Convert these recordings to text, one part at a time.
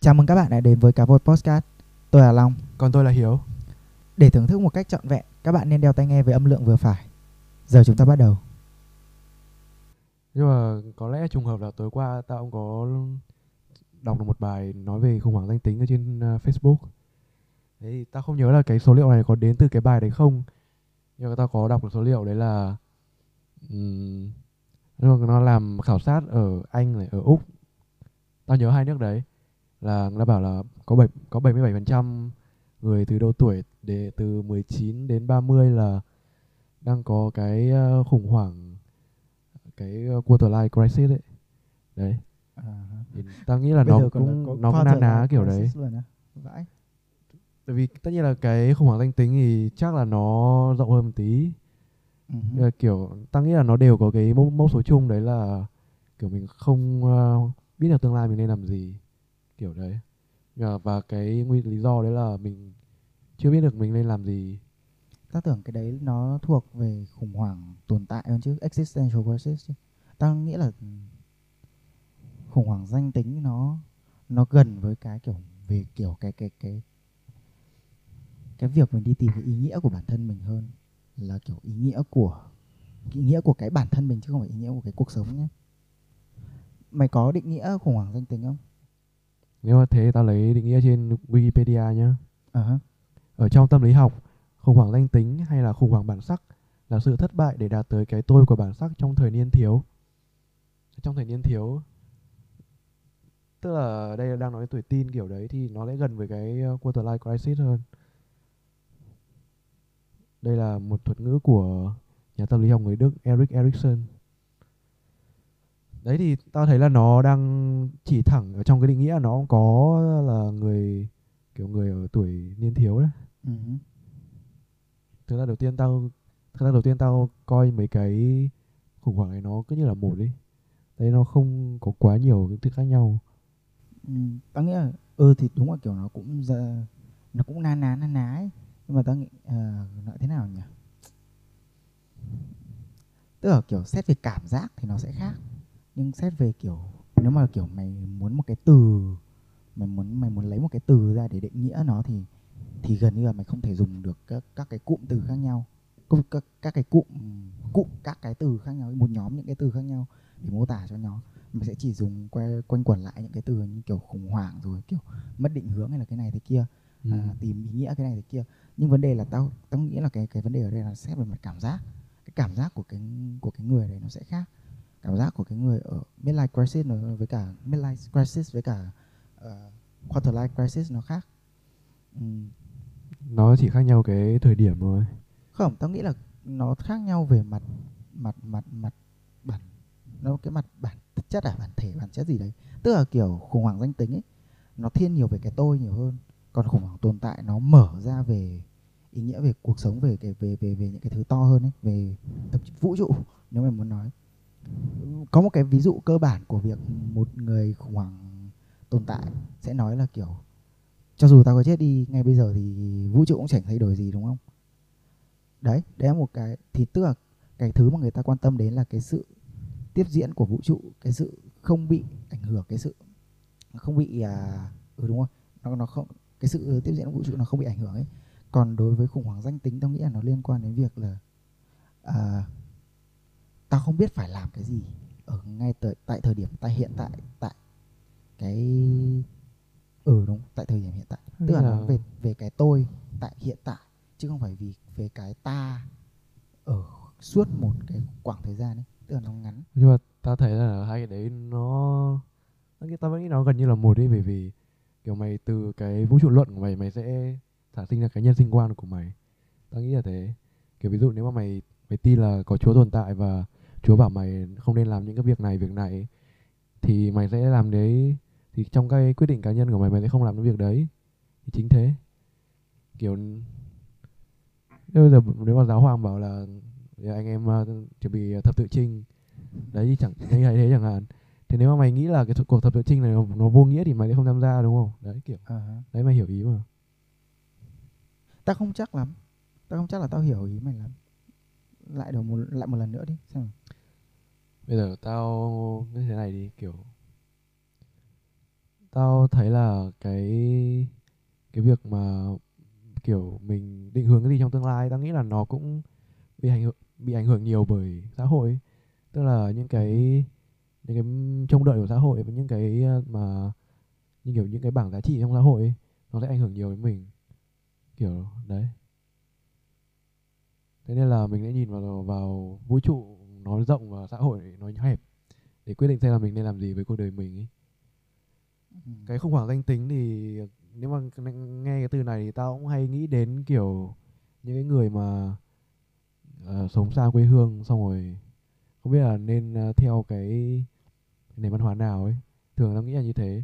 Chào mừng các bạn đã đến với Cá Vột Podcast. Tôi là Long. Còn tôi là Hiếu. Để thưởng thức một cách trọn vẹn, các bạn nên đeo tai nghe với âm lượng vừa phải. Giờ chúng ta bắt đầu. Nhưng mà có lẽ trùng hợp là tối qua tao cũng có đọc được một bài nói về khủng hoảng danh tính ở trên uh, Facebook. Đấy, thì tao không nhớ là cái số liệu này có đến từ cái bài đấy không. Nhưng mà tao có đọc được số liệu đấy là um, nó làm khảo sát ở Anh này, ở Úc. Tao nhớ hai nước đấy là nó bảo là có 7 có 77% người từ độ tuổi để từ 19 đến 30 là đang có cái uh, khủng hoảng cái uh, quarter life crisis ấy. Đấy. À, Thì tao nghĩ là nó cũng nó cũng na ná kiểu đấy. Vãi. Tại vì tất nhiên là cái khủng hoảng danh tính thì chắc là nó rộng hơn một tí. Uh-huh. Là kiểu tao nghĩ là nó đều có cái mốc, mốc số chung đấy là kiểu mình không uh, biết được tương lai mình nên làm gì kiểu đấy và, và cái nguyên lý do đấy là mình chưa biết được mình nên làm gì Ta tưởng cái đấy nó thuộc về khủng hoảng tồn tại hơn chứ, existential crisis chứ. Ta nghĩ là khủng hoảng danh tính nó nó gần với cái kiểu về kiểu cái cái cái cái việc mình đi tìm cái ý nghĩa của bản thân mình hơn là kiểu ý nghĩa của ý nghĩa của cái bản thân mình chứ không phải ý nghĩa của cái cuộc sống nhé. Mày có định nghĩa khủng hoảng danh tính không? Nếu mà thế tao lấy định nghĩa trên Wikipedia nhá. Ha. ở trong tâm lý học khủng hoảng danh tính hay là khủng hoảng bản sắc là sự thất bại để đạt tới cái tôi của bản sắc trong thời niên thiếu. Trong thời niên thiếu tức là đây là đang nói tuổi teen kiểu đấy thì nó lại gần với cái uh, quarter life crisis hơn. Đây là một thuật ngữ của nhà tâm lý học người Đức Erik Erikson đấy thì tao thấy là nó đang chỉ thẳng ở trong cái định nghĩa nó cũng có là người kiểu người ở tuổi niên thiếu đấy. Ừ. thực ra đầu tiên tao thực ra đầu tiên tao coi mấy cái khủng hoảng này nó cứ như là một đi. Đấy nó không có quá nhiều những thứ khác nhau. Ừ, tao nghĩ là ừ thì đúng là kiểu nó cũng ra, nó cũng na ná na ná ấy. nhưng mà tao nghĩ ờ, nói thế nào nhỉ? Tức là kiểu xét về cảm giác thì nó sẽ khác nhưng xét về kiểu nếu mà kiểu mày muốn một cái từ mày muốn mày muốn lấy một cái từ ra để định nghĩa nó thì thì gần như là mày không thể dùng được các các cái cụm từ khác nhau. Các, các, các cái cụm cụm các cái từ khác nhau một nhóm những cái từ khác nhau để mô tả cho nó. Mình sẽ chỉ dùng quay, quanh quẩn lại những cái từ như kiểu khủng hoảng rồi kiểu mất định hướng hay là cái này thế kia Ừ. à, tìm ý nghĩa cái này thế kia. Nhưng vấn đề là tao tao nghĩ là cái cái vấn đề ở đây là xét về mặt cảm giác. Cái cảm giác của cái của cái người đấy nó sẽ khác cảm giác của cái người ở midlife crisis nó với cả midlife crisis với cả uh, quarter life crisis nó khác. Ừm, nó chỉ khác nhau cái thời điểm thôi. Không tao nghĩ là nó khác nhau về mặt mặt mặt mặt bản nó cái mặt bản chất à bản thể bản chất gì đấy. Tức là kiểu khủng hoảng danh tính ấy nó thiên nhiều về cái tôi nhiều hơn. Còn khủng hoảng tồn tại nó mở ra về ý nghĩa về cuộc sống về cái về về về những cái thứ to hơn ấy về chí vũ trụ nếu mà muốn nói có một cái ví dụ cơ bản của việc một người khủng hoảng tồn tại sẽ nói là kiểu cho dù tao có chết đi ngay bây giờ thì vũ trụ cũng chẳng thay đổi gì đúng không? Đấy đấy là một cái thì tức là cái thứ mà người ta quan tâm đến là cái sự tiếp diễn của vũ trụ cái sự không bị ảnh hưởng cái sự không bị à ừ đúng không nó nó không cái sự tiếp diễn của vũ trụ nó không bị ảnh hưởng ấy. Còn đối với khủng hoảng danh tính tao nghĩ là nó liên quan đến việc là à, tao không biết phải làm cái gì ở ngay tại, tại thời điểm tại hiện tại tại cái ừ đúng tại thời điểm hiện tại. Tức là nó về về cái tôi tại hiện tại chứ không phải vì về cái ta ở suốt một cái quãng thời gian ấy tức là nó ngắn. Nhưng mà tao thấy là hai cái đấy nó tao vẫn nghĩ nó gần như là một đi bởi vì kiểu mày từ cái vũ trụ luận của mày mày sẽ sản sinh ra cái nhân sinh quan của mày. Tao nghĩ là thế. Kiểu ví dụ nếu mà mày mày tin là có chúa tồn tại và chúa bảo mày không nên làm những cái việc này việc này thì mày sẽ làm đấy. Thì trong cái quyết định cá nhân của mày mày sẽ không làm cái việc đấy. Thì chính thế. Kiểu nếu bây giờ nếu mà giáo hoàng bảo là "Giờ anh em uh, chuẩn bị thập tự chinh. Đấy thì chẳng hay hay thế chẳng hạn. Thế nếu mà mày nghĩ là cái cuộc thập tự chinh này nó, nó vô nghĩa thì mày sẽ không tham gia đúng không? Đấy kiểu đấy mày hiểu ý mà. Tao không chắc lắm. Tao không chắc là tao hiểu ý mày lắm. Lại đầu một lại một lần nữa đi xem bây giờ tao như thế này đi kiểu tao thấy là cái cái việc mà kiểu mình định hướng cái gì trong tương lai tao nghĩ là nó cũng bị ảnh hưởng bị ảnh hưởng nhiều bởi xã hội ấy. tức là những cái những cái trông đợi của xã hội và những cái ờ, mà như kiểu những cái bảng giá trị trong xã hội ấy, nó sẽ ảnh hưởng nhiều đến mình kiểu đấy thế nên là mình sẽ nhìn vào vào vũ trụ nó rộng và xã hội nó hẹp để quyết định xem là mình nên làm gì với cuộc đời mình ấy. Ừ. cái khủng hoảng danh tính thì nếu mà nghe cái từ này thì tao cũng hay nghĩ đến kiểu những cái người mà ờ, sống xa quê hương xong rồi không biết là nên ờ, theo cái nền văn hóa nào ấy. Thường tao nghĩ là như thế.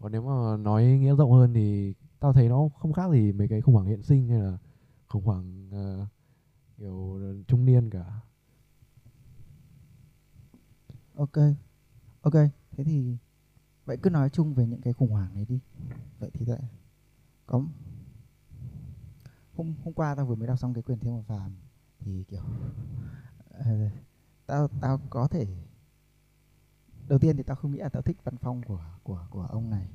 Còn nếu mà nói nghĩa rộng hơn thì tao thấy nó không khác gì mấy cái khủng hoảng hiện sinh hay là khủng hoảng ờ, kiểu trung niên cả ok. Ok thế thì vậy cứ nói chung về những cái khủng hoảng này đi. Vậy thì lại có hôm hôm qua tao vừa mới đọc xong cái quyển thiên một phàm thì kiểu ờ, tao tao có thể đầu tiên thì tao không nghĩ là tao thích văn phong của của của ông này.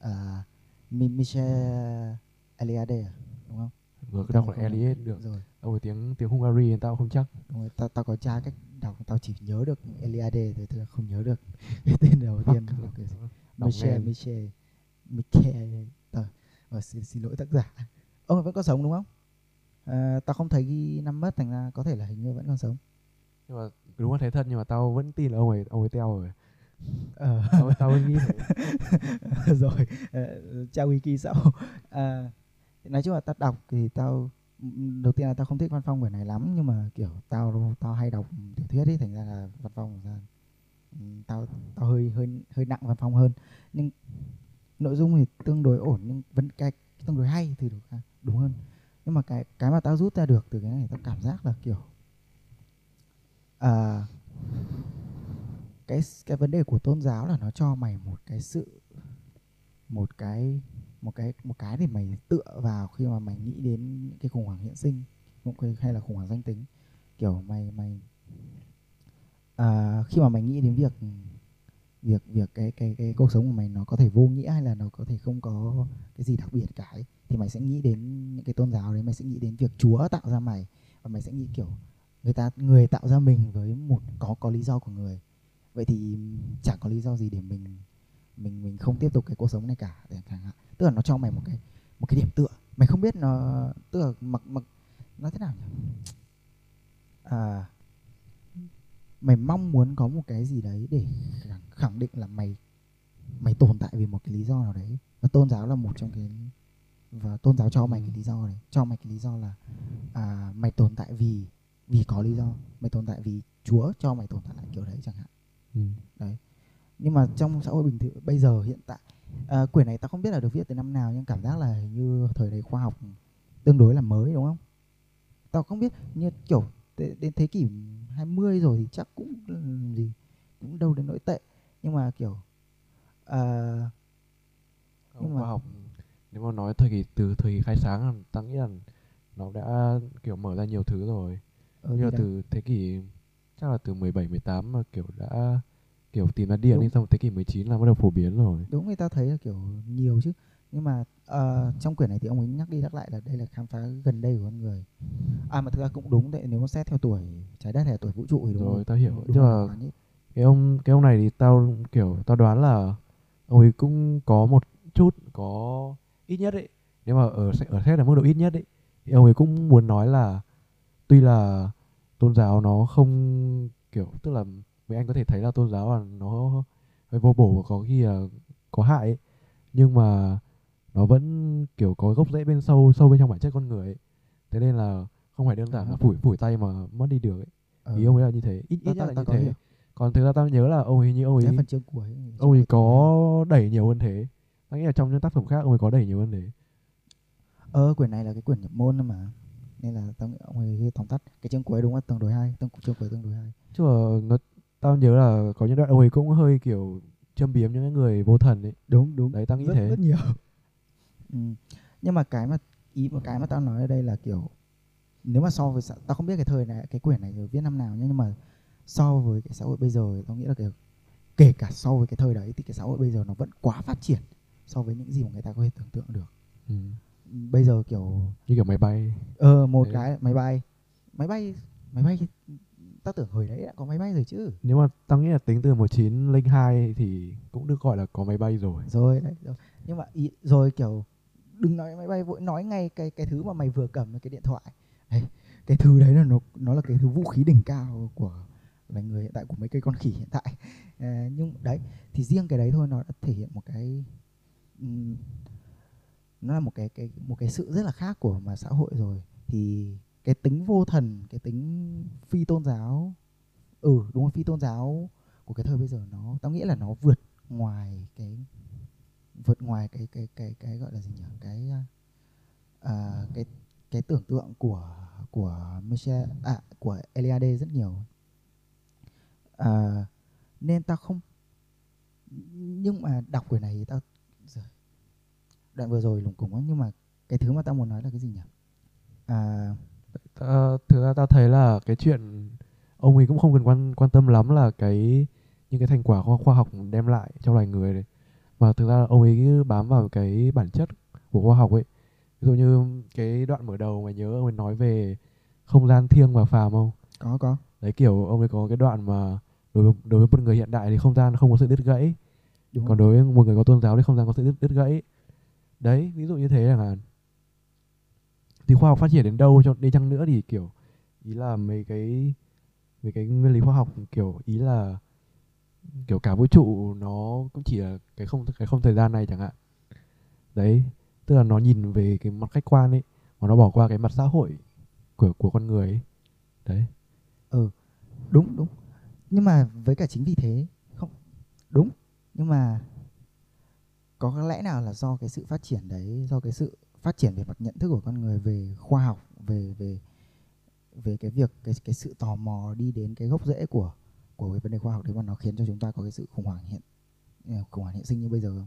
À, Mi- Michel Eliade à, đúng không? Rồi cứ đọc là Elliot được. Rồi ông ấy tiếng tiếng Hungary tao không chắc. Đúng rồi tao tao có tra cách đọc tao chỉ nhớ được Eliade thôi tôi không nhớ được cái tên đầu tiên. Fuck. là cái gì. Đọc Michel. Michel Michel. Tờ, ờ, xin, xin lỗi tác giả. Ông ấy vẫn còn sống đúng không? À, tao không thấy ghi năm mất thành ra có thể là hình như vẫn còn sống. Nhưng mà đúng là thế thật nhưng mà tao vẫn tin là ông ấy ông ấy teo rồi. Ờ. Tao tao nghĩ rồi ờ, tra wiki sau. Thì nói chung là tao đọc thì tao đầu tiên là tao không thích văn phong quyển này lắm nhưng mà kiểu tao tao hay đọc tiểu thuyết ấy thành ra là văn phong ra tao tao hơi hơi hơi nặng văn phong hơn. Nhưng nội dung thì tương đối ổn nhưng vẫn cái tương đối hay thì đúng, à, đúng hơn. Nhưng mà cái cái mà tao rút ra được từ cái này tao cảm giác là kiểu à, cái cái vấn đề của tôn giáo là nó cho mày một cái sự một cái một cái một cái để mày tựa vào khi mà mày nghĩ đến những cái khủng hoảng hiện sinh một cái- hay là khủng hoảng danh tính. Kiểu mày mày à, khi mà mày nghĩ đến việc việc việc cái cái cái cuộc sống của mày nó có thể vô nghĩa hay là nó có thể không có cái gì đặc biệt cả ấy, thì mày sẽ nghĩ đến những cái tôn giáo đấy mày sẽ nghĩ đến việc Chúa tạo ra mày và mày sẽ nghĩ kiểu người ta người tạo ra mình với một có có lý do của người. Vậy thì chẳng có lý do gì để mình mình mình không tiếp tục cái cuộc sống này cả chẳng hạn tức là nó cho mày một cái một cái điểm tựa. Mày không biết nó tức là mặc mặc nó thế nào nhỉ? À mày mong muốn có một cái gì đấy để khẳng, định là mày mày tồn tại vì một cái lý do nào đấy. Và tôn giáo là một trong cái và tôn giáo cho mày cái lý do này cho mày cái lý do là à, mày tồn tại vì vì có lý do. Mày tồn tại vì Chúa cho mày tồn tại lại kiểu đấy chẳng hạn. Ừ. nhưng mà trong xã hội bình thường bây giờ hiện tại à, quyển này tao không biết là được viết từ năm nào nhưng cảm giác là hình như thời đấy khoa học tương đối là mới đúng không? Tao không biết như kiểu đến, thế kỷ 20 rồi thì chắc cũng ừ, gì cũng đâu đến nỗi tệ. Nhưng mà kiểu à, Không, Nhưng mà- khoa học nếu mà nói thời kỳ từ thời kỳ khai sáng tao nghĩ là nó đã kiểu mở ra nhiều thứ rồi. Ờ, như là từ thế kỷ chắc là từ 17 18 mà kiểu đã kiểu tìm ra điện Đúng. nhưng xong thế kỷ 19 là bắt đầu phổ biến rồi. Đúng người ta thấy là kiểu nhiều chứ. Nhưng mà ờ, trong quyển này thì ông ấy nhắc đi nhắc lại là đây là khám phá gần đây của con người. À mà thực ra cũng đúng tại nếu mà xét theo tuổi trái đất hay là tuổi vũ trụ thì đúng. Rồi, rồi tao hiểu. đúng, Nhưng mà- là cái ông cái ông này thì tao kiểu tao đoán là ông ấy cũng có một chút có ít nhất ấy. Nếu mà ở ở xét ở mức độ ít nhất ấy thì ông ấy cũng muốn nói là tuy là tôn giáo nó không kiểu tức là mấy anh có thể thấy là tôn giáo là nó hơi vô bổ và có khi là có hại ấy. nhưng mà nó vẫn kiểu có gốc rễ bên sâu sâu bên trong bản chất con người ấy. thế nên là không phải đơn giản là phủi phủi tay mà mất đi được ấy. Ờ. ý ông ấy là như thế ít ít nhất là như thế hiểu. còn thực ra tao nhớ là ông ấy như ông ấy phần chương cuối ông ấy có đẩy nhiều hơn thế tao nghĩ là trong những tác phẩm khác ông ấy có đẩy nhiều hơn thế ờ quyển này là cái quyển nhập môn mà nên là tao nghĩ ông ấy tóm tắt cái chương cuối đúng là tương đối hay tương chương cuối tương đối hay chứ mà nó tao nhớ là có những đoạn ông ấy cũng hơi kiểu châm biếm những cái người vô thần ấy đúng đúng đấy tao nghĩ rất, thế rất nhiều ừ. nhưng mà cái mà ý một cái mà tao nói ở đây là kiểu nếu mà so với tao không biết cái thời này cái quyển này rồi viết năm nào nhá, nhưng mà so với cái xã hội bây giờ tao nghĩ là cái kể cả so với cái thời đấy thì cái xã hội bây giờ nó vẫn quá phát triển so với những gì mà người ta có thể tưởng tượng được ừ. bây giờ kiểu như kiểu máy bay ờ một Đấy. cái máy bay máy bay máy bay ta tưởng hồi đấy đã có máy bay rồi chứ. Nếu mà tao nghĩ là tính từ 1902 thì cũng được gọi là có máy bay rồi. Rồi đấy rồi. nhưng mà ý, rồi kiểu đừng nói máy bay vội nói ngay cái cái thứ mà mày vừa cầm cái điện thoại. Đấy, cái thứ đấy là nó nó là cái thứ vũ khí đỉnh cao của là người hiện tại của mấy cây con khỉ hiện tại. À, nhưng đấy thì riêng cái đấy thôi nó đã thể hiện một cái ừm, nó là một cái cái một cái sự rất là khác của mà xã hội rồi. Thì cái tính vô thần cái tính phi tôn giáo. Ừ đúng rồi phi tôn giáo của cái thời bây giờ nó tao nghĩ là nó vượt ngoài cái vượt ngoài cái cái cái cái gọi là gì nhỉ? Cái à, cái cái tưởng tượng của của Michel à của Eliade rất nhiều. À, nên tao không nhưng mà đọc quyển này thì tao đoạn vừa rồi lủng củng quá nhưng mà cái thứ mà tao muốn nói là cái gì nhỉ? À, Ta, thực ra tao thấy là cái chuyện ông ấy cũng không cần quan quan tâm lắm là cái những cái thành quả khoa, khoa học đem lại cho loài người này. Mà thực ra là ông ấy bám vào cái bản chất của khoa học ấy. Ví dụ như cái đoạn mở đầu mày nhớ ông ấy nói về không gian thiêng và phàm không? Có có. Đấy kiểu ông ấy có cái đoạn mà đối với đối với một người hiện đại thì không gian không có sự đứt gãy. Đúng còn rồi. đối với một người có tôn giáo thì không gian có sự đứt, đứt gãy. Đấy ví dụ như thế chẳng hạn thì khoa học phát triển đến đâu cho, đi chăng nữa thì, kiểu, ý là mấy cái mấy cái nguyên lý khoa học, kiểu, ý là, kiểu, cả vũ trụ nó cũng chỉ là cái không cái không thời gian này chẳng hạn. Đấy, tức là nó nhìn về cái mặt khách quan ấy, mà nó bỏ qua cái mặt xã hội của của con người ấy. Đấy. Ừ, đúng đúng. Nhưng mà với cả chính vì thế, không, đúng. Nhưng mà có lẽ nào là do cái sự phát triển đấy, do cái sự phát triển về mặt nhận thức của con người, về khoa học, về về về cái việc, cái cái sự tò mò đi đến cái gốc rễ của của cái vấn đề khoa học đấy mà nó khiến cho chúng ta có cái sự khủng hoảng hiện ờ, khủng hoảng hiện sinh như bây giờ không?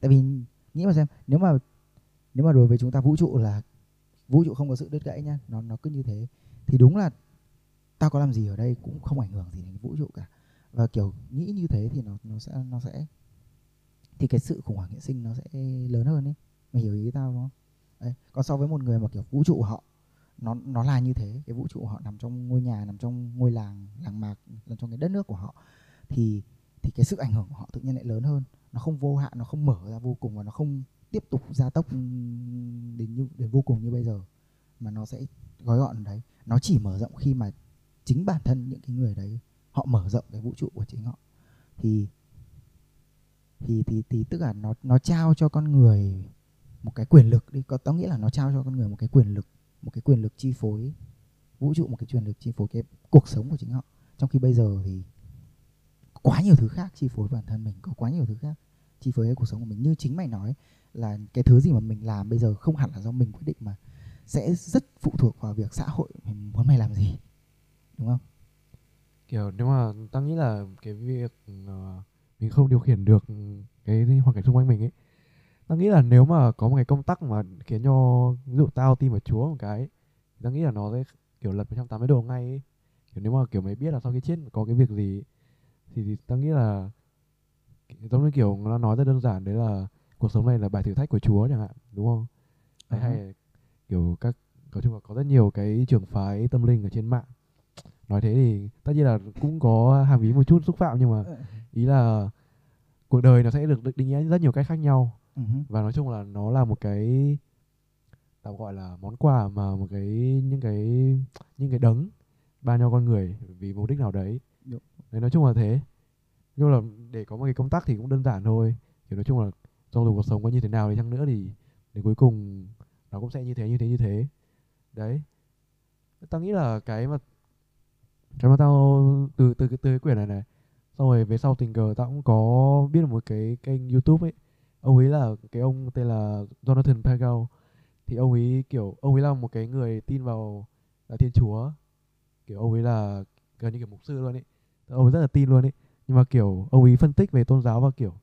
Tại vì nghĩ mà xem, nếu mà nếu mà đối với chúng ta vũ trụ là, vũ trụ không có sự đứt gãy nhá, nó nó cứ như thế, thì đúng là tao có làm gì ở đây cũng không ảnh hưởng gì đến vũ trụ cả. Và kiểu nghĩ như thế thì nó nó sẽ nó sẽ, thì cái sự khủng hoảng hiện sinh nó sẽ lớn hơn ấy. Mày hiểu ý tao không? Đấy, còn so với một người mà kiểu vũ trụ họ, nó nó là như thế, cái vũ trụ họ nằm trong ngôi nhà, nằm trong ngôi làng làng mạc, nằm trong cái đất nước của họ, thì thì cái sức ảnh hưởng của họ tự nhiên lại lớn hơn. Nó không vô hạn, nó không mở ra vô cùng và nó không tiếp tục gia tốc đến như, đến vô cùng như bây giờ, mà nó sẽ gói gọn đấy. Nó chỉ mở rộng khi mà chính bản thân những cái người đấy, họ mở rộng cái vũ trụ của chính họ. Thì thì thì thì tức là nó nó trao cho con người một cái quyền lực đi. Có, tao nghĩ là nó trao cho con người một cái quyền lực, một cái quyền lực chi phối, vũ trụ một cái quyền lực chi phối cái cuộc sống của chính họ. Trong khi bây giờ thì quá nhiều thứ khác chi phối bản thân mình, có quá nhiều thứ khác chi phối cái cuộc sống của mình. Như chính mày nói là cái thứ gì mà mình làm bây giờ không hẳn là do mình quyết định mà sẽ rất phụ thuộc vào việc xã hội mình muốn mày làm gì, đúng không? Kiểu nếu mà tao nghĩ là cái việc ờ, mình không điều khiển được cái hoàn cảnh xung quanh mình ấy tao nghĩ là nếu mà có một cái công tắc mà khiến cho ví dụ tao tin vào chúa một cái thì tao nghĩ là nó sẽ kiểu lật 180 độ ngay ấy. kiểu nếu mà kiểu mày biết là sau khi chết có cái việc gì thì, thì tao nghĩ là giống như kiểu nó nói rất đơn giản đấy là cuộc sống này là bài thử thách của chúa chẳng hạn đúng không hay, ha. hay kiểu các nói chung là có rất nhiều cái trường phái tâm linh ở trên mạng nói thế thì tất nhiên là cũng có hàm ý một chút xúc phạm nhưng mà ý là cuộc đời nó sẽ được được định nghĩa rất nhiều cách khác nhau Hứ. và nói chung là nó là một cái tao gọi là món quà mà một cái những cái những cái đấng ban cho con người vì mục đích nào đấy. Đúng. đấy nói chung là thế. Nhưng là để có một cái công tắc thì cũng đơn giản thôi. Thì nói chung là trong dù cuộc sống có như thế nào đi chăng nữa thì đến cuối cùng nó cũng sẽ như thế như thế như thế. Đấy. Tao nghĩ là cái mà cái mà tao từ từ từ cái quyển này này xong rồi về sau tình cờ tao cũng có biết một cái kênh youtube ấy ông ấy là cái ông tên là Jonathan Pagel thì ông ấy kiểu ông ấy là một cái người tin vào là thiên chúa. Kiểu ông ấy là gần như kiểu mục sư luôn ấy. Ông ấy rất là tin luôn ấy. Nhưng mà kiểu ông ấy phân tích về tôn giáo và kiểu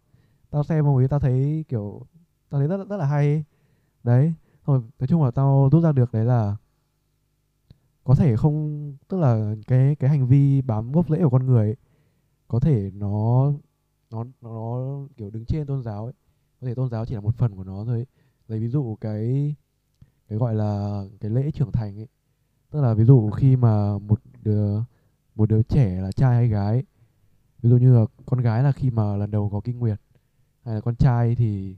tao xem ông ấy tao thấy kiểu tao thấy rất rất là hay ấy. đấy. Thôi nói chung là tao rút ra được đấy là có thể không tức là cái cái hành vi bám gốc rễ của con người ấy, có thể nó nó nó kiểu đứng trên tôn giáo ấy có thể tôn giáo chỉ là một phần của nó thôi ấy. lấy ví dụ cái cái gọi là cái lễ trưởng thành ấy tức là ví dụ khi mà một đứa một đứa trẻ là trai hay gái ví dụ như là con gái là khi mà lần đầu có kinh nguyệt hay là con trai thì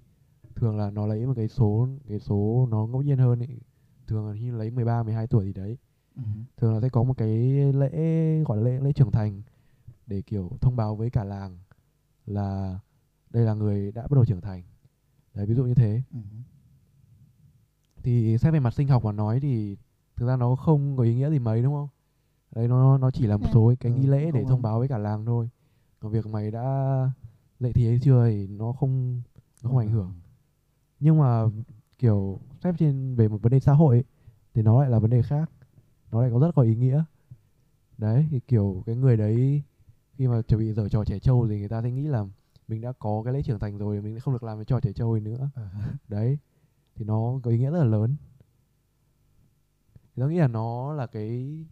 thường là nó lấy một cái số cái số nó ngẫu nhiên hơn ấy thường là như lấy 13 12 tuổi gì đấy Ừ. thường là sẽ có một cái lễ gọi là lễ lễ trưởng thành để kiểu thông báo với cả làng là đây là người đã bắt đầu trưởng thành đấy ví dụ như thế. Thì xét về mặt sinh học mà nói thì thực ra nó không có ý nghĩa gì mấy đúng không? Đấy nó nó chỉ là một Ừ. số cái nghi lễ để thông báo với cả làng thôi. Còn việc mày đã lệ thì hay chưa thì nó không nó không ảnh hưởng. Nhưng mà kiểu xét trên về một vấn đề xã hội ấy, thì nó lại là vấn đề khác. Nó lại có rất có ý nghĩa. Đấy thì kiểu cái người đấy khi mà chuẩn bị giở trò trẻ trâu thì người ta sẽ nghĩ là mình đã có cái lễ trưởng thành rồi mình sẽ không được làm cái trò trẻ trâu nữa. Ờ. đấy thì nó có ý nghĩa rất là lớn. Thì tôi nghĩ là nó là cái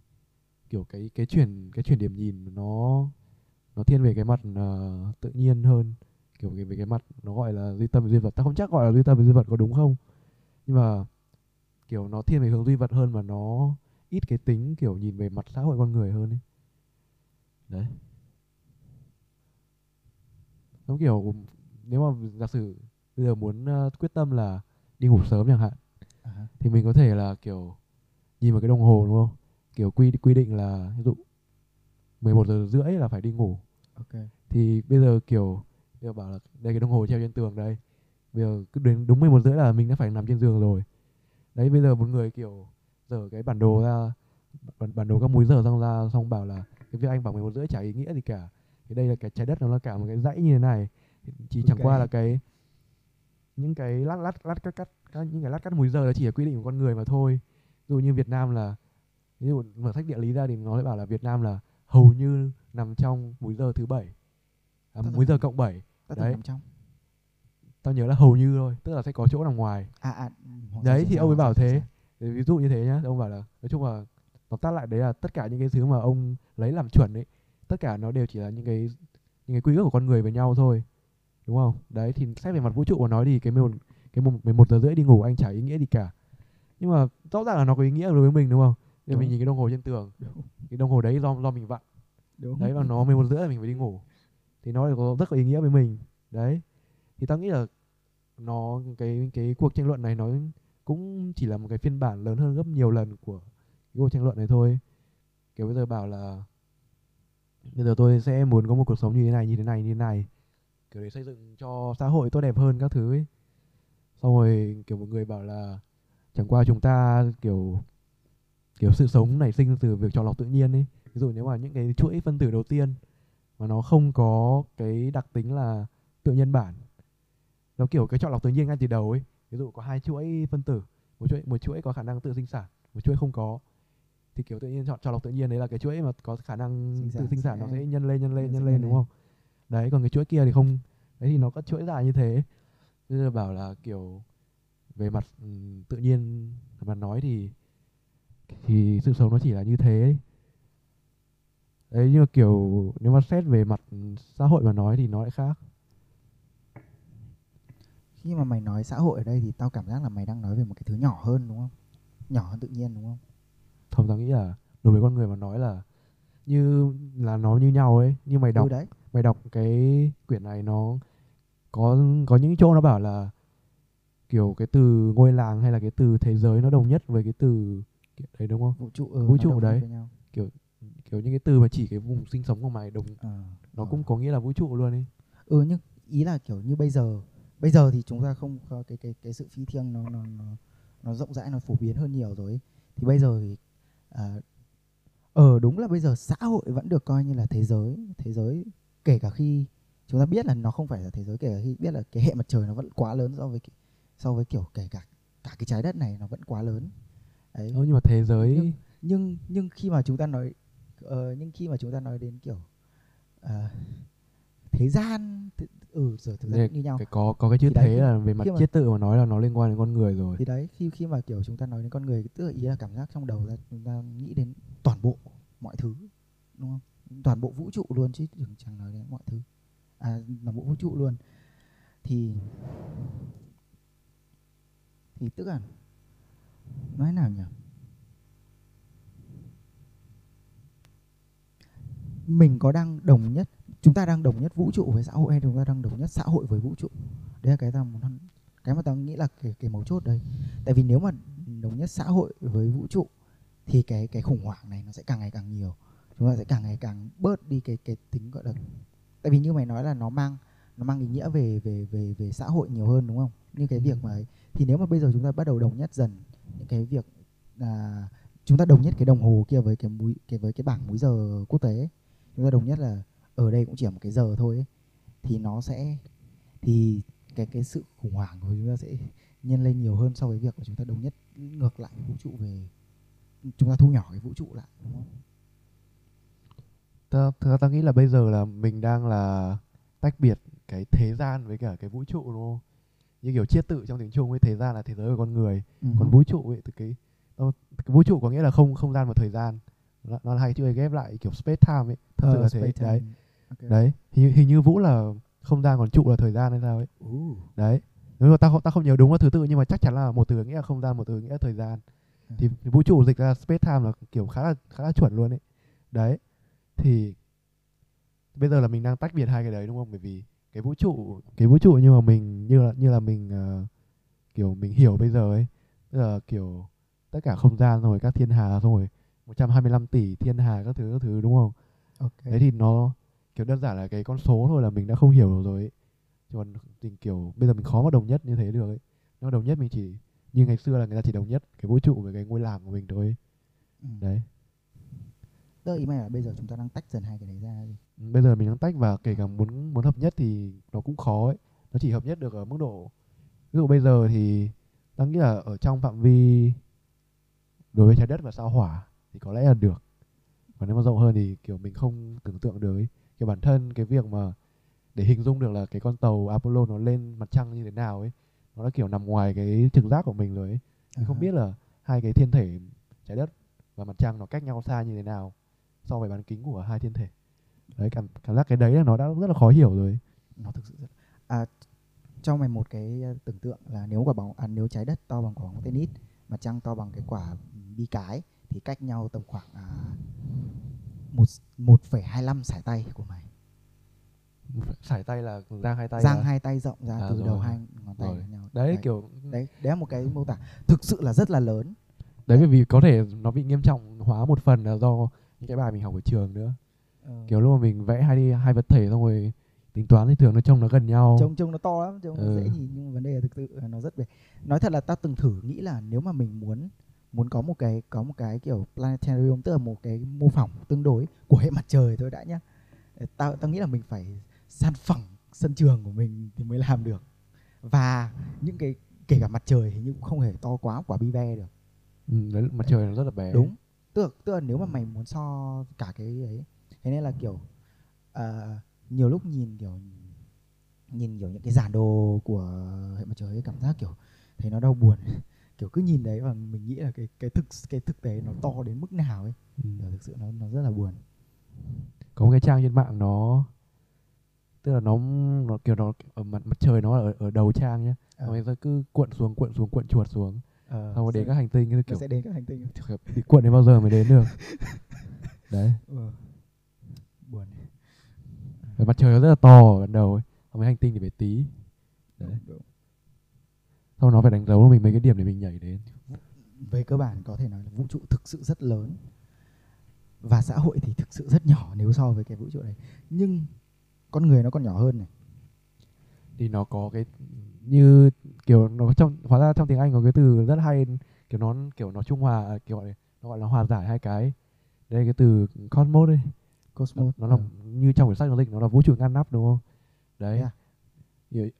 kiểu cái cái chuyển cái chuyển điểm nhìn nó nó thiên về cái mặt ờ, tự nhiên hơn. Kiểu cái về cái mặt nó gọi là duy tâm về duy vật. Ta không chắc gọi là duy tâm về duy vật có đúng không? Nhưng mà kiểu nó thiên về hướng duy vật hơn mà nó ít cái tính kiểu nhìn về mặt xã hội con người hơn ấy. Đấy giống kiểu nếu mà giả sử bây giờ muốn ờ, quyết tâm là đi ngủ sớm chẳng hạn À. thì mình có thể là kiểu nhìn vào cái đồng hồ đúng không? Kiểu quy quy định là ví dụ 11 giờ rưỡi là phải đi ngủ. Ok. Thì bây giờ kiểu bây giờ bảo là đây cái đồng hồ treo trên tường đây. Bây giờ cứ đến đúng 11 rưỡi là mình đã phải nằm trên giường rồi. Đấy bây giờ một người kiểu dở cái bản đồ ra bản, bản đồ các múi giờ xong ra xong bảo là cái việc anh bảo 11 rưỡi chả ý nghĩa gì cả thì đây là cái trái đất nó là cả một cái dãy như thế này. Chỉ chẳng Ok. qua là cái những cái lát lát lát cắt cắt những cái lát cắt múi giờ nó chỉ là quy định của con người mà thôi. Ví dụ như Việt Nam là ví dụ mở sách địa lý ra thì nó lại bảo là Việt Nam là hầu như nằm trong múi giờ thứ bảy. À, múi giờ cộng 7 ta Đấy. nằm trong. Tao nhớ là hầu như thôi tức là sẽ có chỗ nằm ngoài. À à gia đấy thì ông ấy bảo thế. Thì ví dụ như thế nhá ông bảo là nói chung là tóm tắt lại đấy là tất cả những cái thứ mà ông lấy làm chuẩn ấy tất cả nó đều chỉ là những cái những cái quy ước của con người với nhau thôi đúng không? Đấy thì xét về mặt vũ trụ mà nói thì cái một cái một 11 giờ rưỡi đi ngủ anh chả ý nghĩa gì cả. Nhưng mà rõ ràng là nó có ý nghĩa đối với mình đúng không? Nên mình nhìn cái đồng hồ trên tường Đúng. cái đồng hồ đấy do do mình vặn. Đúng. Đấy và nó 11 rưỡi là mình phải đi ngủ. Thì nó có rất có ý nghĩa với mình. Đấy. Thì tao nghĩ là nó cái cái cuộc tranh luận này nó cũng chỉ là một cái phiên bản lớn hơn gấp nhiều lần của cái cuộc tranh luận này thôi. Kiểu bây giờ bảo là bây giờ tôi sẽ muốn có một cuộc sống như thế này, như thế này, như thế này. Kiểu để xây dựng cho xã hội tốt đẹp hơn các thứ ấy. Xong rồi, kiểu một người bảo là chẳng qua chúng ta, kiểu kiểu, sự sống nảy sinh từ việc chọn lọc tự nhiên ấy. Ví dụ nếu mà những cái chuỗi phân tử đầu tiên mà nó không có cái đặc tính là tự nhân bản, nó kiểu cái chọn lọc tự nhiên ngay từ đầu ấy. Ví dụ có hai chuỗi phân tử, một chuỗi một chuỗi có khả năng tự sinh sản, một chuỗi không có thì kiểu tự nhiên chọn chọn lọc tự nhiên đấy là cái chuỗi mà có khả năng Sinh tự sản sinh sản nó sẽ- nhân lên nhân lên nhân lên đúng không? Đấy còn cái chuỗi kia thì không. Đấy thì nó có chuỗi dài như thế. Bây giờ bảo là kiểu về mặt ừm, tự nhiên mà nói thì thì sự sống nó chỉ là như thế. Ấy. đấy nhưng mà kiểu nếu mà xét về mặt xã hội mà nói thì nó lại khác. Khi mà mày nói xã hội ở đây thì tao cảm giác là mày đang nói về một cái thứ nhỏ hơn đúng không? Nhỏ hơn tự nhiên đúng không không tao nghĩ là đối với con người mà nói là như là nó như nhau ấy như mày đọc ừ đấy mày đọc cái quyển này nó có có những chỗ nó bảo là kiểu cái từ ngôi làng hay là cái từ thế giới nó đồng nhất với cái từ kiểu đấy đúng không vũ trụ ừ, Vũ trụ đấy. nhau. kiểu những cái từ mà chỉ cái vùng sinh sống của mày đồng Ờ, nó ờ. cũng có nghĩa là vũ trụ luôn ấy ừ nhưng ý là kiểu như bây giờ bây giờ thì chúng ta không cái cái cái sự phi thiêng nó nó nó nó rộng rãi nó phổ biến hơn nhiều rồi ấy. thì bây giờ thì ờ đúng là bây giờ xã hội vẫn được coi như là thế giới thế giới kể cả khi chúng ta biết là nó không phải là thế giới kể cả khi biết là cái hệ mặt trời nó vẫn quá lớn so với so với kiểu kể cả cả cái trái đất này nó vẫn quá lớn. Đấy. Ừ, nhưng mà thế giới Nhưng- nhưng nhưng khi mà chúng ta nói ờ, nhưng khi mà chúng ta nói đến kiểu ờ, thế gian th- ừ rồi thực ra như nhau. cái có có cái chữ Thì thế là về mặt chiết tự mà nói là nó liên quan đến con người rồi. Thì đấy khi khi mà kiểu chúng ta nói đến con người tức là ý là cảm giác trong đầu ra chúng ta nghĩ đến toàn bộ mọi thứ đúng không? Toàn bộ vũ trụ luôn chứ đừng chẳng nói đến mọi thứ. À toàn bộ vũ trụ luôn. Thì thì tức là nói nào nhỉ? Mình có đang đồng nhất chúng ta đang đồng nhất vũ trụ với xã hội hay chúng ta đang đồng nhất xã hội với vũ trụ đấy là cái ta muốn cái mà tao nghĩ là cái cái mấu chốt đây tại vì nếu mà đồng nhất xã hội với vũ trụ thì cái cái khủng hoảng này nó sẽ càng ngày càng nhiều chúng ta sẽ càng ngày càng bớt đi cái cái tính, gọi là, tại vì như mày nói là nó mang nó mang ý nghĩa về về về về xã hội nhiều hơn, đúng không như cái việc mà ấy. thì nếu mà bây giờ chúng ta bắt đầu đồng nhất dần, những cái việc là chúng ta đồng nhất cái đồng hồ kia với cái múi cái, với cái bảng múi giờ quốc tế ấy. chúng ta đồng nhất là ở đây cũng chỉ là một cái giờ thôi ấy. thì nó sẽ thì cái cái sự khủng hoảng của chúng ta sẽ nhân lên nhiều hơn so với việc là chúng ta đồng nhất ngược lại vũ trụ về chúng ta thu nhỏ cái vũ trụ lại đúng không? ta thực ra ta nghĩ là bây giờ là mình đang là tách biệt cái thế gian với cả cái vũ trụ đúng không như kiểu chiết tự trong tiếng trung ấy thế gian là thế giới của con người Ừ. còn vũ trụ ấy thì cái, cái vũ trụ có nghĩa là không không gian và thời gian nó, nó là hai chữ ghép lại kiểu space time ấy thật sự Ờ, là thế space đấy time. Ok. đấy hình, như- hình như vũ là không gian còn trụ là thời gian hay sao ấy Ú. đấy nếu mà ta không ta không nhớ đúng là thứ tự nhưng mà chắc chắn là một từ nghĩa là không gian một từ nghĩa là thời gian Ừ. thì, vũ trụ dịch ra space time là kiểu khá là khá là chuẩn luôn ấy đấy thì bây giờ là mình đang tách biệt hai cái đấy đúng không bởi vì cái vũ trụ cái vũ trụ nhưng mà mình như là như là mình ờ, kiểu mình hiểu bây giờ ấy tức là kiểu tất cả không gian rồi các thiên hà rồi 125 tỷ thiên hà các thứ các thứ đúng không ok đấy thì nó kiểu đơn giản là cái con số thôi là mình đã không hiểu rồi ấy. Còn tình kiểu bây giờ mình khó mà đồng nhất như thế được ấy mà đồng nhất mình chỉ như ngày xưa là người ta chỉ đồng nhất cái vũ trụ với cái ngôi làng của mình thôi ấy. ừ. đấy tức là ý mày là bây giờ chúng ta đang tách dần hai cái đấy ra đi Ừ, bây giờ mình đang tách và kể cả muốn muốn hợp nhất thì nó cũng khó ấy nó chỉ hợp nhất được ở mức độ ví dụ bây giờ thì ta nghĩ là ở trong phạm vi đối với trái đất và sao hỏa thì có lẽ là được còn nếu mà rộng hơn thì kiểu mình không tưởng tượng được ấy kiểu bản thân cái việc mà để hình dung được là cái con tàu Apollo nó lên mặt trăng như thế nào ấy nó đã kiểu nằm ngoài cái trực giác của mình rồi ấy. Mình không À. biết là hai cái thiên thể trái đất và mặt trăng nó cách nhau xa như thế nào so với bán kính của hai thiên thể. Đấy cảm cảm giác cái đấy là nó đã rất là khó hiểu rồi nó thực sự rất à cho mày một cái ờ, tưởng tượng là nếu quả bóng à, nếu trái đất to bằng quả bóng tennis mặt trăng to bằng cái quả bi cái thì cách nhau tầm khoảng à, một một phẩy hai lăm sải tay của mày. Sải tay là giang hai tay giang là- hai tay rộng ra À, từ rồi, đầu hai ngón tay với nhau. Đấy kiểu đấy đấy là một cái mô tả thực sự là rất là lớn. Đấy bởi vì có thể nó bị nghiêm trọng hóa một phần là do những cái bài mình học ở trường nữa. Ờ, kiểu lúc mà mình vẽ hai đi hai vật thể xong rồi tính toán thì thường nó trông nó gần nhau. Trông trông nó to lắm trông nó Ừ. dễ nhìn nhưng mà vấn đề là thực sự là nó rất bề. Nói thật là tao từng thử nghĩ là nếu mà mình muốn muốn có một cái có một cái kiểu planetarium tức là một cái mô phỏng tương đối của hệ mặt trời thôi đã nhá. Tao tao nghĩ là mình phải san phẳng sân trường của mình thì mới làm được. Và những cái kể cả mặt trời thì cũng không hề to quá quả bi ve được. Ừ, đấy mặt trời nó rất là bé. Đúng. Tức là, tức là nếu mà mày muốn so cả cái ấy thế nên là kiểu à, nhiều lúc nhìn kiểu nhìn kiểu những cái giản đồ của hệ mặt trời ấy, cảm giác kiểu thấy nó đau buồn kiểu cứ nhìn đấy và mình nghĩ là cái cái thực cái thực tế nó to đến mức nào ấy. Ừ. kiểu thực sự nó nó rất là buồn. Có một cái trang trên mạng nó tức là nó nó kiểu nó ở mặt mặt trời nó ở ở đầu trang nhá. Ờ. xong rồi nó cứ cuộn xuống cuộn xuống cuộn chuột xuống. Ờ, xong rồi đến các hành tinh cái nó kiểu sẽ đến các hành tinh. Bị cuộn đến bao giờ mới đến được? Đấy. Ừ. buồn. Mặt trời nó rất là to ở ban đầu ấy. Còn mấy hành tinh thì phải tí. Đấy. đúng, đúng. Xong nó phải đánh dấu cho mình mấy cái điểm để mình nhảy đến. Về cơ bản có thể nói là vũ trụ thực sự rất lớn. Và xã hội thì thực sự rất nhỏ nếu so với cái vũ trụ này nhưng con người nó còn nhỏ hơn này. Thì nó có cái như kiểu nó trong hóa ra trong tiếng Anh có cái từ rất hay kiểu nó kiểu nó trung hòa kiểu gọi là, nó gọi là hòa giải hai cái. Đây cái từ cosmos đây. Cosmos nó là ờ. như trong quyển sách nó dịch nó là vũ trụ ngăn nắp đúng không? Đấy. Thế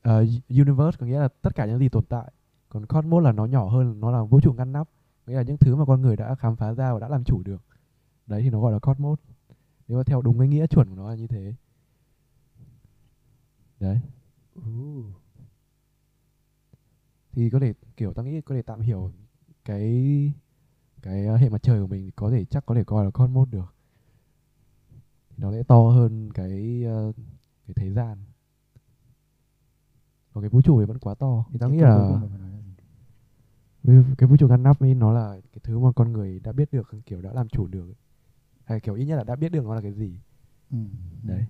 ờ, universe có nghĩa là tất cả những gì tồn tại. Còn cosmos là nó nhỏ hơn nó là vũ trụ ngăn nắp. Nghĩa là những thứ mà con người đã khám phá ra và đã làm chủ được. Đấy thì nó gọi là cosmos nếu mà theo đúng cái nghĩa chuẩn của nó là như thế. Đấy. Thì có thể kiểu ta nghĩ có thể tạm hiểu cái cái ờ, hệ mặt trời của mình có thể chắc có thể coi là cosmos được. Nó sẽ to hơn cái ờ, cái thế gian còn cái vũ trụ thì vẫn quá to. Thì tao nghĩ là cái, cái vũ trụ ngăn nắp ấy nó là cái thứ mà con người đã biết được kiểu đã làm chủ được ấy. hay kiểu ít nhất là đã biết được nó là cái gì. Ừ. đấy.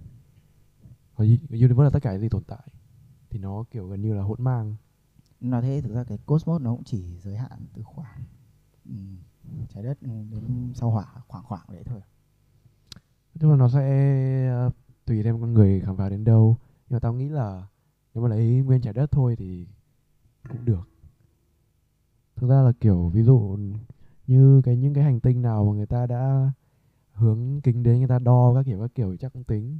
Còn universe là tất cả cái gì tồn tại. Thì nó kiểu gần như là hỗn mang. Nói thế thực ra cái cosmos nó cũng chỉ giới hạn từ khoảng ừ, trái đất đến sao hỏa khoảng khoảng đấy thôi. Chung là nó sẽ ờ, tùy theo con người khám phá đến đâu. Nhưng mà tao nghĩ là nếu mà lấy nguyên trái đất thôi thì cũng được thực ra là kiểu ví dụ như cái những cái hành tinh nào mà người ta đã hướng kính đến người ta đo các kiểu các kiểu chắc cũng tính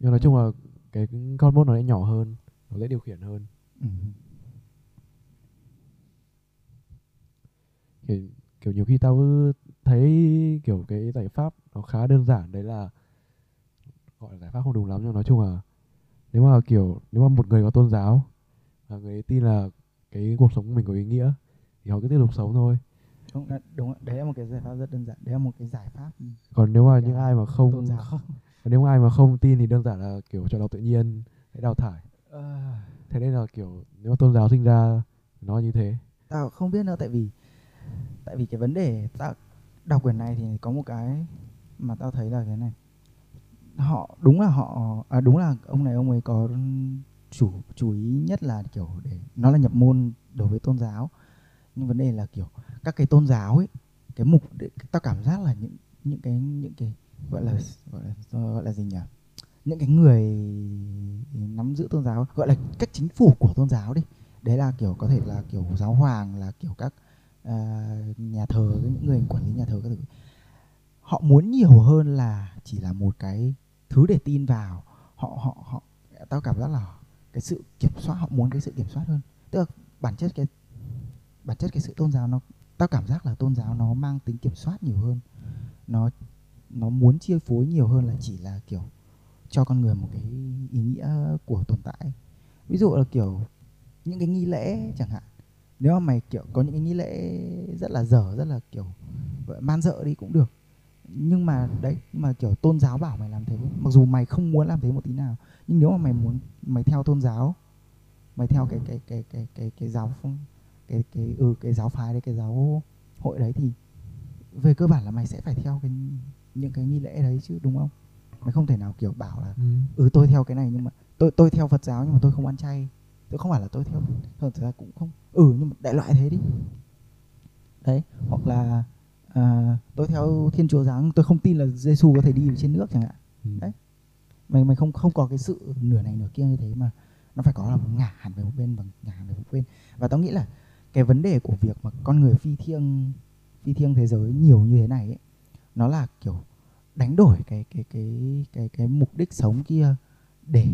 nhưng nói chung là cái con bốt nó sẽ nhỏ hơn nó dễ điều khiển hơn ừ. kiểu, kiểu nhiều khi tao cứ thấy kiểu cái giải pháp nó khá đơn giản đấy là gọi là giải pháp không đúng lắm nhưng nói chung là nếu mà kiểu nếu mà một người có tôn giáo và người ấy tin là cái cuộc sống của mình có ý nghĩa thì họ cứ tiếp tục sống thôi. Đúng đúng đấy là một cái giải pháp rất đơn giản. Đấy là một cái giải pháp còn nếu mà những ai mà không tôn giáo. còn nếu mà ai mà không tin thì đơn giản là kiểu chọn lọc tự nhiên hãy đào thải. Ờ, thế nên là kiểu nếu mà tôn giáo sinh ra nó như thế. Tao không biết nữa tại vì tại vì cái vấn đề tao đọc quyển này thì có một cái mà tao thấy là thế này họ đúng là họ à, đúng là ông này ông ấy có chủ chú ý nhất là kiểu để nó là nhập môn đối với tôn giáo. Nhưng vấn đề là kiểu các cái tôn giáo ấy cái mục để, tao cảm giác là những những cái những cái gọi là gọi là gọi là gì nhỉ? Những cái người nắm giữ tôn giáo gọi là các chính phủ của tôn giáo đi. Đấy là kiểu có thể là kiểu giáo hoàng là kiểu các uh, nhà thờ những người quản lý nhà thờ các thứ. Họ muốn nhiều hơn là chỉ là một cái thứ để tin vào, họ họ họ, tao cảm giác là cái sự kiểm soát, họ muốn cái sự kiểm soát hơn. Tức là bản chất cái, bản chất cái sự tôn giáo nó, tao cảm giác là tôn giáo nó mang tính kiểm soát nhiều hơn. Nó nó muốn chia phối nhiều hơn là chỉ là kiểu cho con người một cái ý nghĩa của tồn tại. Ví dụ là kiểu những cái nghi lễ chẳng hạn. Nếu mà mày kiểu có những cái nghi lễ rất là dở, rất là kiểu man dợ đi cũng được nhưng mà đấy mà kiểu tôn giáo bảo mày làm thế mặc dù mày không muốn làm thế một tí nào nhưng nếu mà mày muốn mày theo tôn giáo mày theo cái cái cái cái cái cái giáo phong cái cái ừ cái giáo phái đấy cái giáo hội đấy thì về cơ bản là mày sẽ phải theo cái những cái nghi lễ đấy chứ đúng không? Mày không thể nào kiểu bảo là ừ. Tôi theo cái này nhưng mà tôi tôi theo Phật giáo nhưng mà tôi không ăn chay. Tôi không phải là tôi theo thật ra cũng không. Ừ nhưng mà đại loại thế đi. Đấy hoặc là à, tôi theo Thiên Chúa giáo tôi không tin là Giêsu có thể đi trên nước chẳng hạn. Ừ. đấy. Mày mày không không có cái sự nửa này nửa kia như thế mà nó phải có là ngả hẳn về một bên và ngả hẳn về một bên. Và tao nghĩ là cái vấn đề của việc mà con người phi thiêng phi thiêng thế giới nhiều như thế này ấy, nó là kiểu đánh đổi cái cái cái cái cái mục đích sống kia để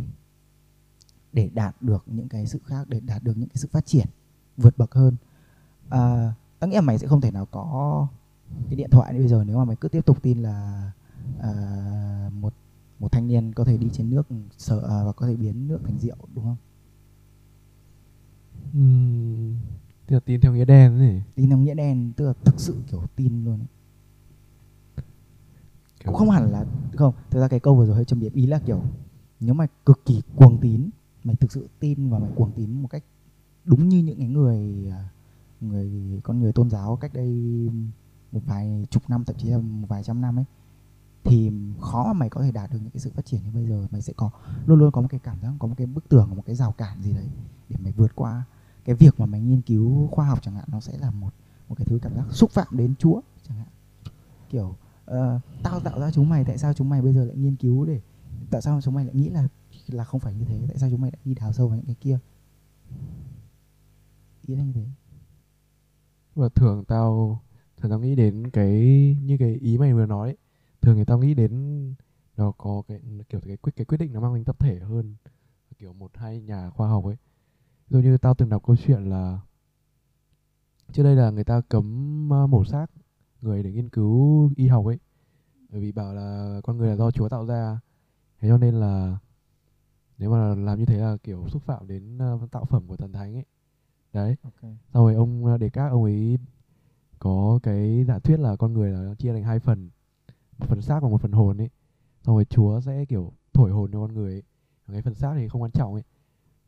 để đạt được những cái sự khác để đạt được những cái sự phát triển vượt bậc hơn. À, tao nghĩ là mày sẽ không thể nào có cái điện thoại bây giờ nếu mà mày cứ tiếp tục tin là à, một một thanh niên có thể đi trên nước sợ à, và có thể biến nước thành rượu đúng không Ừm, tức là tin theo nghĩa đen ấy tin theo nghĩa đen tức là thực sự kiểu tin luôn ấy. Kiểu- cũng không hẳn là không thực ra cái câu vừa rồi hơi châm điểm ý là kiểu nếu mà cực kỳ cuồng tín mày thực sự tin và mày cuồng tín một cách đúng như những cái người à, người con người tôn giáo cách đây một vài chục năm thậm chí là một vài trăm năm ấy thì khó mà mày có thể đạt được những cái sự phát triển như bây giờ. Mày sẽ có luôn luôn có một cái cảm giác có một cái bức tường một cái rào cản gì đấy để mày vượt qua. Cái việc mà mày nghiên cứu khoa học chẳng hạn nó sẽ là một một cái thứ cảm giác xúc phạm đến Chúa chẳng hạn. Kiểu uh, tao tạo ra chúng mày tại sao chúng mày bây giờ lại nghiên cứu để tại sao chúng mày lại nghĩ là là không phải như thế? Tại sao chúng mày lại đi đào sâu vào những cái kia? Ý là như thế. Và thường tao thường tao nghĩ đến cái như cái ý mày vừa nói ấy. thường thì tao nghĩ đến nó có cái kiểu cái quyết cái quyết định nó mang tính tập thể hơn kiểu một hai nhà khoa học ấy. Dụ như tao từng đọc câu chuyện là trước đây là người ta cấm mổ xác người để nghiên cứu y học ấy bởi vì bảo là con người là do Chúa tạo ra. Thế cho nên là nếu mà làm như thế là kiểu xúc phạm đến tạo phẩm của thần thánh ấy. Đấy. Ok. Sau rồi ông ờ, Descartes ông ấy có cái giả thuyết là con người là chia thành hai phần một phần xác và một phần hồn ấy. Xong rồi Chúa sẽ kiểu thổi hồn cho con người ấy. cái phần xác thì không quan trọng ấy.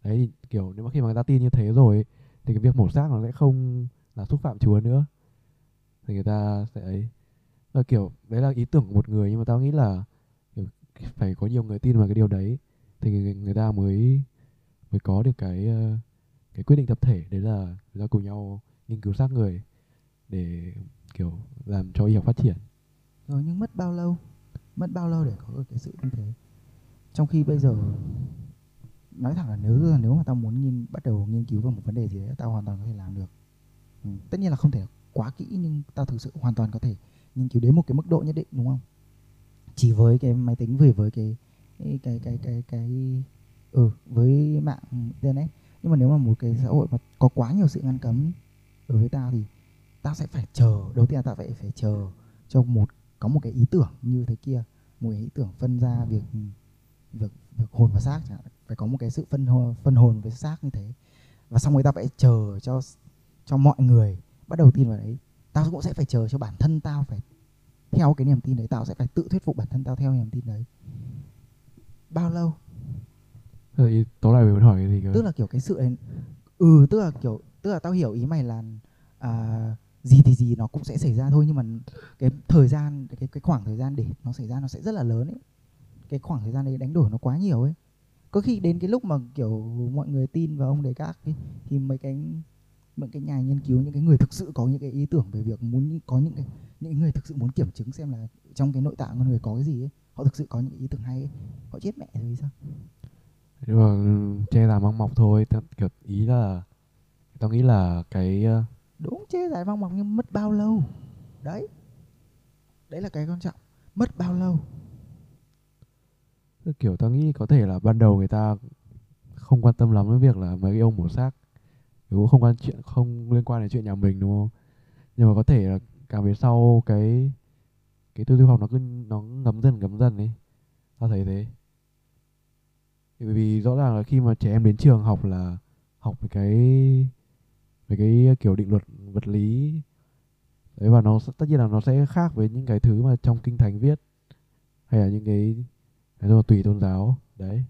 Đấy thì kiểu nếu mà khi mà người ta tin như thế rồi ấy, thì cái việc mổ xác nó sẽ không là xúc phạm chúa nữa. Thì người ta sẽ ấy. Là kiểu đấy là ý tưởng của một người nhưng mà tao nghĩ là kiểu, phải có nhiều người tin vào cái điều đấy thì người, người ta mới mới có được cái ờ, cái quyết định tập thể. Đấy là người ta cùng nhau nghiên cứu xác người để kiểu làm cho y học phát triển. Rồi nhưng mất bao lâu? Mất bao lâu để có được cái sự như thế? Trong khi bây giờ nói thẳng là nếu là nếu mà tao muốn nghiên bắt đầu nghiên cứu về một vấn đề gì đấy tao hoàn toàn có thể làm được. Ừ. tất nhiên là không thể quá kỹ nhưng tao thực sự hoàn toàn có thể nghiên cứu đến một cái mức độ nhất định đúng không? Chỉ với cái máy tính về với cái cái cái cái cái, cái ừ với mạng internet. Nhưng mà nếu mà một cái xã hội mà có quá nhiều sự ngăn cấm đối với tao thì tao sẽ phải chờ đầu tiên là tao phải phải chờ cho một có một cái ý tưởng như thế kia một ý tưởng phân ra việc việc việc hồn và xác chẳng hạn. phải có một cái sự phân hồn, phân hồn với xác như thế. Và xong người ta phải chờ cho cho mọi người bắt đầu tin vào đấy. Tao cũng sẽ phải chờ cho bản thân tao phải theo cái niềm tin đấy tao sẽ phải tự thuyết phục bản thân tao theo niềm tin đấy. Bao lâu? Thì tối nay mày muốn hỏi cái gì cơ? Tức là kiểu cái sự ấy, ừ tức là kiểu tức là tao hiểu ý mày là à, gì thì gì nó cũng sẽ xảy ra thôi. Nhưng mà cái thời gian cái cái khoảng thời gian để nó xảy ra nó sẽ rất là lớn ấy. Cái khoảng thời gian đấy đánh đổi nó quá nhiều ấy. Có khi đến cái lúc mà kiểu mọi người tin vào ông đấy các ấy, thì mấy cái những cái nhà nghiên cứu những cái người thực sự có những cái ý tưởng về việc muốn có những cái những người thực sự muốn kiểm chứng xem là trong cái nội tạng con người có cái gì ấy họ thực sự có những ý tưởng hay ấy. họ chết mẹ rồi sao? Nhưng mà ừ, che làm ăn mọc thôi. Tao- kiểu ý là tao nghĩ là cái đúng chế giải vong mọc nhưng mất bao lâu? Đấy. Đấy là cái quan trọng. Mất bao lâu? Kiểu tao nghĩ có thể là ban đầu người ta không quan tâm lắm với việc là mấy cái ông mổ xác. Cũng không quan chuyện, không liên quan đến chuyện nhà mình, đúng không? Nhưng mà có thể là càng về sau cái cái tư duy học nó cứ, nó ngấm dần ngấm dần ấy. Tao thấy thế. Bởi vì rõ ràng là khi mà trẻ em đến trường học là học cái về cái ờ, kiểu, định luật vật lý. Đấy, và nó tất nhiên là nó sẽ khác với những cái thứ mà trong kinh thánh viết. Hay là những cái cái là tùy tôn giáo. Đấy.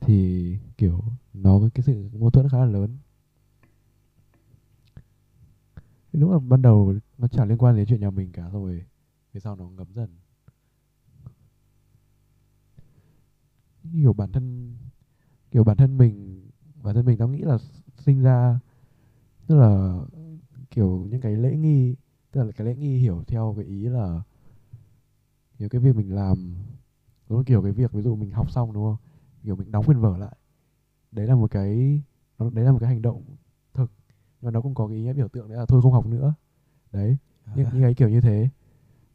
Thì, kiểu, nó có cái sự mâu thuẫn khá là lớn. Đúng là ban đầu nó chẳng liên quan đến chuyện nhà mình cả rồi về sau nó ngấm dần. Kiểu bản thân, kiểu bản thân mình, bản thân mình tao nghĩ là sinh ra tức là kiểu những cái lễ nghi tức là cái lễ nghi hiểu theo cái ý là nhiều cái việc mình làm đúng là kiểu cái việc ví dụ mình học xong đúng không? Kiểu mình đóng quyển vở lại. Đấy là một cái nó, đấy là một cái hành động thực nhưng mà nó cũng có cái ý nghĩa biểu tượng đấy là thôi không học nữa. Đấy những, những cái kiểu như thế.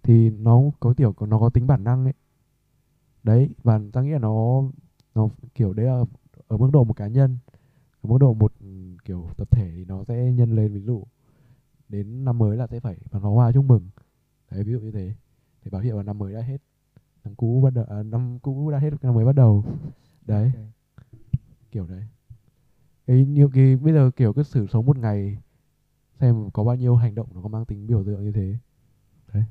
Thì nó có kiểu nó có tính bản năng ấy. Đấy và ta nghĩ là nó nó kiểu đấy là ở mức độ một cá nhân mức độ một ừ, kiểu tập thể thì nó sẽ nhân lên ví dụ đến năm mới là sẽ phải bắn pháo hoa chúc mừng. Đấy ví dụ như thế. Để báo hiệu là năm mới đã hết. Năm cũ bắt đầu à, năm cũ đã hết năm mới bắt đầu. Đấy. Ok. kiểu đấy. Cái nhiều cái bây giờ kiểu cứ xử sống một ngày xem có bao nhiêu hành động nó có mang tính biểu tượng như thế. Đấy.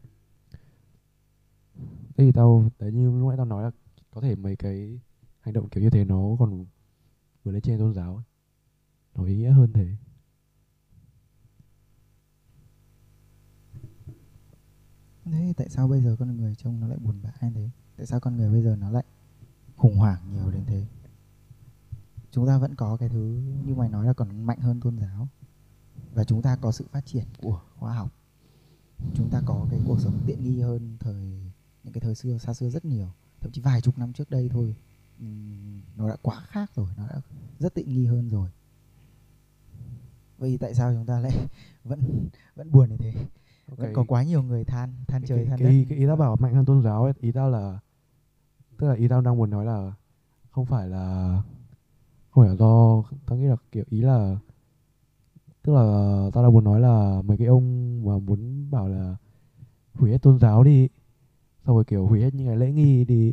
Thế thì tao đấy như lúc nãy tao nói là có thể mấy cái hành động kiểu như thế nó còn vừa lên trên tôn giáo ấy nó ý nghĩa hơn thế. Thế tại sao bây giờ con người trông nó lại buồn bã như thế? Tại sao con người bây giờ nó lại khủng hoảng nhiều đến thế? Chúng ta vẫn có cái thứ, như mày nói là còn mạnh hơn tôn giáo. Và chúng ta có sự phát triển của khoa học. Chúng ta có cái cuộc sống tiện nghi hơn thời, những cái thời xưa, xa xưa rất nhiều. Thậm chí vài chục năm trước đây thôi. Nó đã quá khác rồi, nó đã rất tiện nghi hơn rồi vậy tại sao chúng ta lại vẫn vẫn buồn như thế? Vẫn có quá nhiều người than than cái, trời cái, than cái, đất. ý, cái ý tao bảo mạnh hơn tôn giáo ấy ý tao là tức là ý tao đang muốn nói là không phải là không phải là do tao nghĩ là kiểu ý là tức là tao đang muốn nói là mấy cái ông mà muốn bảo là hủy hết tôn giáo đi xong rồi kiểu hủy hết những cái lễ nghi đi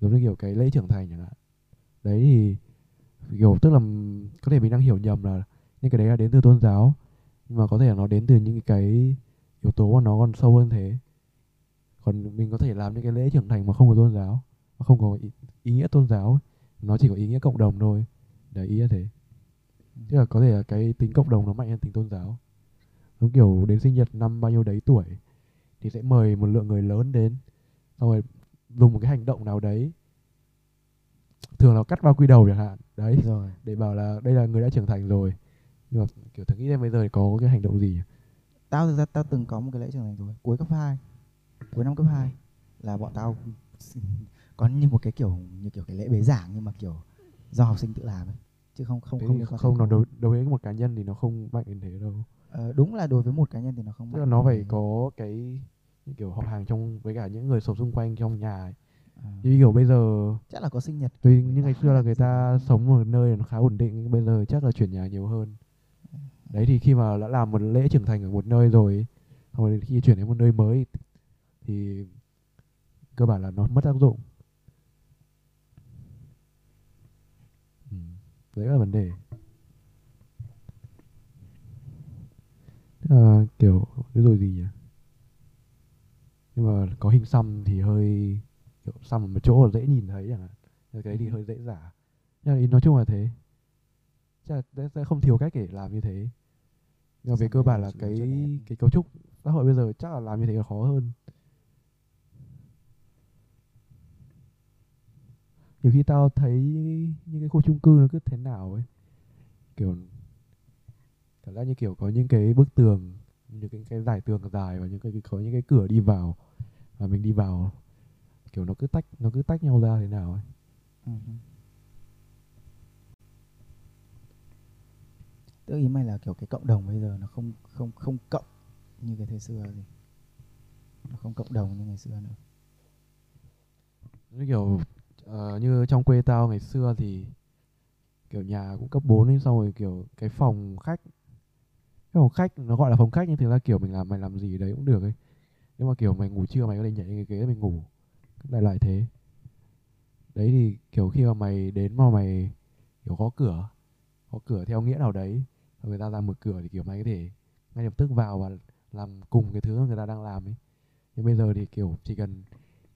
giống như kiểu cái lễ trưởng thành chẳng hạn. Đấy thì kiểu tức là có thể mình đang hiểu nhầm là những cái đấy là đến từ tôn giáo. Nhưng mà có thể là nó đến từ những cái yếu tố mà nó còn sâu hơn thế. Còn mình có thể làm những cái lễ trưởng thành mà không có tôn giáo nó không có ý, ý nghĩa tôn giáo nó chỉ có ý nghĩa cộng đồng thôi. Đấy ý là thế. Tức là có thể là cái tính cộng đồng nó mạnh hơn tính tôn giáo. Giống kiểu đến sinh nhật năm bao nhiêu đấy tuổi thì sẽ mời một lượng người lớn đến. Xong rồi dùng một cái hành động nào đấy. Thường là cắt bao quy đầu chẳng hạn. Đấy. Rồi. Để bảo là đây là người đã trưởng thành rồi nhưng mà kiểu thử nghĩ xem bây giờ thì có cái hành động gì tao thực ra tao từng có một cái lễ trưởng thành rồi. Cuối cấp 2 cuối năm cấp 2 là bọn tao có như một cái kiểu như kiểu cái lễ bế giảng nhưng mà kiểu do học sinh tự làm ấy. Chứ không không Thế không không thầy nó đối, đối với một cá nhân thì nó không mạnh đến thế đâu. Ờ, đúng là đối với một cá nhân thì nó không tức là nó phải có cái kiểu họ hàng trong với cả những người sống xung quanh trong nhà ấy. Ờ, như kiểu bây giờ chắc là có sinh nhật tuy như ngày xưa là người ta sống ở nơi nó khá ổn định nhưng bây giờ chắc là chuyển nhà nhiều hơn đấy thì khi mà đã làm một lễ trưởng thành ở một nơi rồi ấy, rồi khi chuyển đến một nơi mới thì cơ bản là nó mất tác dụng. Ừ. đấy là vấn đề. Là kiểu cái rồi gì nhỉ? Nhưng mà có hình xăm thì hơi kiểu xăm ở một chỗ là dễ nhìn thấy chẳng hạn. Cái đấy thì Ừ. hơi dễ giả nhưng mà nói chung là thế. Chắc là sẽ không thiếu cách để làm như thế nhưng mà về cơ bản là cái cái cấu trúc xã hội bây giờ chắc là làm như thế là khó hơn. Nhiều khi tao thấy những cái khu chung cư nó cứ thế nào ấy kiểu cảm giác như kiểu có những cái bức tường những cái cái dải tường dài và những cái có những cái cửa đi vào và mình đi vào kiểu nó cứ tách nó cứ tách nhau ra thế nào ấy. Ừ Tức ý mày là kiểu cái cộng đồng bây giờ nó không không không cộng như cái thời xưa gì. Nó không cộng đồng như ngày xưa nữa. Như kiểu uh, như trong quê tao ngày xưa thì kiểu nhà cũng cấp 4 ấy xong rồi kiểu cái phòng khách cái phòng khách nó gọi là phòng khách nhưng thực ra kiểu mình làm mày làm gì đấy cũng được ấy. Nhưng mà kiểu mày ngủ trưa mày có thể nhảy lên cái ghế mình ngủ đại loại thế. Đấy thì kiểu khi mà mày đến mà mày kiểu có cửa có cửa theo nghĩa nào đấy người ta ra mở cửa thì kiểu mày có thể ngay lập tức vào và làm cùng cái thứ người ta đang làm ấy. Nhưng bây giờ thì kiểu chỉ cần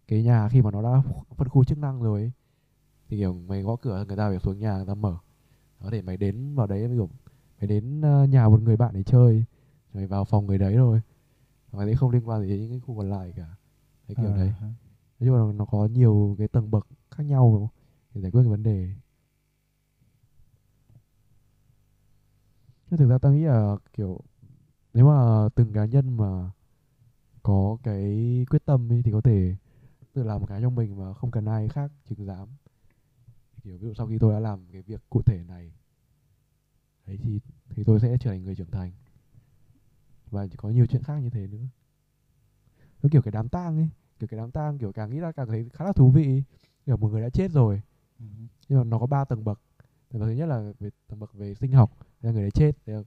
cái nhà khi mà nó đã phân khu chức năng rồi ấy, thì kiểu mày gõ cửa người ta phải xuống nhà người ta mở. Có thể mày đến vào đấy ví dụ mày đến ờ, nhà một người bạn để chơi mày vào phòng người đấy rồi mày thấy không liên quan gì đến những cái khu còn lại cả. Cái kiểu Ờ đấy. nói chung là nó có nhiều cái tầng bậc khác nhau để giải quyết cái vấn đề nhưng thực ra tao nghĩ là kiểu nếu mà từng cá nhân mà có cái quyết tâm ấy thì có thể tự làm một cái trong mình mà không cần ai khác chứng giám. Kiểu ví dụ sau khi tôi đã làm cái việc cụ thể này đấy thì thì tôi sẽ trở thành người trưởng thành. Và có nhiều chuyện khác như thế nữa. Nó kiểu cái đám tang ấy kiểu cái đám tang kiểu càng nghĩ ra càng thấy khá là thú vị kiểu một người đã chết rồi Ừ. nhưng mà nó có ba tầng bậc thứ nhất là về tầng bậc về sinh học là người đấy chết là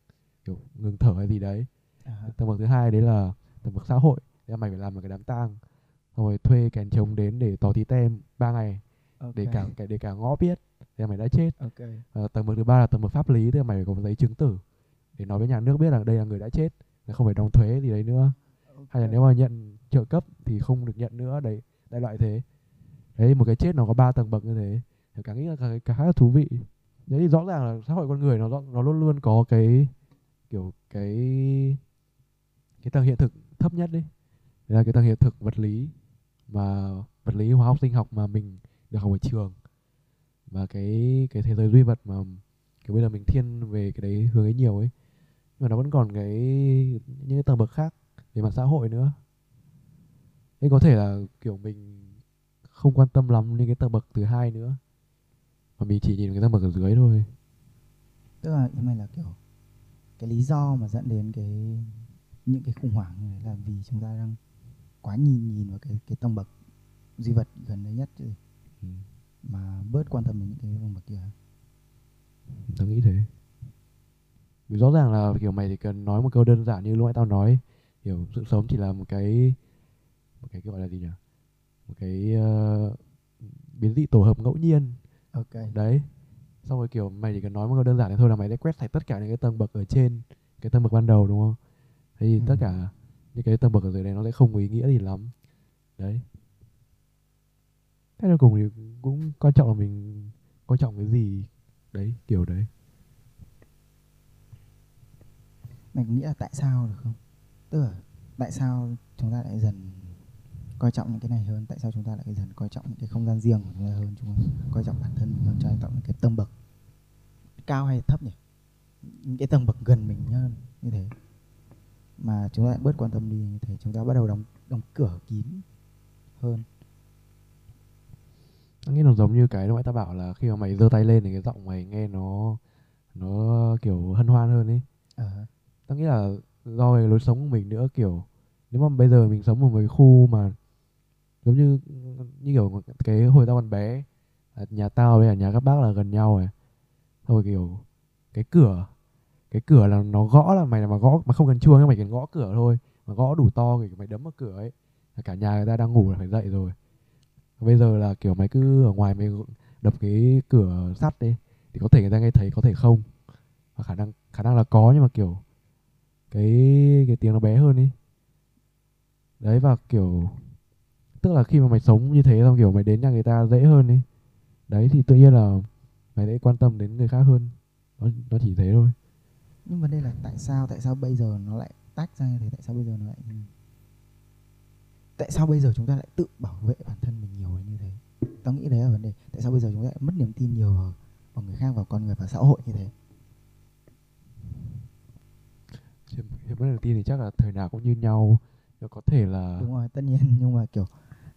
kiểu ngừng thở hay gì đấy. À. Tầng bậc thứ hai đấy là tầng bậc xã hội là mày phải làm một cái đám tang rồi thuê kèn trống đến để tỏ tí tem ba ngày để Ok. cả để cả ngõ biết là mày đã chết. Ok. Ờ, tầng bậc thứ ba là tầng bậc pháp lý tức là mày phải có giấy chứng tử để nói với nhà nước biết là đây là người đã chết là không phải đóng thuế gì đấy nữa. Hay là nếu mà nhận trợ cấp thì không được nhận nữa đấy đại loại thế. Đấy một cái chết nó có ba tầng bậc như thế. Càng nghĩ là càng khá là thú vị đấy thì rõ ràng là xã hội con người nó rõ- nó luôn luôn có cái, kiểu, cái cái tầng hiện thực thấp nhất đấy. Là cái tầng hiện thực vật lý mà, vật lý hóa học sinh học mà mình được học ở trường. Và cái cái thế giới duy vật mà, kiểu, bây giờ mình thiên về cái đấy, hướng ấy nhiều ấy. Nhưng mà nó vẫn còn cái, những cái tầng bậc khác về mặt xã hội nữa. Ấy có thể là, kiểu, mình không quan tâm lắm đến cái tầng bậc thứ hai nữa mà mình chỉ nhìn cái tầng bậc ở dưới thôi. Tức là ý mày là kiểu cái lý do mà dẫn đến cái những cái khủng hoảng này là vì chúng ta đang quá nhìn nhìn vào cái cái tầng bậc duy vật gần đấy nhất chứ. Gì. ừ. mà bớt quan tâm đến những cái tầng bậc kia. Tao nghĩ thế. Vì rõ ràng là kiểu mày chỉ cần nói một câu đơn giản như lúc nãy tao nói kiểu sự sống chỉ là một cái một cái gọi là gì nhỉ? Một cái ờ, biến dị tổ hợp ngẫu nhiên ok. Đấy. Xong rồi kiểu mày chỉ cần nói một câu đơn giản thế thôi là mày sẽ quét sạch tất cả những cái tầng bậc ở trên cái tầng bậc ban đầu đúng không? Thế thì Ừ. tất cả những cái tầng bậc ở dưới này nó sẽ không có ý nghĩa gì lắm. Đấy. Thế cuối cùng thì cũng quan trọng là mình quan trọng cái gì. Đấy kiểu đấy. Mày có nghĩ là tại sao được không? Tức là tại sao chúng ta lại dần coi trọng những cái này hơn. Tại sao chúng ta lại dần coi trọng những cái không gian riêng của chúng ta hơn chúng ta coi trọng bản thân mình hơn coi trọng những cái tầng bậc cao hay thấp nhỉ? Những cái tầng bậc gần mình hơn như thế. Mà chúng ta lại bớt quan tâm đi như thế chúng ta bắt đầu đóng đóng cửa kín hơn. Tao nghĩ nó giống như cái lúc nãy ta bảo là khi mà mày giơ tay lên thì cái giọng mày nghe nó nó kiểu hân hoan hơn ấy. Ờ. Tao nghĩ là do cái lối sống của mình nữa kiểu nếu mà bây giờ mình sống ở một cái khu mà giống như như kiểu cái hồi tao còn bé nhà tao với nhà các bác là gần nhau này thôi kiểu cái cửa cái cửa là nó gõ là mày mà gõ mà không cần chuông ấy, mày cần gõ cửa thôi mà gõ đủ to thì mày đấm vào cửa ấy là cả nhà người ta đang ngủ là phải dậy rồi. Bây giờ là kiểu mày cứ ở ngoài mày đập cái cửa sắt đi thì có thể người ta nghe thấy có thể không. Và khả năng khả năng là có nhưng mà kiểu cái cái tiếng nó bé hơn đi đấy và kiểu tức là khi mà mày sống như thế xong kiểu mày đến nhà người ta dễ hơn đi đấy thì tự nhiên là mày sẽ quan tâm đến người khác hơn. Nó nó chỉ thế thôi. Nhưng vấn đề là tại sao tại sao bây giờ nó lại tách ra như thế? Tại sao bây giờ nó lại tại sao bây giờ chúng ta lại tự bảo vệ bản thân mình nhiều như thế? Tao nghĩ đấy là vấn đề. Tại sao bây giờ chúng ta lại mất niềm tin nhiều vào, vào người khác vào con người và xã hội như thế? Thì mất niềm tin thì chắc là thời nào cũng như nhau. Có thể là đúng rồi tất nhiên. Nhưng mà kiểu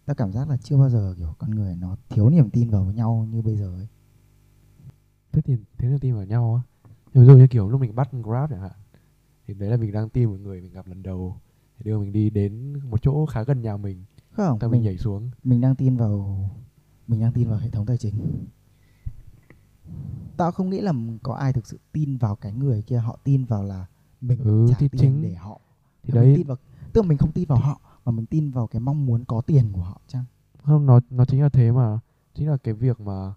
tao cảm giác là chưa bao giờ kiểu con người nó thiếu niềm tin vào nhau như bây giờ ấy. Thế thì thế niềm tin vào nhau á. Ví dụ như kiểu lúc mình bắt grab chẳng hạn thì đấy là mình đang tin một người mình gặp lần đầu thì đưa mình đi đến một chỗ khá gần nhà mình không xong mình mình nhảy xuống. mình đang tin vào mình đang tin vào hệ thống tài chính. Tao không nghĩ là có ai thực sự tin vào cái người kia họ tin vào là mình Ừ, trả thì tiền chính- để họ. Thì Và mình đấy. tin vào tức là mình không tin vào họ mà mình tin vào cái mong muốn có tiền của họ chăng? Không nó nó chính là thế mà. Chính là cái việc mà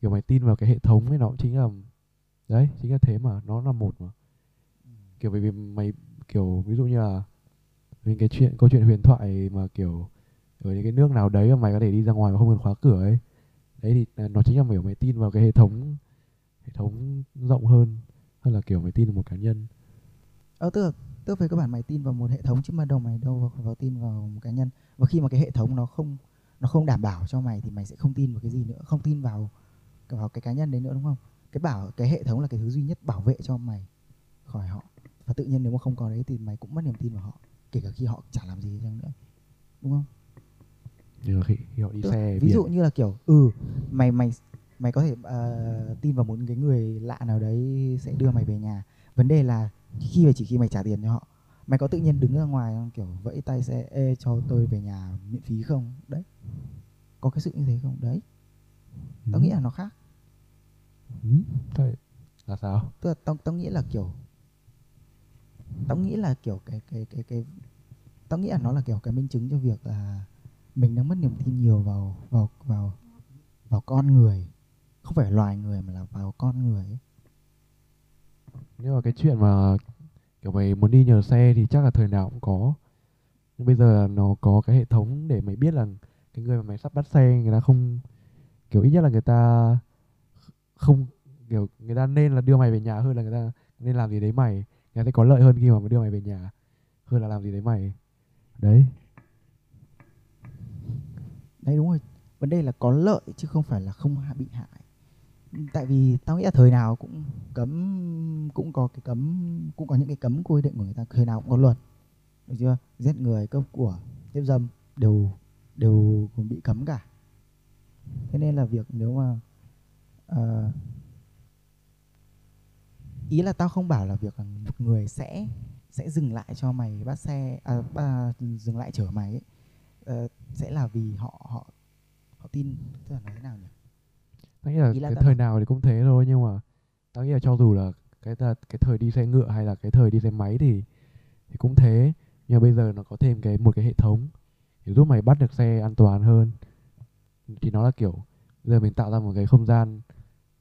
kiểu mày tin vào cái hệ thống ấy nó cũng chính là đấy chính là thế mà. Nó là một mà. Kiểu bởi vì mày kiểu ví dụ như là những cái chuyện câu chuyện huyền thoại mà kiểu ở những cái nước nào đấy mà mày có thể đi ra ngoài mà không cần khóa cửa ấy đấy thì là- nó chính là kiểu mày tin vào cái hệ thống hệ thống rộng hơn hơn là kiểu mày tin vào một cá nhân. Ờ tức là tức về cơ bản mày tin vào một hệ thống chứ mà đâu mày đâu vào, vào tin vào một cá nhân. Và khi mà cái hệ thống nó không nó không đảm bảo cho mày thì mày sẽ không tin vào cái gì nữa không tin vào vào cái cá nhân đấy nữa đúng không? Cái bảo cái hệ thống là cái thứ duy nhất bảo vệ cho mày khỏi họ. Và tự nhiên nếu mà không có đấy thì mày cũng mất niềm tin vào họ kể cả khi họ chả làm gì chăng nữa đúng không? Như khi, khi họ đi Tức- xe ví biển. dụ như là kiểu ừ mày mày mày có thể ờ, tin vào một cái người lạ nào đấy sẽ đưa mày về nhà. Vấn đề là khi mà chỉ khi mày trả tiền cho họ mày có tự nhiên đứng ra ngoài không? Kiểu vẫy tay xe ê cho tôi về nhà miễn phí không? Đấy. Có cái sự như thế không? Đấy. Tao nghĩ là nó khác. Ừ. Thế là sao? Tức là tao tao nghĩ là kiểu tao nghĩ là kiểu cái cái cái cái tao nghĩ là nó là kiểu cái minh chứng cho việc là mình đang mất niềm tin nhiều vào vào vào vào con người. Không phải loài người mà là vào con người ấy nhưng mà cái chuyện mà, kiểu mày muốn đi nhờ xe thì chắc là thời nào cũng có. Nhưng bây giờ là nó có cái hệ thống để mày biết là cái người mà mày sắp bắt xe, người ta không, kiểu ít nhất là người ta không, kiểu người ta nên là đưa mày về nhà hơn là người ta nên làm gì đấy mày. Người ta sẽ có lợi hơn khi mà đưa mày về nhà hơn là làm gì đấy mày. Đấy. Đấy, đúng rồi. Vấn đề là có lợi chứ không phải là không bị hại tại vì tao nghĩ là thời nào cũng cấm cũng có cái cấm cũng có những cái cấm quy định của người ta thời nào cũng có luật. Được chưa? Giết người cướp của hiếp dâm đều đều cũng bị cấm cả. Thế nên là việc nếu mà uh, ý là tao không bảo là việc là một người sẽ sẽ dừng lại cho mày bắt xe à, à, dừng lại chở mày ấy, ờ, sẽ là vì họ họ họ tin. Tức là nói thế nào nhỉ? Tao nghĩ là Ý là cái tao thời nào? thì cũng thế thôi nhưng mà tao nghĩ là cho dù là cái ta- cái thời đi xe ngựa hay là cái thời đi xe máy thì thì cũng thế. Nhưng mà bây giờ nó có thêm cái một cái hệ thống để giúp mày bắt được xe an toàn hơn. Thì nó là kiểu giờ mình tạo ra một cái không gian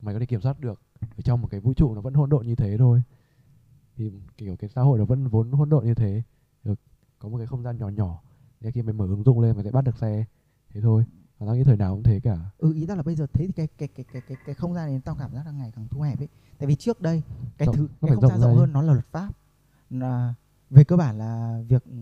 mày có thể kiểm soát được ở trong một cái vũ trụ nó vẫn hỗn độn như thế thôi. Thì kiểu cái xã hội nó vẫn vốn hỗn độn như thế. Được có một cái không gian nhỏ nhỏ. Để khi mày mở ứng dụng lên mày sẽ bắt được xe. Thế thôi và tao nghĩ thời nào cũng thế cả. Ừ ý tao là bây giờ thế thì cái cái cái cái cái, cái không gian này tao cảm giác là ngày càng thu hẹp ấy. Tại vì trước đây cái Rộng- thứ nó cái không gian rộng hơn nó là luật pháp. Là về cơ bản là việc ừ,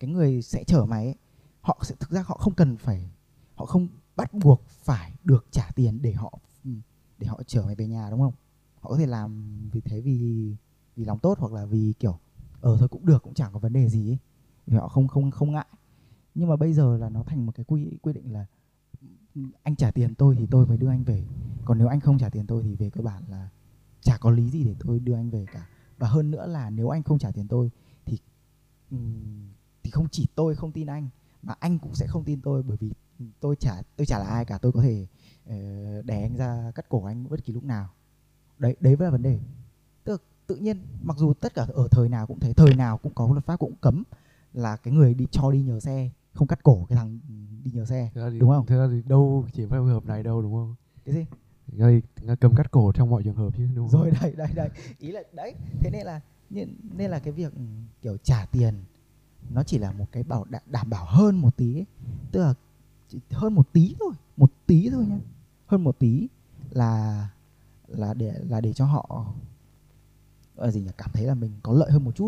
cái người sẽ chở mày ấy, họ sẽ thực ra họ không cần phải họ không bắt buộc phải được trả tiền để họ ừ, để họ chở mày về nhà đúng không? Họ có thể làm vì thế vì vì lòng tốt hoặc là vì kiểu ờ thôi cũng được cũng chẳng có vấn đề gì ấy. Vì họ không không không ngại. Nhưng mà bây giờ là nó thành một cái quy quy định là anh trả tiền tôi thì tôi mới đưa anh về. Còn nếu anh không trả tiền tôi thì về cơ bản là chả có lý gì để tôi đưa anh về cả. Và hơn nữa là nếu anh không trả tiền tôi thì thì không chỉ tôi không tin anh, mà anh cũng sẽ không tin tôi. Bởi vì tôi chả tôi chả là ai cả. Tôi có thể ờ, đè anh ra cắt cổ anh bất kỳ lúc nào. Đấy đấy mới là vấn đề. Tức là tự nhiên, mặc dù tất cả ở thời nào cũng thế, thời nào cũng có luật pháp cũng cấm là cái người đi cho đi nhờ xe không cắt cổ cái thằng đi nhờ xe thế thì, Đúng không? thế ra thì đâu chỉ phải trường hợp này đâu đúng không? Cái gì? Thì cầm cắt cổ trong mọi trường hợp chứ đúng không? Rồi đây đây đây. Ý là đấy thế nên là nên, là cái việc ừ, kiểu trả tiền nó chỉ là một cái bảo đảm, đảm bảo hơn một tí ấy. tức là chỉ hơn một tí thôi một tí thôi nhá. Hơn một tí là là để là để cho họ là gì nhỉ? Cảm thấy là mình có lợi hơn một chút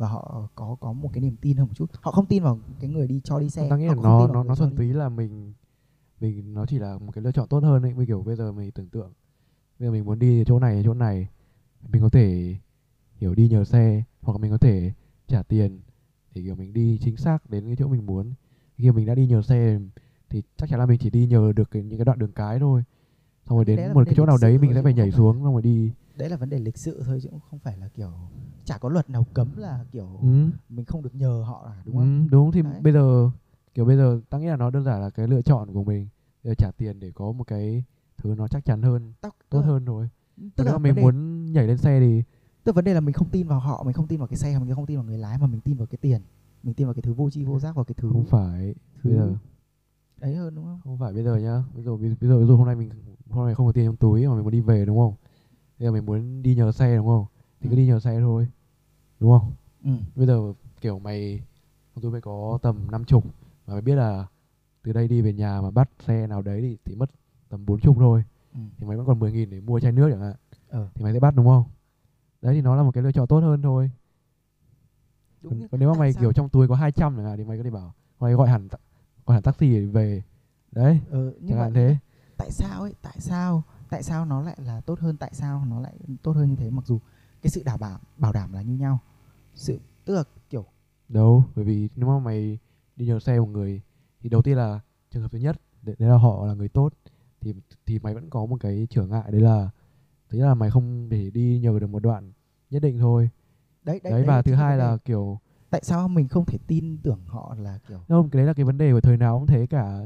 và họ có có một cái niềm tin hơn một chút. Họ không tin vào cái người đi cho đi xe tao nghĩ là nó nó nó thuần túy là mình mình nó chỉ là một cái lựa chọn tốt hơn ấy. Như kiểu bây giờ mình tưởng tượng bây giờ mình muốn đi chỗ này chỗ này mình có thể hiểu đi nhờ xe hoặc mình có thể trả tiền để kiểu mình đi chính xác đến cái chỗ mình muốn. Khi mình đã đi nhờ xe thì chắc chắn là mình chỉ đi nhờ được cái, những cái đoạn đường cái thôi. Xong rồi đến một cái chỗ nào đấy mình sẽ phải nhảy xuống xong rồi đi đấy là vấn đề lịch sự thôi chứ cũng không phải là kiểu chả có luật nào cấm là kiểu ừ. mình không được nhờ họ à đúng không? Ừ, đúng thì Đấy. bây giờ kiểu bây giờ tao nghĩ là nó đơn giản là cái lựa chọn của mình. Bây giờ trả tiền để có một cái thứ nó chắc chắn hơn Tao- tốt là- hơn thôi. Tức là mà mình đề- muốn nhảy lên xe thì tức là vấn đề là mình không tin vào họ mình không tin vào cái xe mình không tin vào người lái mà mình tin vào cái tiền. Mình tin vào cái thứ vô tri vô giác vào cái thứ không phải thứ bây giờ. ấy hơn đúng không? Không phải bây giờ nhá. Bây giờ bây giờ ví dụ hôm nay mình hôm nay không có tiền trong túi mà mình muốn đi về đúng không bây giờ mình muốn đi nhờ xe đúng không thì cứ Ừ. đi nhờ xe thôi đúng không ừ. bây giờ kiểu mày trong túi mày có tầm năm chục mà mày biết là từ đây đi về nhà mà bắt xe nào đấy thì, thì mất tầm bốn chục thôi Ừ. thì mày vẫn còn 10 nghìn để mua chai nước chẳng hạn Ờ. thì mày sẽ bắt đúng không đấy thì nó là một cái lựa chọn tốt hơn thôi Đúng còn, còn nếu mà mày sao- kiểu trong túi có 200 chẳng hạn thì mày có thể bảo mày gọi hẳn gọi hẳn taxi để về đấy ờ, nhưng chẳng hạn thế tại sao ấy tại sao tại sao nó lại là tốt hơn tại sao nó lại tốt hơn như thế? Mặc dù cái sự đảm bảo bảo đảm là như nhau. Sự tức là kiểu đâu bởi vì nếu mà mày đi nhờ xe một người thì đầu tiên là trường hợp thứ nhất đấy đấy là họ là người tốt thì thì mày vẫn có một cái trở ngại đấy là thứ nhất là mày không thể đi nhờ được một đoạn nhất định thôi. Đấy đấy, đấy, và thứ hai là kiểu tại sao mình không thể tin tưởng họ là kiểu không cái đấy là cái vấn đề của thời nào cũng thế cả.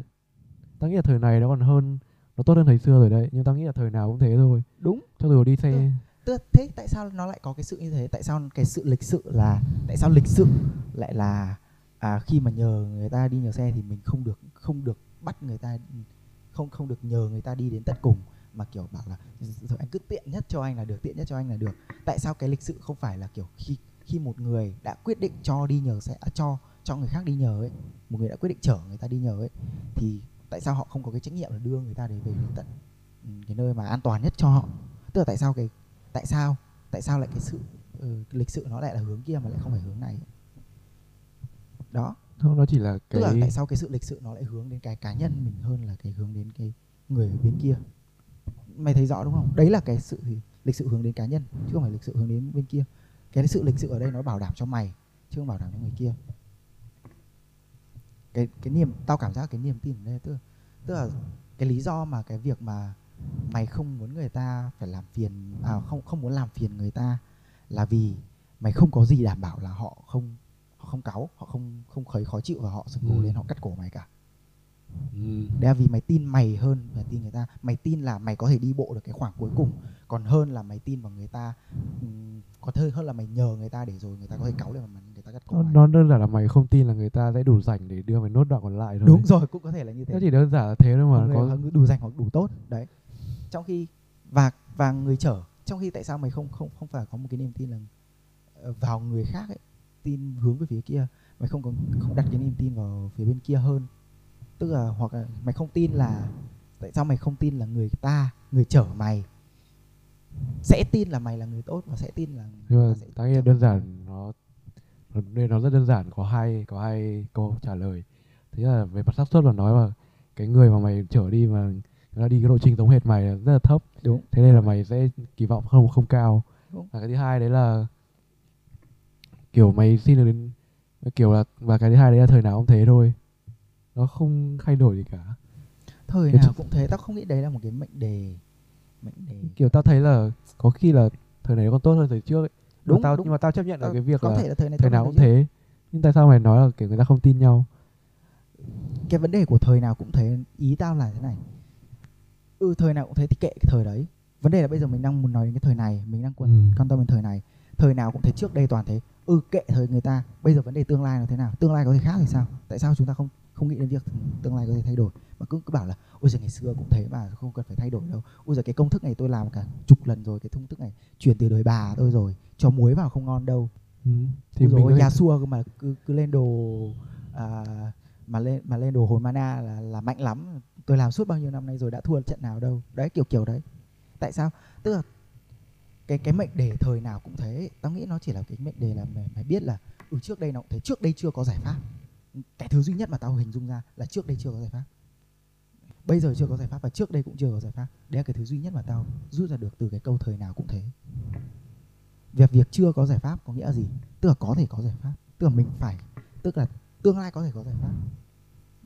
Tao nghĩ là thời này nó còn hơn nó tốt hơn thời xưa rồi đấy nhưng tao nghĩ là thời nào cũng thế thôi. Đúng. Cho dù đi xe. Tức thế tại sao nó lại có cái sự như thế? Tại sao cái sự lịch sự là tại sao lịch sự lại là à, khi mà nhờ người ta đi nhờ xe thì mình không được không được bắt người ta không không được nhờ người ta đi đến tận cùng mà kiểu bảo là rồi anh cứ tiện nhất cho anh là được tiện nhất cho anh là được. Tại sao cái lịch sự không phải là kiểu khi khi một người đã quyết định cho đi nhờ xe à, cho cho người khác đi nhờ ấy một người đã quyết định chở người ta đi nhờ ấy thì tại sao họ không có cái trách nhiệm là đưa người ta đến về đến tận ừ, cái nơi mà an toàn nhất cho họ? Tức là tại sao cái tại sao tại sao lại cái sự ừ, cái lịch sự nó lại là hướng kia mà lại không phải hướng này? Đó. Không nó chỉ là tức là cái tại sao cái sự lịch sự nó lại hướng đến cái cá nhân mình hơn là cái hướng đến cái người ở bên kia? Mày thấy rõ đúng không? Đấy là cái sự lịch sự hướng đến cá nhân chứ không phải lịch sự hướng đến bên kia. Cái sự lịch sự ở đây nó bảo đảm cho mày chứ không bảo đảm cho người kia cái cái niềm tao cảm giác cái niềm tin ở đây tức là, tức là cái lý do mà cái việc mà mày không muốn người ta phải làm phiền à không không muốn làm phiền người ta là vì mày không có gì đảm bảo là họ không họ không cáu họ không không khấy khó chịu và họ cổ Ừ. lên họ cắt cổ mày cả ừ. đấy là vì mày tin mày hơn là tin người ta. Mày tin là mày có thể đi bộ được cái khoảng cuối cùng. Còn hơn là mày tin vào người ta ừm, còn hơn hơn là mày nhờ người ta để rồi người ta có thể cáu lên mà người ta cắt cổ nó, đơn giản là mày không tin là người ta sẽ đủ rảnh để đưa mày nốt đoạn còn lại thôi đúng rồi cũng có thể là như thế. Nó chỉ đơn giản là thế thôi mà người có đủ dành hoặc đủ tốt đấy. Trong khi và và người chở trong khi tại sao mày không không không phải có một cái niềm tin là ờ, vào người khác ấy tin hướng về phía kia mày không có không đặt cái niềm tin vào phía bên kia hơn tức là hoặc là mày không tin là tại sao mày không tin là người ta người chở mày? Sẽ tin là mày là người tốt và sẽ tin là nhưng mà sẽ là chở đơn giản nó nó nên nó rất đơn giản có hai có hai câu trả lời. Nhất là về mặt xác suất mà nói mà cái người mà mày chở đi mà ta đi cái lộ trình giống hệt mày là rất là thấp. Đúng. Thế nên là mày sẽ kỳ vọng không không cao. Đúng. và cái thứ hai đấy là kiểu mày xin được đến kiểu là và cái thứ hai đấy là thời nào cũng thế thôi nó không thay đổi gì cả. Thời Cái nào thực- cũng thế tao không nghĩ đấy là một cái mệnh đề mệnh đề. Kiểu tao thấy là có khi là thời này còn tốt hơn thời trước ấy. Nhưng mà Đúng, tao đúng. nhưng mà tao chấp nhận Tao cái việc có là thể là thời này thời nào cũng trước. thế nhưng tại sao mày nói là kiểu người ta không tin nhau? Cái vấn đề của thời nào cũng thế ý tao là thế này. Ừ thời nào cũng thế thì kệ cái thời đấy. Vấn đề là bây giờ mình đang muốn nói đến cái thời này mình đang quan, Ừ. quan tâm đến thời này. Thời nào cũng thế trước đây toàn thế. Ừ kệ thời người ta. Bây giờ vấn đề tương lai là thế nào? Tương lai có thể khác thì sao? Tại sao chúng ta không không nghĩ đến việc tương lai có thể thay đổi. Mà cứ cứ bảo là ôi giờ ngày xưa cũng thế mà không cần phải thay đổi đâu. Ôi giờ cái công thức này tôi làm cả chục lần rồi cái công thức này chuyển từ đời bà tôi rồi cho muối vào không ngon đâu. Ừ. thì thì rồi Yasuo cơ mà cứ cứ lên đồ à, mà lên mà lên đồ hồi mana là là mạnh lắm. Tôi làm suốt bao nhiêu năm nay rồi đã thua trận nào đâu. Đấy kiểu kiểu đấy. Tại sao? Tức là cái cái mệnh đề thời nào cũng thế. Tao nghĩ nó chỉ là cái mệnh đề là mày, mày biết là ừ trước đây nó cũng thế trước đây chưa có giải pháp cái thứ duy nhất mà tao hình dung ra là trước đây chưa có giải pháp. Bây giờ chưa có giải pháp và trước đây cũng chưa có giải pháp. Đấy là cái thứ duy nhất mà tao rút ra được từ cái câu thời nào cũng thế. Việc việc chưa có giải pháp có nghĩa là gì? Tức là có thể có giải pháp. Tức là mình phải tức là tương lai có thể có giải pháp.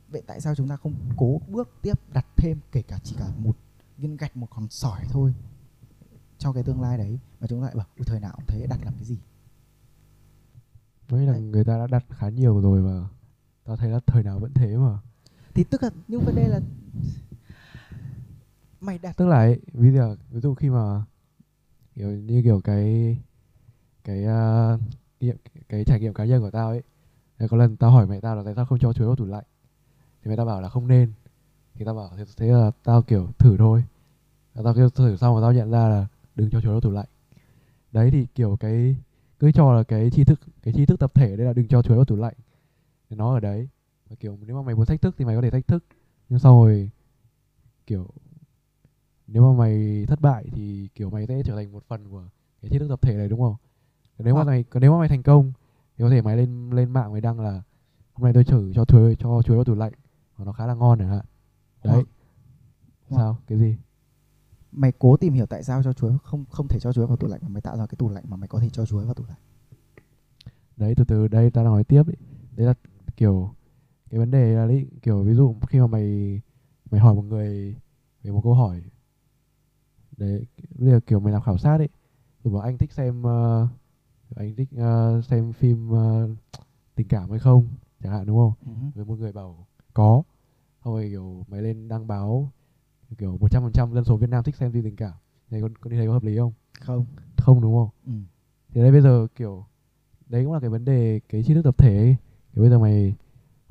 Vậy tại sao chúng ta không cố bước tiếp đặt thêm kể cả chỉ cả một viên gạch một con sỏi thôi cho cái tương lai đấy mà chúng ta lại bảo "Ui, thời nào cũng thế đặt làm cái gì? Mấy là Đấy. người ta đã đặt khá nhiều rồi mà Tao thấy là thời nào vẫn thế mà. Thì tức là nhưng vấn đề là mày đặt Tức là ấy, ví dụ, ví dụ khi mà kiểu như kiểu cái cái uh, nghiệm cái trải nghiệm cá nhân của tao ấy có lần tao hỏi mẹ tao là tại sao không cho chuối vào tủ lạnh? Thì mẹ tao bảo là không nên. Thì tao bảo thế, thế là tao kiểu thử thôi. Và tao kêu thử xong và tao nhận ra là đừng cho chuối vào tủ lạnh. Đấy thì kiểu cái cứ cho là cái tri thức cái tri thức tập thể đây là đừng cho chuối vào tủ lạnh nó ở đấy. Và kiểu nếu mà mày muốn thách thức thì mày có thể thách thức. Nhưng sau rồi kiểu nếu mà mày thất bại thì kiểu mày sẽ trở thành một phần của cái tri thức tập thể này đúng không? Còn nếu mà Hoặc- mày còn nếu mà mày thành công thì có thể mày lên lên mạng mày đăng là hôm nay tôi thử cho chuối cho chuối vào tủ lạnh. Và nó khá là ngon chẳng hạn. Đấy. Hoặc- hoặc- sao? Cái gì? Mày cố tìm hiểu tại sao cho chuối không không thể cho chuối vào tủ lạnh mà mày tạo ra cái tủ lạnh mà mày có thể cho chuối vào tủ lạnh. Đấy từ từ đây ta nói tiếp đấy là kiểu cái vấn đề là đấy kiểu ví dụ khi mà mày mày hỏi một người về một câu hỏi đấy bây giờ kiểu mày làm khảo sát ấy rồi bảo anh thích xem ờ, anh thích ờ, xem phim ờ, tình cảm hay không chẳng hạn đúng không Ừ. với một người bảo có xong rồi kiểu mày lên đăng báo kiểu một trăm phần trăm dân số Việt Nam thích xem phim tình cảm này con con đi thấy có hợp lý không không không đúng không ừ. thì đây bây giờ kiểu đấy cũng là cái vấn đề cái tri thức tập thể ấy thì bây giờ mày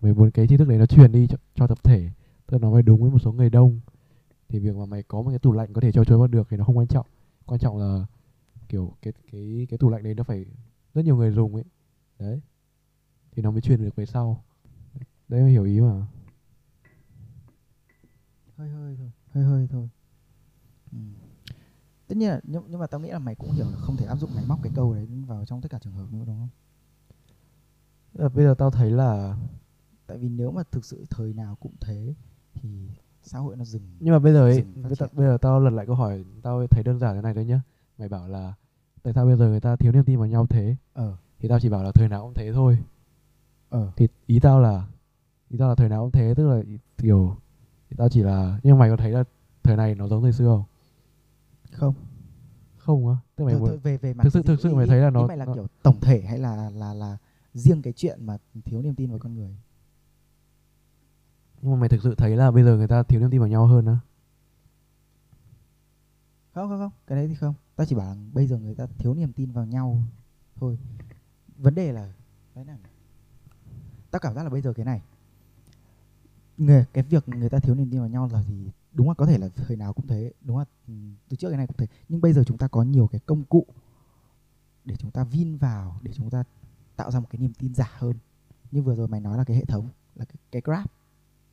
mày muốn cái tri thức đấy nó truyền đi cho, cho tập thể tức là nó phải đúng với một số người đông. Thì việc mà mày có một cái tủ lạnh có thể cho chuối vào được thì nó không quan trọng. Quan trọng là kiểu cái cái cái tủ lạnh đấy nó phải rất nhiều người dùng ấy. Đấy. Thì nó mới truyền được về sau. Đấy mày hiểu ý mà. Hơi hơi thôi hơi hơi thôi. Ừ. tất nhiên là nhưng, nhưng mà tao nghĩ là mày cũng hiểu là không thể áp dụng máy móc cái câu đấy vào trong tất cả trường hợp nữa đúng không? Là bây giờ tao thấy là tại vì nếu mà thực sự thời nào cũng thế thì xã hội nó dừng nhưng mà bây giờ ấy bây, giờ, triển. bây giờ tao lật lại câu hỏi tao thấy đơn giản thế này thôi nhá. Mày bảo là tại sao bây giờ người ta thiếu niềm tin vào nhau thế? Ờ. Thì tao chỉ bảo là thời nào cũng thế thôi. Ờ. Thì ý tao là ý tao là thời nào cũng thế tức là kiểu thì tao chỉ là nhưng mà mày có thấy là thời này nó giống thời xưa không? Không. Không á? Tức mày thôi, muốn thôi, về về mặt thực sự- thực sự ý- mày thấy là nó- mày là nó- kiểu tổng thể hay là là là riêng cái chuyện mà thiếu niềm tin vào con người. Nhưng mà mày thực sự thấy là bây giờ người ta thiếu niềm tin vào nhau hơn á? Không không không cái đấy thì không. Tao chỉ bảo là bây giờ người ta thiếu niềm tin vào nhau thôi. Vấn đề là cái này tao cảm giác là bây giờ cái này người cái việc người ta thiếu niềm tin vào nhau là thì đúng là có thể là thời nào cũng thế đúng là ừ, từ trước cái này cũng thế. Nhưng bây giờ chúng ta có nhiều cái công cụ để chúng ta vin vào để chúng ta tạo ra một cái niềm tin giả hơn. Như vừa rồi mày nói là cái hệ thống là cái, cái graph.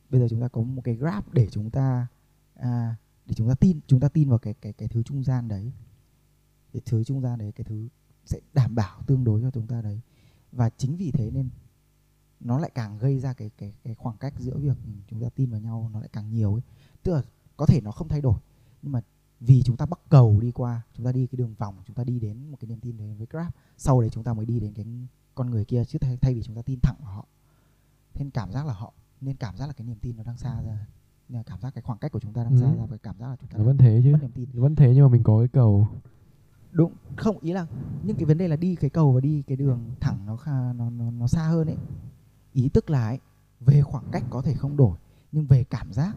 Bây giờ chúng ta có một cái graph để chúng ta à, để chúng ta tin chúng ta tin vào cái cái cái thứ trung gian đấy. Cái thứ trung gian đấy cái thứ sẽ đảm bảo tương đối cho chúng ta đấy. Và chính vì thế nên nó lại càng gây ra cái cái cái khoảng cách giữa việc chúng ta tin vào nhau nó lại càng nhiều ấy. Tức là có thể nó không thay đổi nhưng mà vì chúng ta bắt cầu đi qua chúng ta đi cái đường vòng chúng ta đi đến một cái niềm tin đến với grab sau đấy chúng ta mới đi đến cái con người kia chứ thay, thay vì chúng ta tin thẳng vào họ. Nên cảm giác là họ nên cảm giác là cái niềm tin nó đang xa ra. Nên là cảm giác cái khoảng cách của chúng ta đang Ừ. xa ra và cảm giác là chúng ta vẫn thế chứ. mất niềm tin. Vẫn thế nhưng mà mình có cái cầu. Đúng. Không ý là nhưng cái vấn đề là đi cái cầu và đi cái đường thẳng nó kha, nó nó nó xa hơn ấy. Ý tức là ấy, về khoảng cách có thể không đổi nhưng về cảm giác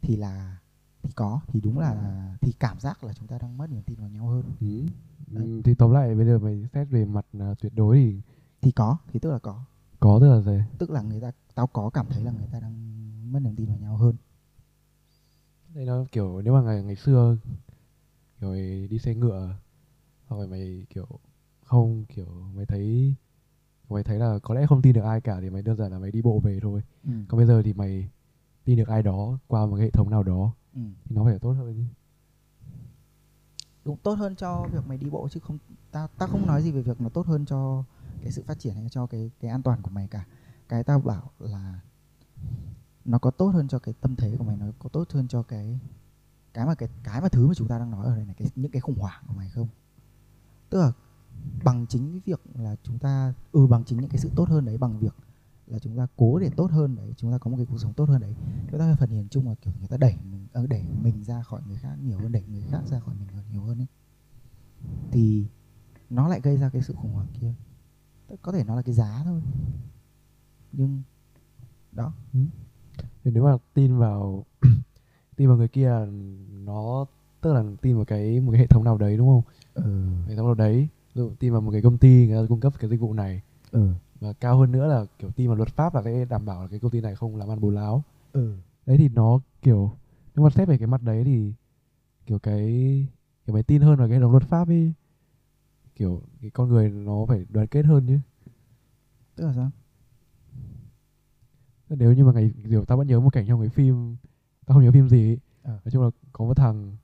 thì là thì có thì đúng là thì cảm giác là chúng ta đang mất niềm tin vào nhau hơn. Ừ. Đấy. Thì tóm lại bây giờ mày xét về mặt à, tuyệt đối thì thì có thì tức là có. Có tức là gì? Tức là người ta tao có cảm thấy là người ta đang mất niềm tin vào nhau hơn. Đây nó kiểu nếu mà ngày ngày xưa kiểu đi xe ngựa hoặc là mày kiểu không kiểu mày thấy mày thấy là có lẽ không tin được ai cả thì mày đơn giản là mày đi bộ về thôi. Ừ. còn bây giờ thì mày tin được ai đó qua một cái hệ thống nào đó Ừ. thì nó phải tốt hơn chứ. Đúng tốt hơn cho việc mày đi bộ chứ không tao tao không nói gì về việc nó tốt hơn cho cái sự phát triển hay cho cái cái an toàn của mày cả. Cái tao bảo là nó có tốt hơn cho cái tâm thế của mày, nó có tốt hơn cho cái cái mà cái cái mà thứ mà chúng ta đang nói ở đây này, cái, những cái khủng hoảng của mày không? Tức là bằng chính cái việc là chúng ta ừ bằng chính những cái sự tốt hơn đấy, bằng việc là chúng ta cố để tốt hơn đấy, chúng ta có một cái cuộc sống tốt hơn đấy chúng ta phần hiền chung là, kiểu, người ta đẩy mình ờ, đẩy mình ra khỏi người khác nhiều hơn, đẩy người khác ra khỏi mình nhiều hơn ấy. Thì nó lại gây ra cái sự khủng hoảng kia có thể nó là cái giá thôi. Nhưng đó. Thì nếu mà tin vào tin vào người kia nó tức là tin vào cái một cái hệ thống nào đấy đúng không? Ừ. Hệ thống nào đấy. Ví dụ tin vào một cái công ty người ta cung cấp cái dịch vụ này. Ừ. Và cao hơn nữa là kiểu tin vào luật pháp là sẽ đảm bảo là cái công ty này không làm ăn bù láo. Ừ. Đấy thì nó kiểu nếu mà xét về cái mặt đấy thì kiểu cái kiểu mày tin hơn vào cái hệ thống luật pháp ấy kiểu cái con người nó phải đoàn kết hơn chứ tức là sao nếu như mà ngày kiểu tao vẫn nhớ một cảnh trong cái phim tao không nhớ phim gì ấy. Ờ. nói chung là có một thằng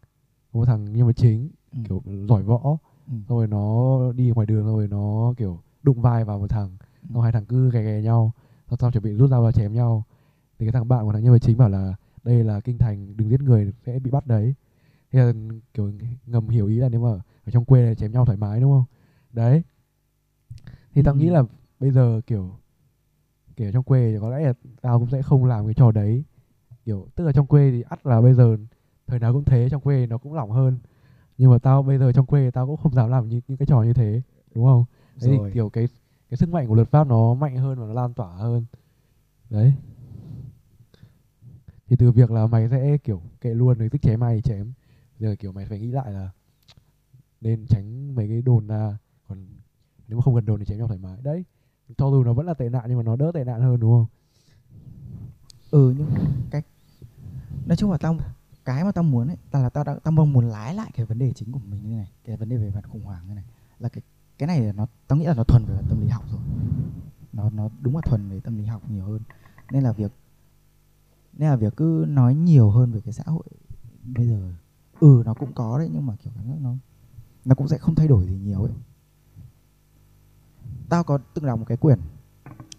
có một thằng nhân vật chính ừ. kiểu giỏi võ ừ. rồi nó đi ngoài đường rồi nó kiểu đụng vai vào một thằng Ừ. xong hai thằng cứ ghè ghè nhau xong sau chuẩn bị rút dao ra chém nhau thì cái thằng bạn của thằng nhân vật chính bảo là đây là kinh thành đừng giết người sẽ bị bắt đấy thế là kiểu ngầm hiểu ý là nếu mà ở trong quê này chém nhau thoải mái đúng không? Đấy. Thì tao Ừ. nghĩ là bây giờ kiểu kiểu trong quê thì có lẽ là tao cũng sẽ không làm cái trò đấy. Kiểu tức là trong quê thì ắt là bây giờ thời nào cũng thế trong quê nó cũng lỏng hơn. Nhưng mà tao bây giờ trong quê tao cũng không dám làm những, những cái trò như thế đúng không? Đấy thì Rồi. kiểu cái cái sức mạnh của luật pháp nó mạnh hơn và nó lan tỏa hơn. Đấy. Thì từ việc là mày sẽ kiểu kệ luôn rồi thích chém ai thì chém giờ, kiểu, mày phải nghĩ lại là nên tránh mấy cái đồn ra. Còn nếu mà không cần đồn thì chém nhau thoải mái. Đấy, cho dù nó vẫn là tệ nạn nhưng mà nó đỡ tệ nạn hơn, đúng không? Ừ nhưng cách, nói chung là tao, cái mà tao muốn ấy, tao là tao đang, tao mong muốn lái lại cái vấn đề chính của mình như này, cái vấn đề về mặt khủng hoảng như này. Là cái cái này nó, tao nghĩ là nó thuần về tâm lý học rồi. Nó nó đúng là thuần về tâm lý học nhiều hơn. Nên là việc, nên là việc cứ nói nhiều hơn về cái xã hội bây giờ ừ nó cũng có đấy nhưng mà kiểu cảm giác nó nó cũng sẽ không thay đổi gì nhiều ấy. Tao có từng đọc một cái quyển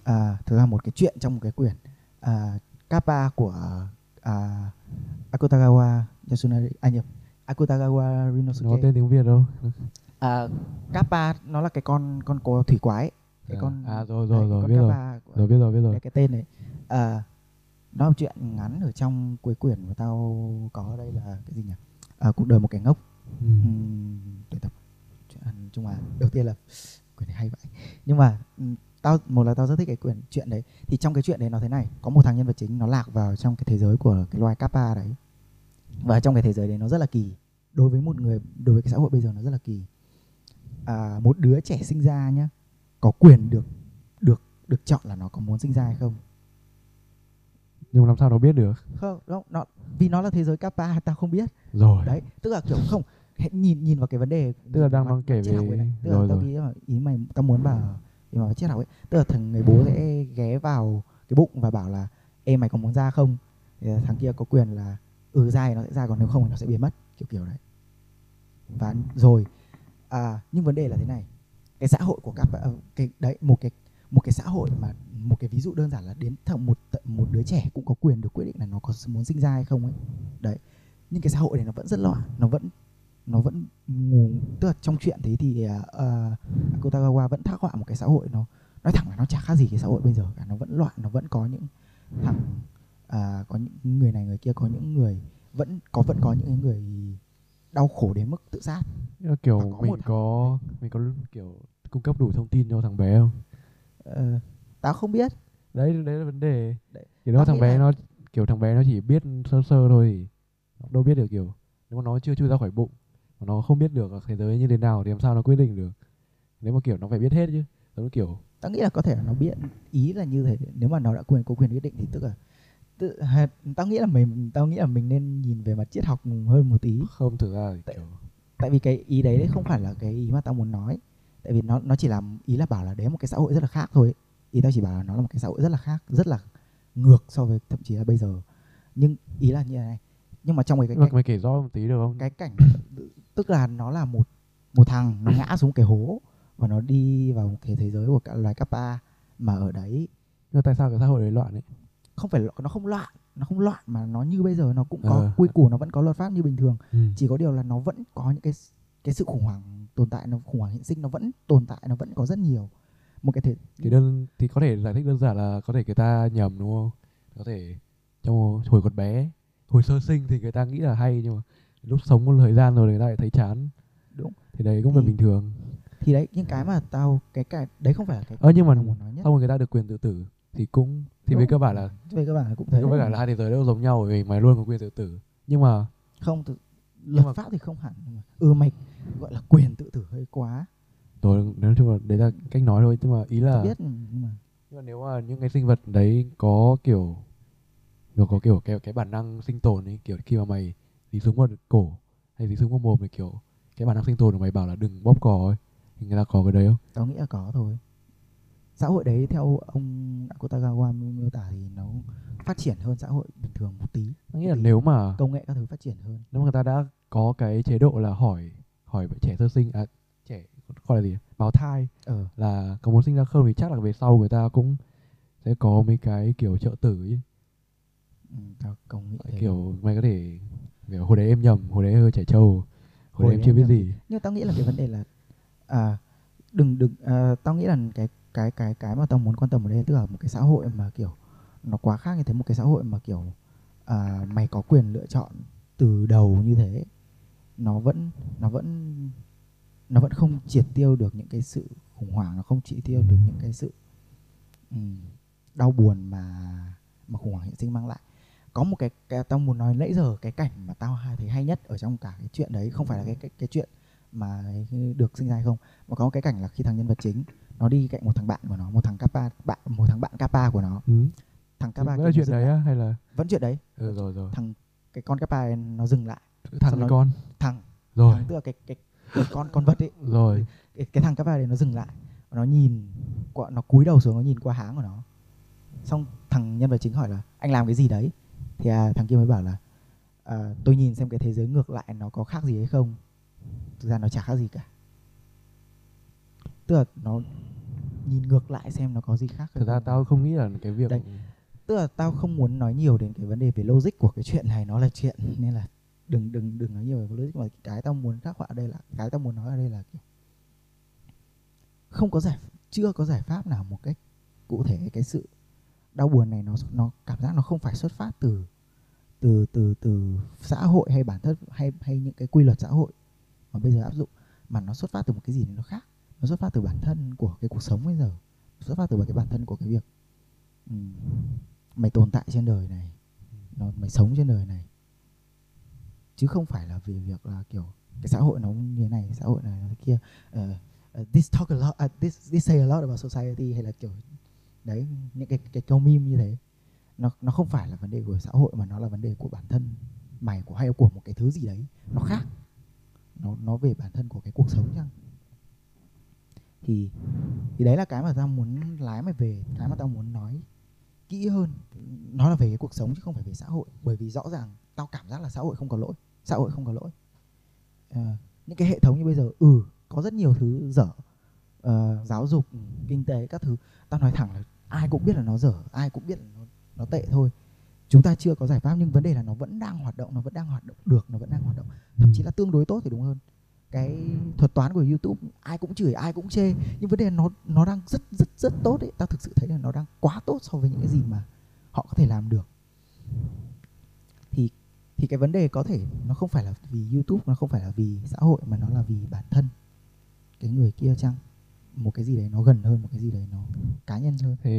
à, thực ra một cái chuyện trong một cái quyển à, Kappa của à, Akutagawa Yasunari à nhầm Akutagawa nó Rinosuke có tên tiếng việt đâu. À, Kappa nó là cái con con có thủy quái cái À, con à, rồi, rồi, đấy, rồi, biết rồi. Rồi biết rồi biết rồi. cái, cái tên đấy. À, nó chuyện ngắn ở trong cuối quyển của tao có ở đây là cái gì nhỉ à, cuộc đời một kẻ ngốc. Ừ. Ừm, tuyển tập chuyện nói chung là đầu tiên là quyển này hay vậy. Nhưng mà tao một là tao rất thích cái quyển chuyện đấy. Thì trong cái chuyện đấy nó thế này có một thằng nhân vật chính nó lạc vào trong cái thế giới của cái loài kappa đấy. Và trong cái thế giới đấy nó rất là kỳ. Đối với một người đối với cái xã hội bây giờ nó rất là kỳ. À, một đứa trẻ sinh ra nhá có quyền được được được chọn là nó có muốn sinh ra hay không nhưng mà làm sao nó biết được? Không không nó vì nó là thế giới kappa tao không biết. Rồi. Đấy tức là kiểu không hãy nhìn nhìn vào cái vấn đề Tức là đang đang kể triết học về- ấy này. tức rồi, là tao rồi. nghĩ là ý mày tao muốn bảo thì mà triết học ấy. Tức là thằng người bố sẽ ghé vào cái bụng và bảo là ê mày có muốn ra không? Thì thằng kia có quyền là ừ ra thì nó sẽ ra còn nếu không thì nó sẽ biến mất. Kiểu kiểu đấy. Và rồi à, nhưng vấn đề là thế này. Cái xã hội của các ờ, cái đấy một cái một cái xã hội mà một cái ví dụ đơn giản là đến thằng một một đứa trẻ cũng có quyền được quyết định là nó có muốn sinh ra hay không ấy. Đấy. Nhưng cái xã hội này nó vẫn rất loạn nó vẫn nó vẫn ngủ tức là trong chuyện thế thì uh, Akutagawa vẫn thác họa một cái xã hội nó nói thẳng là nó chả khác gì cái xã hội bây giờ cả nó vẫn loạn nó vẫn có những thằng uh, có những người này người kia có những người vẫn có vẫn có những người đau khổ đến mức tự sát. Kiểu có mình một thằng có mình có kiểu cung cấp đủ thông tin cho thằng bé không Ờ, tao không biết. Đấy đấy là vấn đề. Đấy. thì nó Tao thằng nghĩ bé là- nó kiểu thằng bé nó chỉ biết sơ sơ thôi thì nó đâu biết được kiểu nếu mà nó chưa chui ra khỏi bụng mà nó không biết được là thế giới như thế nào thì làm sao nó quyết định được. Nếu mà kiểu nó phải biết hết chứ. Giống như kiểu tao nghĩ là có thể là nó biết ý là như thế. Nếu mà nó đã quyền có quyền quyết định thì tức là tự, tao nghĩ là mình tao nghĩ là mình nên nhìn về mặt triết học hơn một tí. Không thực ra thì Tại- kiểu tại vì cái ý đấy không phải là cái ý mà tao muốn nói tại vì nó nó chỉ là ý là bảo là đấy một cái xã hội rất là khác thôi ý tao chỉ bảo là nó là một cái xã hội rất là khác rất là ngược so với thậm chí là bây giờ. Nhưng ý là như này nhưng mà trong cái cái, mày kể rõ một tí được không? cái cảnh tức là nó là một một thằng nó ngã xuống cái hố và nó đi vào một cái thế giới của cả loài kappa mà ở đấy. Nhưng tại sao cái xã hội đấy loạn ấy? Không phải nó không loạn nó không loạn mà nó như bây giờ nó cũng có Ờ. quy củ nó vẫn có luật pháp như bình thường. Ừ. chỉ có điều là nó vẫn có những cái cái sự khủng hoảng tồn tại nó khủng hoảng hiện sinh nó vẫn tồn tại nó vẫn có rất nhiều. Một cái thể thì đơn thì có thể giải thích đơn giản là có thể người ta nhầm đúng không? Có thể trong hồi còn bé hồi sơ sinh thì người ta nghĩ là hay nhưng mà lúc sống một thời gian rồi người ta lại thấy chán. Đúng. Thì đấy cũng là bình thường. thì đấy những cái mà tao cái cái đấy không phải là cái Ơ, nhưng mà muốn nói nhất. xong rồi người ta được quyền tự tử thì cũng thì về Đúng. cơ bản là về cơ bản là cũng về cơ bản là hai thế giới đều giống nhau bởi vì mày luôn có quyền tự tử. Nhưng mà không tự, luật pháp thì không hẳn nhưng mà ừ mày gọi là quyền tự tử hơi quá. Rồi nói chung là đấy là cách nói thôi nhưng mà ý là biết nhưng mà nhưng mà nếu mà những cái sinh vật đấy có kiểu nó có kiểu cái cái bản năng sinh tồn ấy kiểu khi mà mày dí súng vào cổ hay dí súng vào mồm thì kiểu cái bản năng sinh tồn của mày bảo là đừng bóp cò ấy thì người ta có cái đấy không? Tao nghĩ là có thôi xã hội đấy theo ông Akutagawa miêu tả thì nó phát triển hơn xã hội bình thường một tí. Tôi nghĩ là Một tí. nếu mà công nghệ các thứ phát triển hơn. nếu mà người ta đã có cái chế độ là hỏi hỏi trẻ sơ sinh à trẻ gọi là gì báo thai ờ. là có muốn sinh ra không thì chắc là về sau người ta cũng sẽ có mấy cái kiểu trợ tử ấy. ừ, tao công nghĩ thế. kiểu mày có thể kiểu hồi đấy em nhầm hồi đấy hơi trẻ trâu hồi, Hồi đấy em chưa biết nhầm gì. nhưng tao nghĩ là cái vấn đề là à, đừng đừng à, tao nghĩ là cái cái cái cái mà tao muốn quan tâm ở đây tức là một cái xã hội mà kiểu nó quá khác như thế một cái xã hội mà kiểu à, mày có quyền lựa chọn từ đầu như thế nó vẫn nó vẫn nó vẫn không triệt tiêu được những cái sự khủng hoảng nó không triệt tiêu được những cái sự ừm, đau buồn mà mà khủng hoảng hiện sinh mang lại. Có một cái, cái tao muốn nói nãy giờ cái cảnh mà tao thấy hay nhất ở trong cả cái chuyện đấy không phải là cái cái, cái chuyện mà được sinh ra hay không mà có một cái cảnh là khi thằng nhân vật chính nó đi cạnh một thằng bạn của nó một thằng kappa bạn một thằng bạn kappa của nó. Ừ. thằng Vẫn kappa là kia chuyện đấy á hay là? Vẫn chuyện đấy. Ừ, rồi rồi. Thằng cái con kappa nó dừng lại. Thằng nó- con. Thằng. Rồi. Thằng tức là cái cái, cái con con vật ấy. Rồi. Cái, cái thằng kappa đấy nó dừng lại. Nó nhìn qua nó cúi đầu xuống nó nhìn qua háng của nó. Xong thằng nhân vật chính hỏi là anh làm cái gì đấy? Thì à, thằng kia mới bảo là à, tôi nhìn xem cái thế giới ngược lại nó có khác gì hay không. Thực ra nó chả khác gì cả tức là nó nhìn ngược lại xem nó có gì khác thực ra tao không nghĩ là cái việc Đấy. tức là tao không muốn nói nhiều đến cái vấn đề về logic của cái chuyện này nó là chuyện. Nên là đừng đừng đừng nói nhiều về logic mà cái tao muốn khắc họa ở đây là cái tao muốn nói ở đây là kiểu không có giải chưa có giải pháp nào một cách cụ thể cái sự đau buồn này nó nó cảm giác nó không phải xuất phát từ từ từ từ xã hội hay bản thân hay hay những cái quy luật xã hội mà bây giờ áp dụng mà nó xuất phát từ một cái gì nó khác nó xuất phát từ bản thân của cái cuộc sống bây giờ. Xuất phát từ cái bản thân của cái việc ừ, mày tồn tại trên đời này. Nó mày sống trên đời này. Chứ không phải là vì việc là kiểu cái xã hội nó như thế này xã hội này nó kia. Uh, uh, this talk a lot uh, this this say a lot about society hay là kiểu đấy những cái cái câu meme như thế. Nó nó không phải là vấn đề của xã hội mà nó là vấn đề của bản thân mày của hay của một cái thứ gì đấy nó khác. Nó nó về bản thân của cái cuộc sống chăng thì thì đấy là cái mà tao muốn lái mày về cái mà tao muốn nói kỹ hơn. Nó là về cái cuộc sống chứ không phải về xã hội. Bởi vì rõ ràng tao cảm giác là xã hội không có lỗi xã hội không có lỗi. À, những cái hệ thống như bây giờ ừ có rất nhiều thứ dở. Uh, giáo dục kinh tế các thứ. Tao nói thẳng là ai cũng biết là nó dở ai cũng biết là nó, nó tệ thôi. Chúng ta chưa có giải pháp nhưng vấn đề là nó vẫn đang hoạt động nó vẫn đang hoạt động được nó vẫn đang hoạt động. Thậm chí là tương đối tốt thì đúng hơn cái thuật toán của YouTube ai cũng chửi ai cũng chê. Nhưng vấn đề nó nó đang rất rất rất tốt đấy tao thực sự thấy là nó đang quá tốt so với những cái gì mà họ có thể làm được. Thì thì cái vấn đề có thể nó không phải là vì YouTube nó không phải là vì xã hội mà nó là vì bản thân. Cái người kia chăng? Một cái gì đấy nó gần hơn một cái gì đấy nó cá nhân hơn. Thế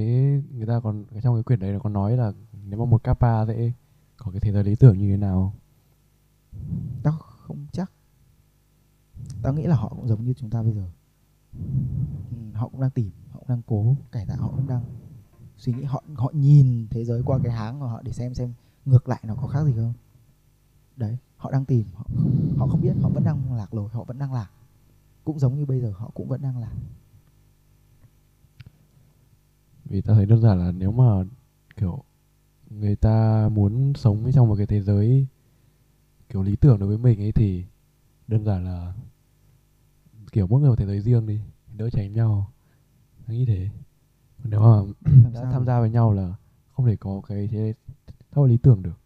người ta còn trong cái quyển đấy nó có nói là nếu mà một kappa sẽ có cái thế giới lý tưởng như thế nào? Tao không chắc tao nghĩ là họ cũng giống như chúng ta bây giờ. Ừ, họ cũng đang tìm họ cũng đang cố cải tạo họ cũng đang suy nghĩ. Họ họ nhìn thế giới qua cái háng của họ để xem xem ngược lại nó có khác gì không. Đấy họ đang tìm họ họ không biết họ vẫn đang lạc lối họ vẫn đang lạc. Cũng giống như bây giờ họ cũng vẫn đang lạc. Vì ta thấy đơn giản là nếu mà kiểu người ta muốn sống trong một cái thế giới kiểu lý tưởng đối với mình ấy thì đơn giản là kiểu mỗi người một thế giới riêng đi đỡ tránh nhau. Anh nghĩ thế. Nếu mà đã tham gia với nhau là không thể có cái thế theo lý tưởng được.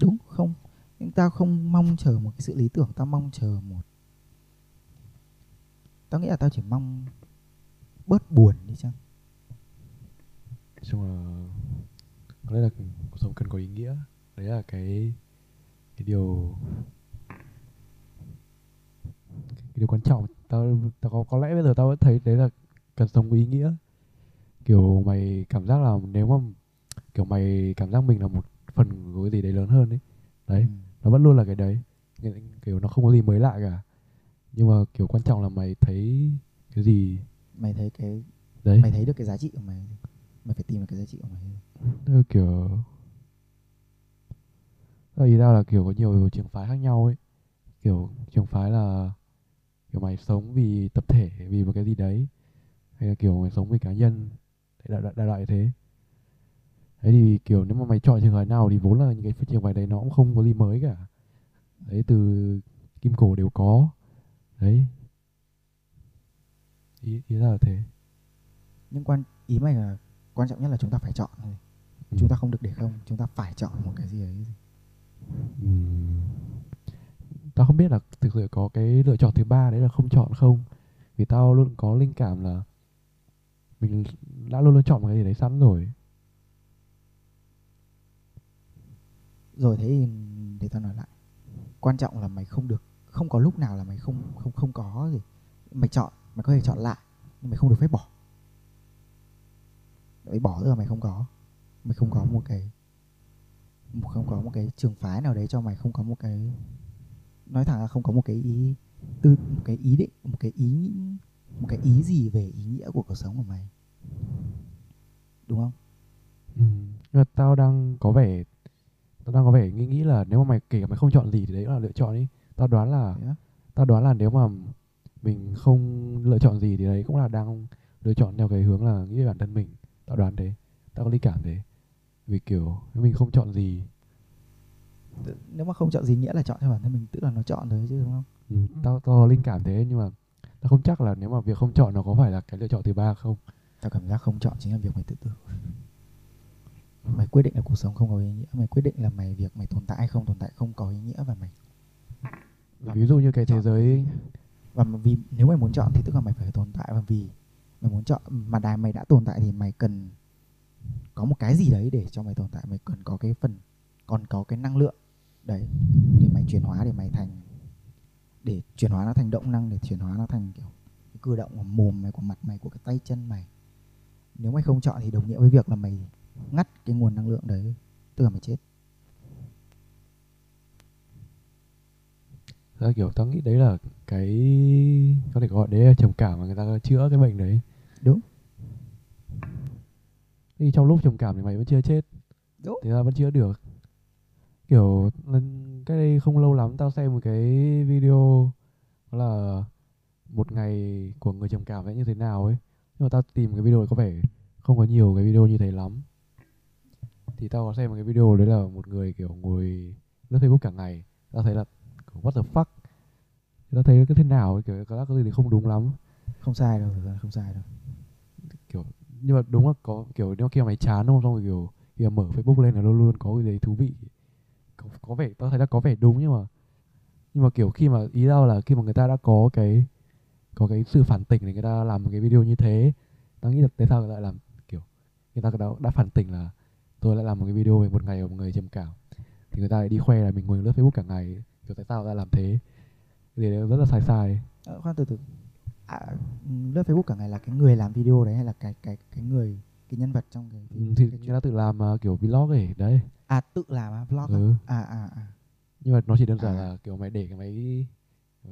Đúng không. Nhưng tao không mong chờ một cái sự lý tưởng tao mong chờ một. Tao nghĩ là tao chỉ mong bớt buồn đi chăng. Chung là có lẽ là cuộc sống cần có ý nghĩa. Đấy là cái cái điều điều quan trọng. Tao tao có có lẽ bây giờ tao vẫn thấy đấy là cần sống có ý nghĩa. Kiểu mày cảm giác là nếu mà kiểu mày cảm giác mình là một phần của cái gì đấy lớn hơn đấy đấy ừ. nó vẫn luôn là cái đấy. Kiểu nó không có gì mới lạ cả. Nhưng mà kiểu quan trọng là mày thấy cái gì? Mày thấy cái đấy. mày thấy được cái giá trị của mày mày phải tìm được cái giá trị của mày Thế kiểu ý tao là kiểu có nhiều trường phái khác nhau ấy. Kiểu trường phái là kiểu mày sống vì tập thể vì một cái gì đấy hay là kiểu mày sống vì cá nhân. Đại đại, đại loại thế. Đấy thì kiểu nếu mà mày chọn trường phái nào thì vốn là những cái trường phái đấy nó cũng không có gì mới cả. Đấy từ kim cổ đều có. Đấy. Ý ý là thế. Nhưng quan ý mày là quan trọng nhất là chúng ta phải chọn thôi. Ừ. chúng ta không được để không chúng ta phải chọn một cái gì đấy ừ tao không biết là thực sự có cái lựa chọn thứ ba đấy là không chọn không. Vì tao luôn có linh cảm là mình đã luôn luôn chọn một cái gì đấy sẵn rồi. Rồi thế thì để tao nói lại. Quan trọng là mày không được, không có lúc nào là mày không không không có gì. Mày chọn, mày có thể chọn lại, nhưng mày không được phép bỏ. Mày bỏ tức là mày không có. Mày không có một cái, không có một cái trường phái nào đấy cho mày, không có một cái nói thẳng là không có một cái ý tư một cái ý định một cái ý một cái ý gì về ý nghĩa của cuộc sống của mày đúng không ừ. nhưng mà tao đang có vẻ tao đang có vẻ nghĩ nghĩ là nếu mà mày kể cả mày không chọn gì thì đấy là lựa chọn đi tao đoán là yeah. tao đoán là nếu mà mình không lựa chọn gì thì đấy cũng là đang lựa chọn theo cái hướng là nghĩ về bản thân mình tao đoán thế tao có lý cảm thế vì kiểu nếu mình không chọn gì nếu mà không chọn gì nghĩa là chọn cho bản thân mình tức là nó chọn rồi chứ đúng không? Ừ, tao tao linh cảm thế nhưng mà tao không chắc là nếu mà việc không chọn nó có phải là cái lựa chọn thứ ba không? Tao cảm giác không chọn chính là việc mày tự tưởng mày quyết định là cuộc sống không có ý nghĩa mày quyết định là mày việc mày tồn tại hay không tồn tại không có ý nghĩa và mày và ví dụ như cái thế giới và vì nếu mày muốn chọn thì tức là mày phải tồn tại và vì mày muốn chọn mà đài mày đã tồn tại thì mày cần có một cái gì đấy để cho mày tồn tại. Mày cần có cái phần còn có cái năng lượng đấy để mày chuyển hóa để mày thành để chuyển hóa nó thành động năng để chuyển hóa nó thành kiểu cái cử động của mồm mày của mặt mày của cái tay chân mày. Nếu mày không chọn thì đồng nghĩa với việc là mày ngắt cái nguồn năng lượng đấy tức là mày chết. Ra kiểu tao nghĩ đấy là cái có thể gọi đấy là trầm cảm mà người ta chữa cái bệnh đấy. Đúng. Thì trong lúc trầm cảm thì mày vẫn chưa chết. Đúng. Thì ta vẫn chữa được kiểu cái đây không lâu lắm tao xem một cái video đó là một ngày của người trầm cảm sẽ như thế nào ấy. Nhưng mà tao tìm cái video có vẻ không có nhiều cái video như thế lắm. Thì tao có xem một cái video đấy là một người kiểu ngồi lướt Facebook cả ngày. Tao thấy là what the fuck? Tao thấy cái thế nào ấy, kiểu có có gì thì không đúng lắm. Không sai đâu thực ra không sai đâu. Kiểu nhưng mà đúng là có kiểu nếu khi mà mày chán đúng không? Xong rồi kiểu khi mà mở Facebook lên là luôn luôn có cái gì thú vị có, có vẻ tao thấy là có vẻ đúng nhưng mà nhưng mà kiểu khi mà ý tao là khi mà người ta đã có cái có cái sự phản tỉnh để người ta làm một cái video như thế tao nghĩ là tại sao người ta lại làm kiểu người ta đã, đã phản tỉnh là tôi lại làm một cái video về một ngày của một người trầm cảm thì người ta lại đi khoe là mình ngồi lướt Facebook cả ngày kiểu tại sao ta làm thế? Thì rất là sai sai. Ờ, khoan từ từ. À, lướt Facebook cả ngày là cái người làm video đấy hay là cái cái cái người cái nhân vật trong cái, ừ, thì cái người ta tự làm uh, kiểu vlog ấy đấy à tự làm á vlog ừ. à à à. Nhưng mà nó chỉ đơn giản À. là kiểu mày để cái máy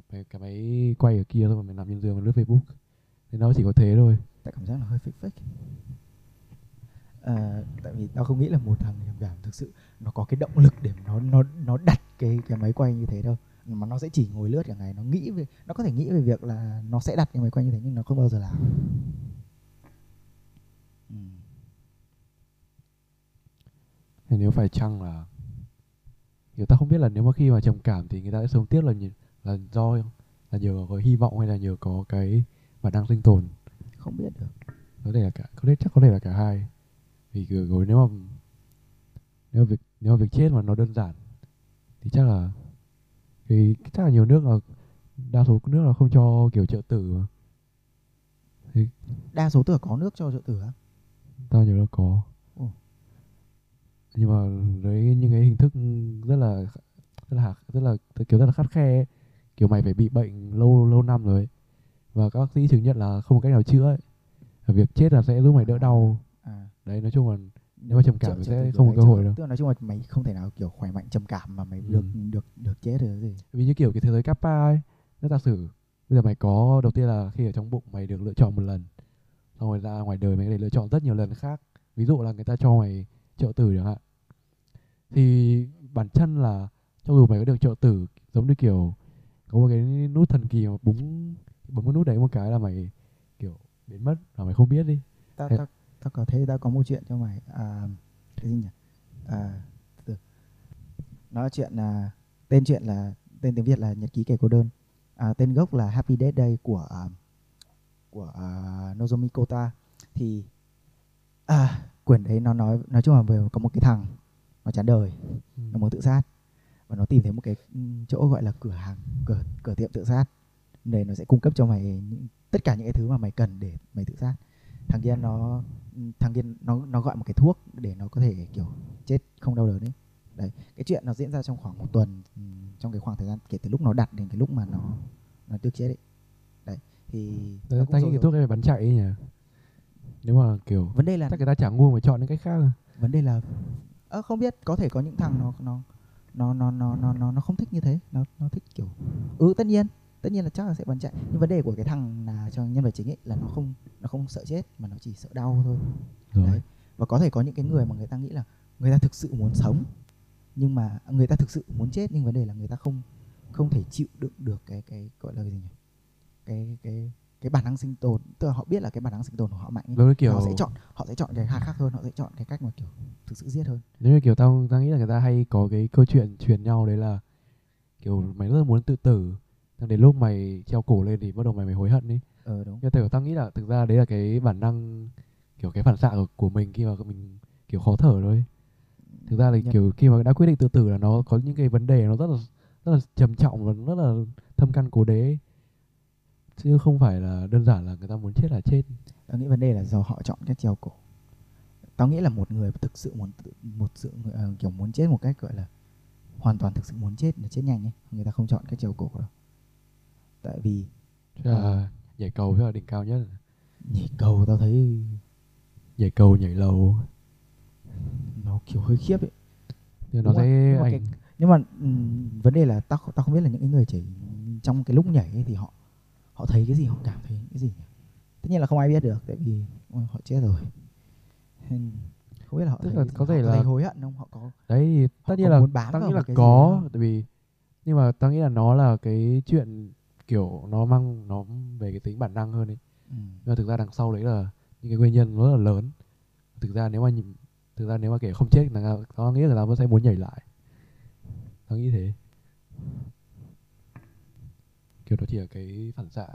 cái, cái máy quay ở kia thôi mà mày nằm trên giường mà lướt Facebook. Thì nó chỉ có thế thôi. Tại cảm giác là hơi fake fake. Ờ, tại vì tao không nghĩ là một thằng trầm cảm thực sự nó có cái động lực để nó nó nó đặt cái cái máy quay như thế đâu. Mà nó sẽ chỉ ngồi lướt cả ngày nó nghĩ về nó có thể nghĩ về việc là nó sẽ đặt cái máy quay như thế nhưng nó không bao giờ làm ừ. Thì nếu phải chăng là kiểu ta không biết là nếu mà khi mà trầm cảm thì người ta sẽ sống tiếp là là do là nhờ có hy vọng hay là nhờ có cái bản năng sinh tồn không biết được có thể là cả có thể chắc có thể là cả hai vì rồi nếu mà nếu mà việc nếu mà việc chết mà nó đơn giản thì chắc là thì chắc là nhiều nước là đa số nước là không cho kiểu trợ tử mà. đa số tưởng có nước cho trợ tử á tao nhớ là có. Nhưng mà với những cái hình thức rất là rất là rất là kiểu rất là khắt khe ấy. kiểu mày phải bị bệnh lâu lâu năm rồi ấy. và các bác sĩ chứng nhận là không có cách nào chữa ấy. Và việc chết là sẽ giúp mày đỡ đau à đấy nói chung là nếu mà trầm cảm thì sẽ không có đấy, cơ hội đâu. tức là nói chung là mày không thể nào kiểu khỏe mạnh trầm cảm mà mày Ừ. được được được chết được gì vì như kiểu cái thế giới kappa ấy nó giả sử bây giờ mày có đầu tiên là khi ở trong bụng mày được lựa chọn một lần xong rồi ra ngoài đời mày có thể lựa chọn rất nhiều lần khác ví dụ là người ta cho mày trợ tử chẳng hạn. Thì bản chân là cho dù mày có được trợ tử giống như kiểu có một cái nút thần kỳ mà búng bấm cái nút đấy một cái là mày kiểu biến mất là mày không biết đi. Tao tao tao có thế tao có một chuyện cho mày à, cái gì nhỉ? À, từ từ. nó là chuyện là tên chuyện là tên tiếng việt là nhật ký kẻ cô đơn. À, tên gốc là happy death day của à, của à, nozomi kota. Thì à, quyển đấy nó nói nói chung là về có một cái thằng nó chán đời nó muốn tự sát. Và nó tìm thấy một cái ừm, chỗ gọi là cửa hàng cửa cửa tiệm tự sát. Để nó sẽ cung cấp cho mày những, tất cả những cái thứ mà mày cần để mày tự sát. Thằng kia nó thằng kia nó nó gọi một cái thuốc để nó có thể kiểu chết không đau đớn đấy đấy cái chuyện nó diễn ra trong khoảng một tuần ừm, trong cái khoảng thời gian kể từ lúc nó đặt đến cái lúc mà nó nó được chết đấy đấy thì nó Tao cũng ta nghĩ rồi cái thuốc ấy phải bắn chạy ấy nhỉ nếu mà kiểu vấn đề là chắc người ta chẳng ngu mà chọn những cách khác à. vấn đề là ơ không biết có thể có những thằng nó nó nó nó nó nó nó, nó không thích như thế. Nó nó thích kiểu ừ tất nhiên tất nhiên là chắc là sẽ bắn chạy. Nhưng vấn đề của cái thằng là cho nhân vật chính ấy là nó không nó không sợ chết mà nó chỉ sợ đau thôi. Rồi. Đấy. và có thể có những cái người mà người ta nghĩ là người ta thực sự muốn sống nhưng mà người ta thực sự muốn chết nhưng vấn đề là người ta không không thể chịu đựng được cái cái gọi là cái gì nhỉ? Cái cái cái bản năng sinh tồn tức là họ biết là cái bản năng sinh tồn của họ mạnh ấy. kiểu họ sẽ chọn họ sẽ chọn cái khác khác hơn họ sẽ chọn cái cách mà kiểu thực sự giết hơn. Nếu như kiểu tao tao nghĩ là người ta hay có cái câu chuyện truyền nhau đấy là kiểu mày rất là muốn tự tử nhưng đến lúc mày treo cổ lên thì bắt đầu mày mới hối hận đi ờ đúng. Nhưng tao nghĩ là thực ra đấy là cái bản năng kiểu cái phản xạ của, của mình khi mà mình kiểu khó thở thôi. Thực ra là Nhân- kiểu khi mà đã quyết định tự tử là nó có những cái vấn đề nó rất là rất là trầm trọng và rất là thâm căn cố đế chứ không phải là đơn giản là người ta muốn chết là chết. Tao nghĩ vấn đề là do họ chọn cách treo cổ. Tao nghĩ là một người thực sự muốn một sự ờ, kiểu muốn chết một cách gọi là hoàn toàn thực sự muốn chết là chết nhanh ấy. Người ta không chọn cách treo cổ đâu. Tại vì Chứ là nhảy cầu chứ là đỉnh cao nhất. Nhảy cầu tao thấy nhảy cầu nhảy lầu. Nó kiểu hơi khiếp ấy. Nhưng nó sẽ nhưng mà ảnh nhưng mà ừm, vấn đề là tao tao không biết là những người chỉ trong cái lúc nhảy ấy thì họ họ thấy cái gì họ cảm thấy cái gì tất nhiên là không ai biết được tại vì họ chết rồi. Nên không biết là họ Tức thấy là gì, có họ thể thấy là- hối hận không? Họ có đấy thì Họ tất nhiên là bám tao nghĩ là gì có tại vì nhưng mà tao nghĩ là nó là cái chuyện kiểu nó mang nó về cái tính bản năng hơn ấy. Ừm, nhưng mà thực ra đằng sau đấy là những cái nguyên nhân rất là lớn. Thực ra nếu mà nhìn- thực ra nếu mà kể không chết là tao nghĩ là tao vẫn sẽ muốn nhảy lại. Tao nghĩ thế kiểu đó chỉ là cái phản xạ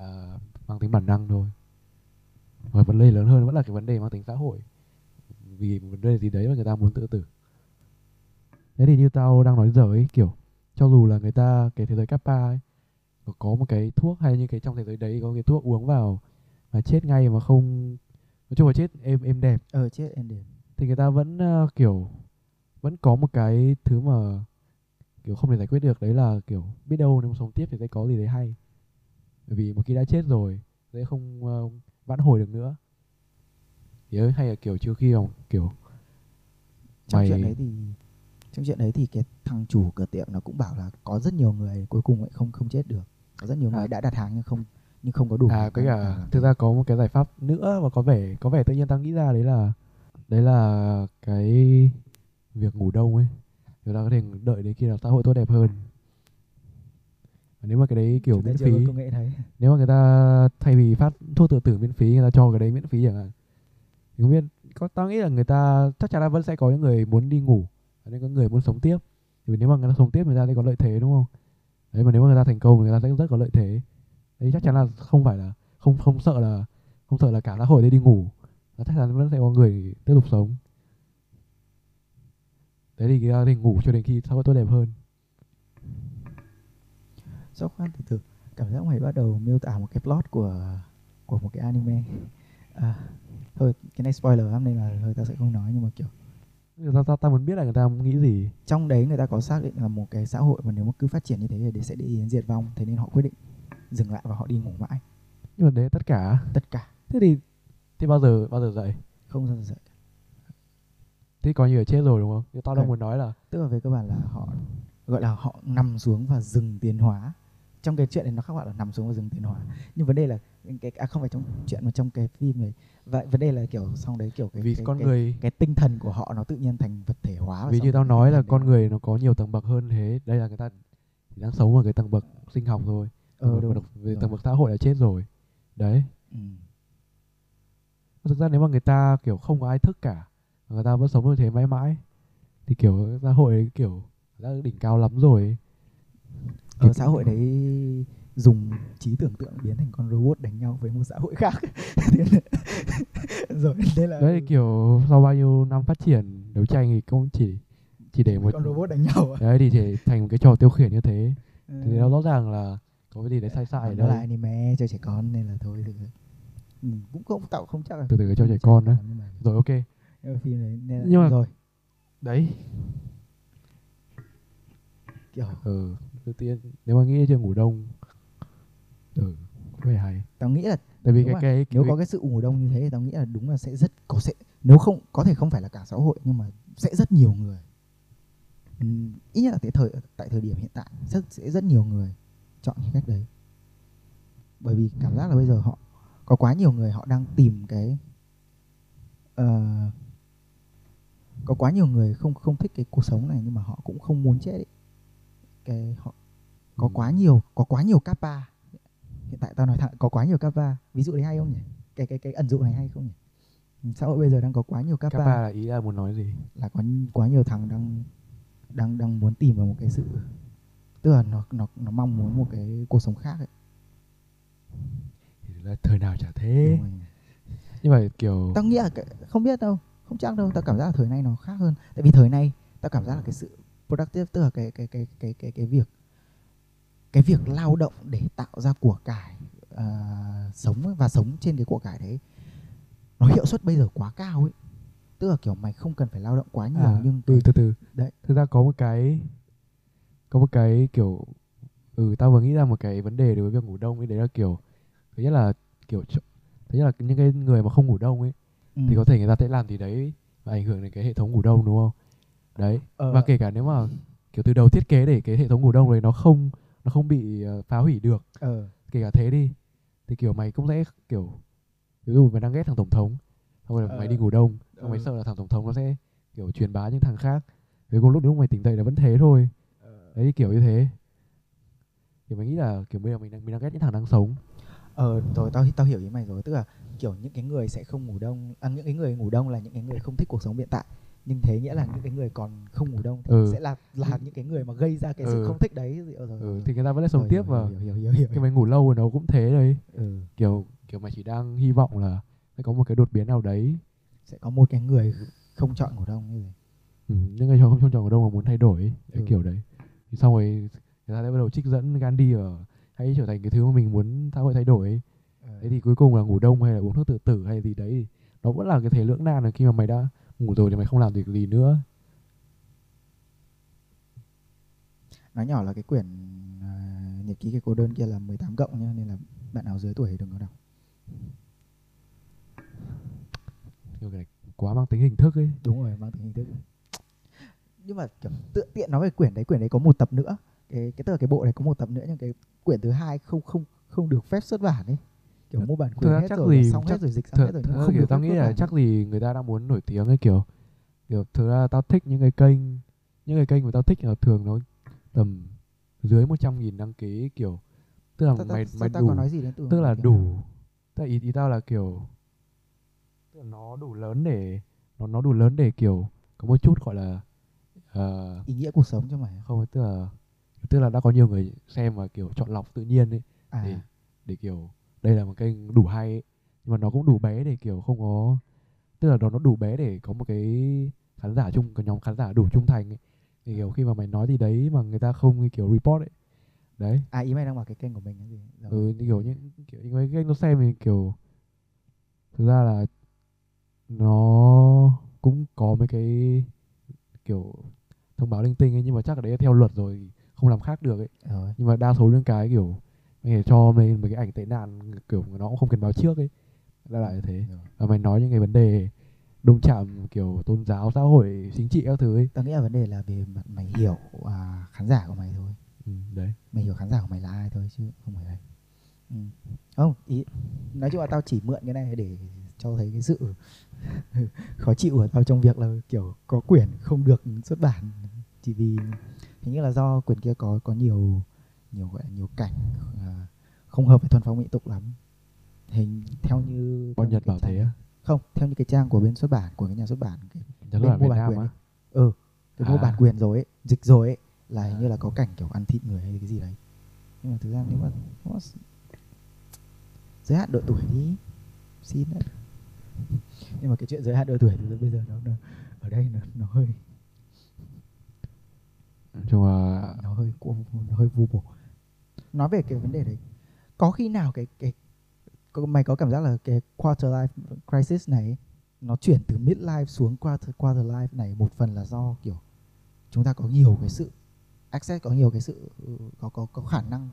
mang tính bản năng thôi. Và vấn đề lớn hơn vẫn là cái vấn đề mang tính xã hội. Vì một vấn đề gì đấy mà người ta muốn tự tử. Thế thì như tao đang nói giờ ấy kiểu cho dù là người ta cái thế giới kappa ấy có- có một cái thuốc hay như cái trong thế giới đấy có cái thuốc uống vào mà chết ngay mà không nói chung là chết êm êm đẹp. Ờ chết em điểm thì người ta vẫn ờ, kiểu vẫn có một cái thứ mà kiểu không thể giải quyết được đấy là kiểu biết đâu nếu mà sống tiếp thì sẽ có gì đấy hay bởi vì một khi đã chết rồi sẽ không ờ, vãn hồi được nữa. Thì ấy, hay là kiểu trước khi mà kiểu trong mày chuyện đấy thì trong chuyện đấy thì cái thằng chủ cửa tiệm nó cũng bảo là có rất nhiều người cuối cùng lại không không chết được. Có rất nhiều À. người đã đặt hàng nhưng không nhưng không có đủ à cái cả thực ra có một cái giải pháp nữa và có vẻ có vẻ tự nhiên tao nghĩ ra đấy là đấy là cái việc ngủ đông ấy. Chúng ta có thể đợi đến khi nào xã hội tốt đẹp hơn nếu mà cái đấy kiểu miễn phí. công nghệ đấy nếu mà người ta thay vì phát thuốc tự tử miễn phí người ta cho cái đấy miễn phí chẳng hạn. Thì không biết có tao nghĩ là người ta chắc chắn là vẫn sẽ có những người muốn đi ngủ nên có người muốn sống tiếp. Vì nếu mà người ta sống tiếp người ta sẽ có lợi thế đúng không? Đấy mà nếu mà người ta thành công thì người ta sẽ rất có lợi thế. Đấy chắc chắn là không phải là không không sợ là không sợ là cả xã hội đấy đi ngủ. Và chắc chắn vẫn sẽ có người tiếp tục sống. Đấy thì người ta thì ngủ cho đến khi xã hội tốt đẹp hơn Sao khoan từ từ. Cảm giác mày bắt đầu miêu tả một cái plot của của một cái anime. À, thôi cái này spoiler lắm nên là thôi ta sẽ không nói nhưng mà kiểu ta, ta, ta muốn biết là người ta nghĩ gì. Trong đấy người ta có xác định là một cái xã hội mà nếu mà cứ phát triển như thế thì sẽ đi đến diệt vong thế nên họ quyết định dừng lại và họ đi ngủ mãi. Nhưng mà đấy tất cả? Tất cả. Thế thì thì bao giờ bao giờ dậy? Không bao giờ dậy thế coi như là chết rồi đúng không? Tao đang muốn nói là tức là về cơ bản là họ gọi là họ nằm xuống và dừng tiến hóa trong cái chuyện này nó khác gọi là nằm xuống và dừng tiến hóa nhưng vấn đề là cái à, không phải trong chuyện mà trong cái phim này. Và vấn đề là kiểu xong đấy kiểu cái vì cái, con cái, người cái tinh thần của họ nó tự nhiên thành vật thể hóa vì như rồi tao nói là con người nó có nhiều tầng bậc hơn thế. Đây là người ta đang sống ở cái tầng bậc sinh học nó- tầng ờ bậc đúng. về rồi. tầng bậc xã hội là chết rồi. Đấy. Ừ. thực ra nếu mà người ta kiểu không có ai thức cả người ta vẫn sống như thế mãi mãi thì kiểu xã hội kiểu đã đỉnh cao lắm rồi. Ở xã hội đấy dùng trí tưởng tượng biến thành con robot đánh nhau với một xã hội khác. Rồi đây là đấy kiểu sau bao nhiêu năm phát triển đấu tranh thì cũng chỉ chỉ để một con robot đánh nhau à? đấy thì thể thành một cái trò tiêu khiển như thế. Ừ. thì nó rõ ràng là có cái gì đấy sai sai nó là anime cho trẻ con nên là thôi thực ừ, cũng không tạo không chắc là từ từ cho trẻ con đó nhưng mà, rồi ok. Nhưng phim đấy nên là, Nhưng mà- rồi. Đấy. Kiểu ừ đầu tiên nếu mà nghĩ chuyện ngủ đông ừ có vẻ hay tao nghĩ là tại vì cái rồi. cái nếu cái- có cái sự ngủ đông như thế thì tao nghĩ là đúng là sẽ rất có sẽ nếu không có thể không phải là cả xã hội nhưng mà sẽ rất nhiều người Ừm, ít nhất là cái thời tại thời điểm hiện tại rất sẽ rất nhiều người chọn cái cách đấy bởi vì cảm giác là bây giờ họ có quá nhiều người họ đang tìm cái ờ, có quá nhiều người không không thích cái cuộc sống này nhưng mà họ cũng không muốn chết ấy. Cái họ có Ừ. quá nhiều có quá nhiều kappa. Hiện tại tao nói thẳng có quá nhiều kappa. Ví dụ đấy hay không nhỉ? Cái cái cái ẩn dụ này hay không nhỉ? Ừ, xã hội bây giờ đang có quá nhiều kappa, Kappa là ý là muốn nói gì? Là có quá nhiều thằng đang đang đang muốn tìm vào một cái sự tức là nó nó nó mong muốn một cái cuộc sống khác ấy. thì là thời nào chả thế. Nhưng mà kiểu tao nghĩ là cái, không biết đâu không chắc đâu. Tao cảm giác là thời nay nó khác hơn. Tại vì thời nay tao cảm giác là cái sự productive tức là cái cái cái cái cái cái việc cái việc lao động để tạo ra của cải à, sống và sống trên cái của cải đấy nó hiệu suất bây giờ quá cao ấy. Tức là kiểu mày không cần phải lao động quá nhiều à, nhưng ừ, cái, từ từ. Đấy. thực ra có một cái có một cái kiểu ừ tao vừa nghĩ ra một cái vấn đề đối với việc ngủ đông ấy đấy là kiểu thứ nhất là kiểu thứ nhất là những cái người mà không ngủ đông ấy ừ, thì có thể người ta sẽ làm gì đấy và ảnh hưởng đến cái hệ thống ngủ đông đúng không đấy ờ, và kể cả nếu mà kiểu từ đầu thiết kế để cái hệ thống ngủ đông này nó không nó không bị ờ, phá hủy được ờ, kể cả thế đi thì kiểu mày cũng sẽ kiểu ví dụ mày đang ghét thằng tổng thống xong rồi mày đi Ờ. ngủ đông xong mày sợ là thằng tổng thống nó sẽ kiểu truyền bá những thằng khác. Với cùng lúc lúc mày tỉnh dậy là vẫn thế thôi. Ờ. đấy kiểu như thế. Thì mày nghĩ là kiểu bây giờ mình đang mình đang ghét những thằng đang sống. Ờ rồi tao tao hiểu ý mày rồi. Tức là kiểu những cái người sẽ không ngủ đông à, những cái người ngủ đông là những cái người không thích cuộc sống hiện tại nhưng thế nghĩa là những cái người còn không ngủ đông thì Ừ. sẽ là là những cái người mà gây ra cái sự Ừ. không thích đấy rồi, rồi, ừ, thì người ta vẫn lại sống Rồi, tiếp hiểu, và hiểu, hiểu, hiểu, hiểu, khi mày ngủ lâu rồi nó cũng thế đấy ừ. kiểu kiểu mày chỉ đang hy vọng là sẽ có một cái đột biến nào đấy sẽ có một cái người không chọn ngủ đông như thế ừ, những người không trong trò của đông mà muốn thay đổi cái Ừ. kiểu đấy thì xong rồi người ta sẽ bắt đầu trích dẫn Gandhi ở hãy trở thành cái thứ mà mình muốn xã hội thay đổi ấy. Ờ. thế thì cuối cùng là ngủ đông hay là uống thuốc tự tử hay gì đấy nó vẫn là cái thế lưỡng nan là khi mà mày đã ngủ rồi thì mày không làm được gì nữa. Nói nhỏ là cái quyển à, nhật ký cái cô đơn kia là 18 cộng nhá nên là bạn nào dưới tuổi đừng có đọc. Kiểu cái này quá mang tính hình thức ấy. Đúng rồi mang tính hình thức. Nhưng mà kiểu tự tiện nói về quyển đấy quyển đấy có một tập nữa. Cái cái là cái bộ này có một tập nữa nhưng cái quyển thứ hai không không không được phép xuất bản ấy kiểu mua bản quyền hết chắc rồi gì- xong chắc- hết rồi dịch xong Thật, hết rồi thật không kiểu tao nghĩ là chắc gì người ta đang muốn nổi tiếng ấy kiểu kiểu thực ra tao thích những cái kênh những cái kênh mà tao thích là thường nó tầm dưới 100 nghìn đăng ký kiểu tức là Ta- ta- mày mày đủ nói gì đến tức là đủ tức là ý, ý tao là kiểu tức là nó đủ lớn để nó nó đủ lớn để kiểu có một chút gọi là ờ, ý nghĩa cuộc sống cho mày không tức là tức là đã có nhiều người xem và kiểu chọn lọc tự nhiên ấy à. để để kiểu đây là một kênh đủ hay ấy. nhưng mà nó cũng đủ bé để kiểu không có tức là nó nó đủ bé để có một cái khán giả chung cái nhóm khán giả đủ trung thành ấy. Thì kiểu khi mà mày nói gì đấy mà người ta không kiểu report ấy. Đấy. À ý mày đang bảo cái kênh của mình cái gì? Rồi. ừ như kiểu những kiểu những cái kênh nó xem thì kiểu thực ra là nó cũng có mấy cái kiểu thông báo linh tinh ấy nhưng mà chắc là đấy là theo luật rồi không làm khác được ấy. Rồi. Nhưng mà đa số những cái kiểu mày cho mấy mấy cái ảnh tệ nạn kiểu nó cũng không cần báo trước ấy. Ra lại là thế. Rồi. và mày nói những cái vấn đề đụng chạm kiểu tôn giáo xã hội chính trị các thứ ấy. Tao nghĩ là vấn đề là về mặt mày hiểu à, khán giả của mày thôi. Ừ, đấy. Mày hiểu khán giả của mày là ai thôi chứ không phải đấy ừ. không ý nói chung là tao chỉ mượn cái này để cho thấy cái sự khó chịu của tao trong việc là kiểu có quyển không được xuất bản. Chỉ vì hình như là do quyển kia có có nhiều nhiều gọi nhiều cảnh à, không hợp với thuần phong mỹ tục lắm. Hình theo như theo nhật bảo trang- thế á? Không theo như cái trang của bên xuất bản của cái nhà xuất bản cái Nhật bên bản mua bản quyền ấy. ừ cái mua À. bản quyền rồi ấy dịch rồi ấy là hình như là có cảnh kiểu ăn thịt người hay cái gì đấy. Nhưng mà thực ra nếu mà giới hạn độ tuổi đi xin đấy. Nhưng mà cái chuyện giới hạn độ tuổi thì bây giờ nó, nó ở đây nó, nó hơi chung là nó hơi nó hơi vô bổ nói về cái vấn đề đấy. Có khi nào cái cái mày có cảm giác là cái quarter life crisis này nó chuyển từ mid life xuống quarter quarter life này một phần là do kiểu chúng ta có nhiều cái sự access có nhiều cái sự ừ, có có có khả năng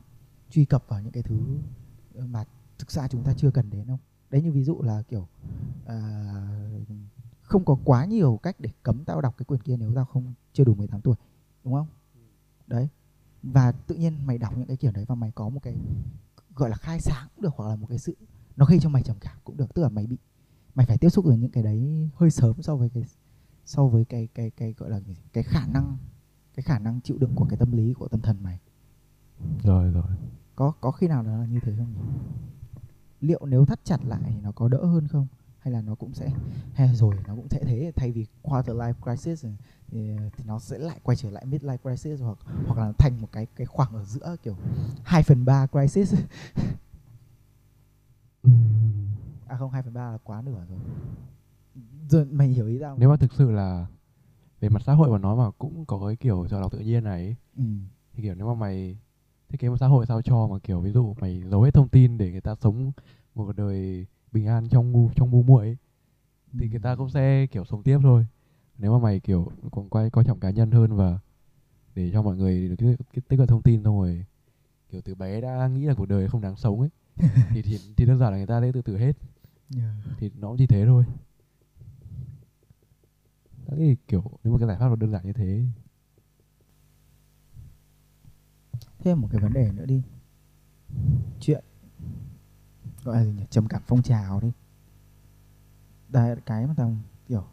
truy cập vào những cái thứ ờ, mà thực ra chúng ta chưa cần đến không đấy như ví dụ là kiểu à, không có quá nhiều cách để cấm tao đọc cái quyển kia nếu tao không chưa đủ 18 tuổi đúng không? Đấy và tự nhiên mày đọc những cái kiểu đấy và mày có một cái gọi là khai sáng cũng được hoặc là một cái sự nó gây cho mày trầm cảm cũng được tức là mày bị mày phải tiếp xúc với những cái đấy hơi sớm so với cái so với cái cái cái gọi là cái, cái khả năng cái khả năng chịu đựng của cái tâm lý của tâm thần mày. Rồi rồi. Có có khi nào là như thế không liệu nếu thắt chặt lại thì nó có đỡ hơn không? Hay là nó cũng sẽ hay rồi nó cũng sẽ thế thay vì quarter life crisis thì, nó sẽ lại quay trở lại mid life crisis hoặc hoặc là thành một cái cái khoảng ở giữa kiểu 2 phần ba crisis. À không 2 phần ba là quá nửa rồi. Rồi mày hiểu ý tao nếu mà thực sự là về mặt xã hội mà nói mà cũng có cái kiểu chọn lọc tự nhiên này ừ. thì kiểu nếu mà mày thiết kế một xã hội sao cho mà kiểu ví dụ mày giấu hết thông tin để người ta sống một cuộc đời bình an trong ngu trong ngu muội thì người ta cũng sẽ kiểu sống tiếp thôi nếu mà mày kiểu còn quay coi trọng cá nhân hơn và để cho mọi người được cái, tích hợp thông tin xong rồi kiểu từ bé đã nghĩ là cuộc đời không đáng sống ấy thì, thì thì đơn giản là người ta sẽ tự tử hết. Yeah. thì nó cũng chỉ thế thôi. Đấy, kiểu nếu mà cái giải pháp nó đơn giản như thế thêm một cái vấn đề nữa đi. Chuyện gọi là gì nhỉ? Trầm cảm phong trào đi. Đây cái mà tao kiểu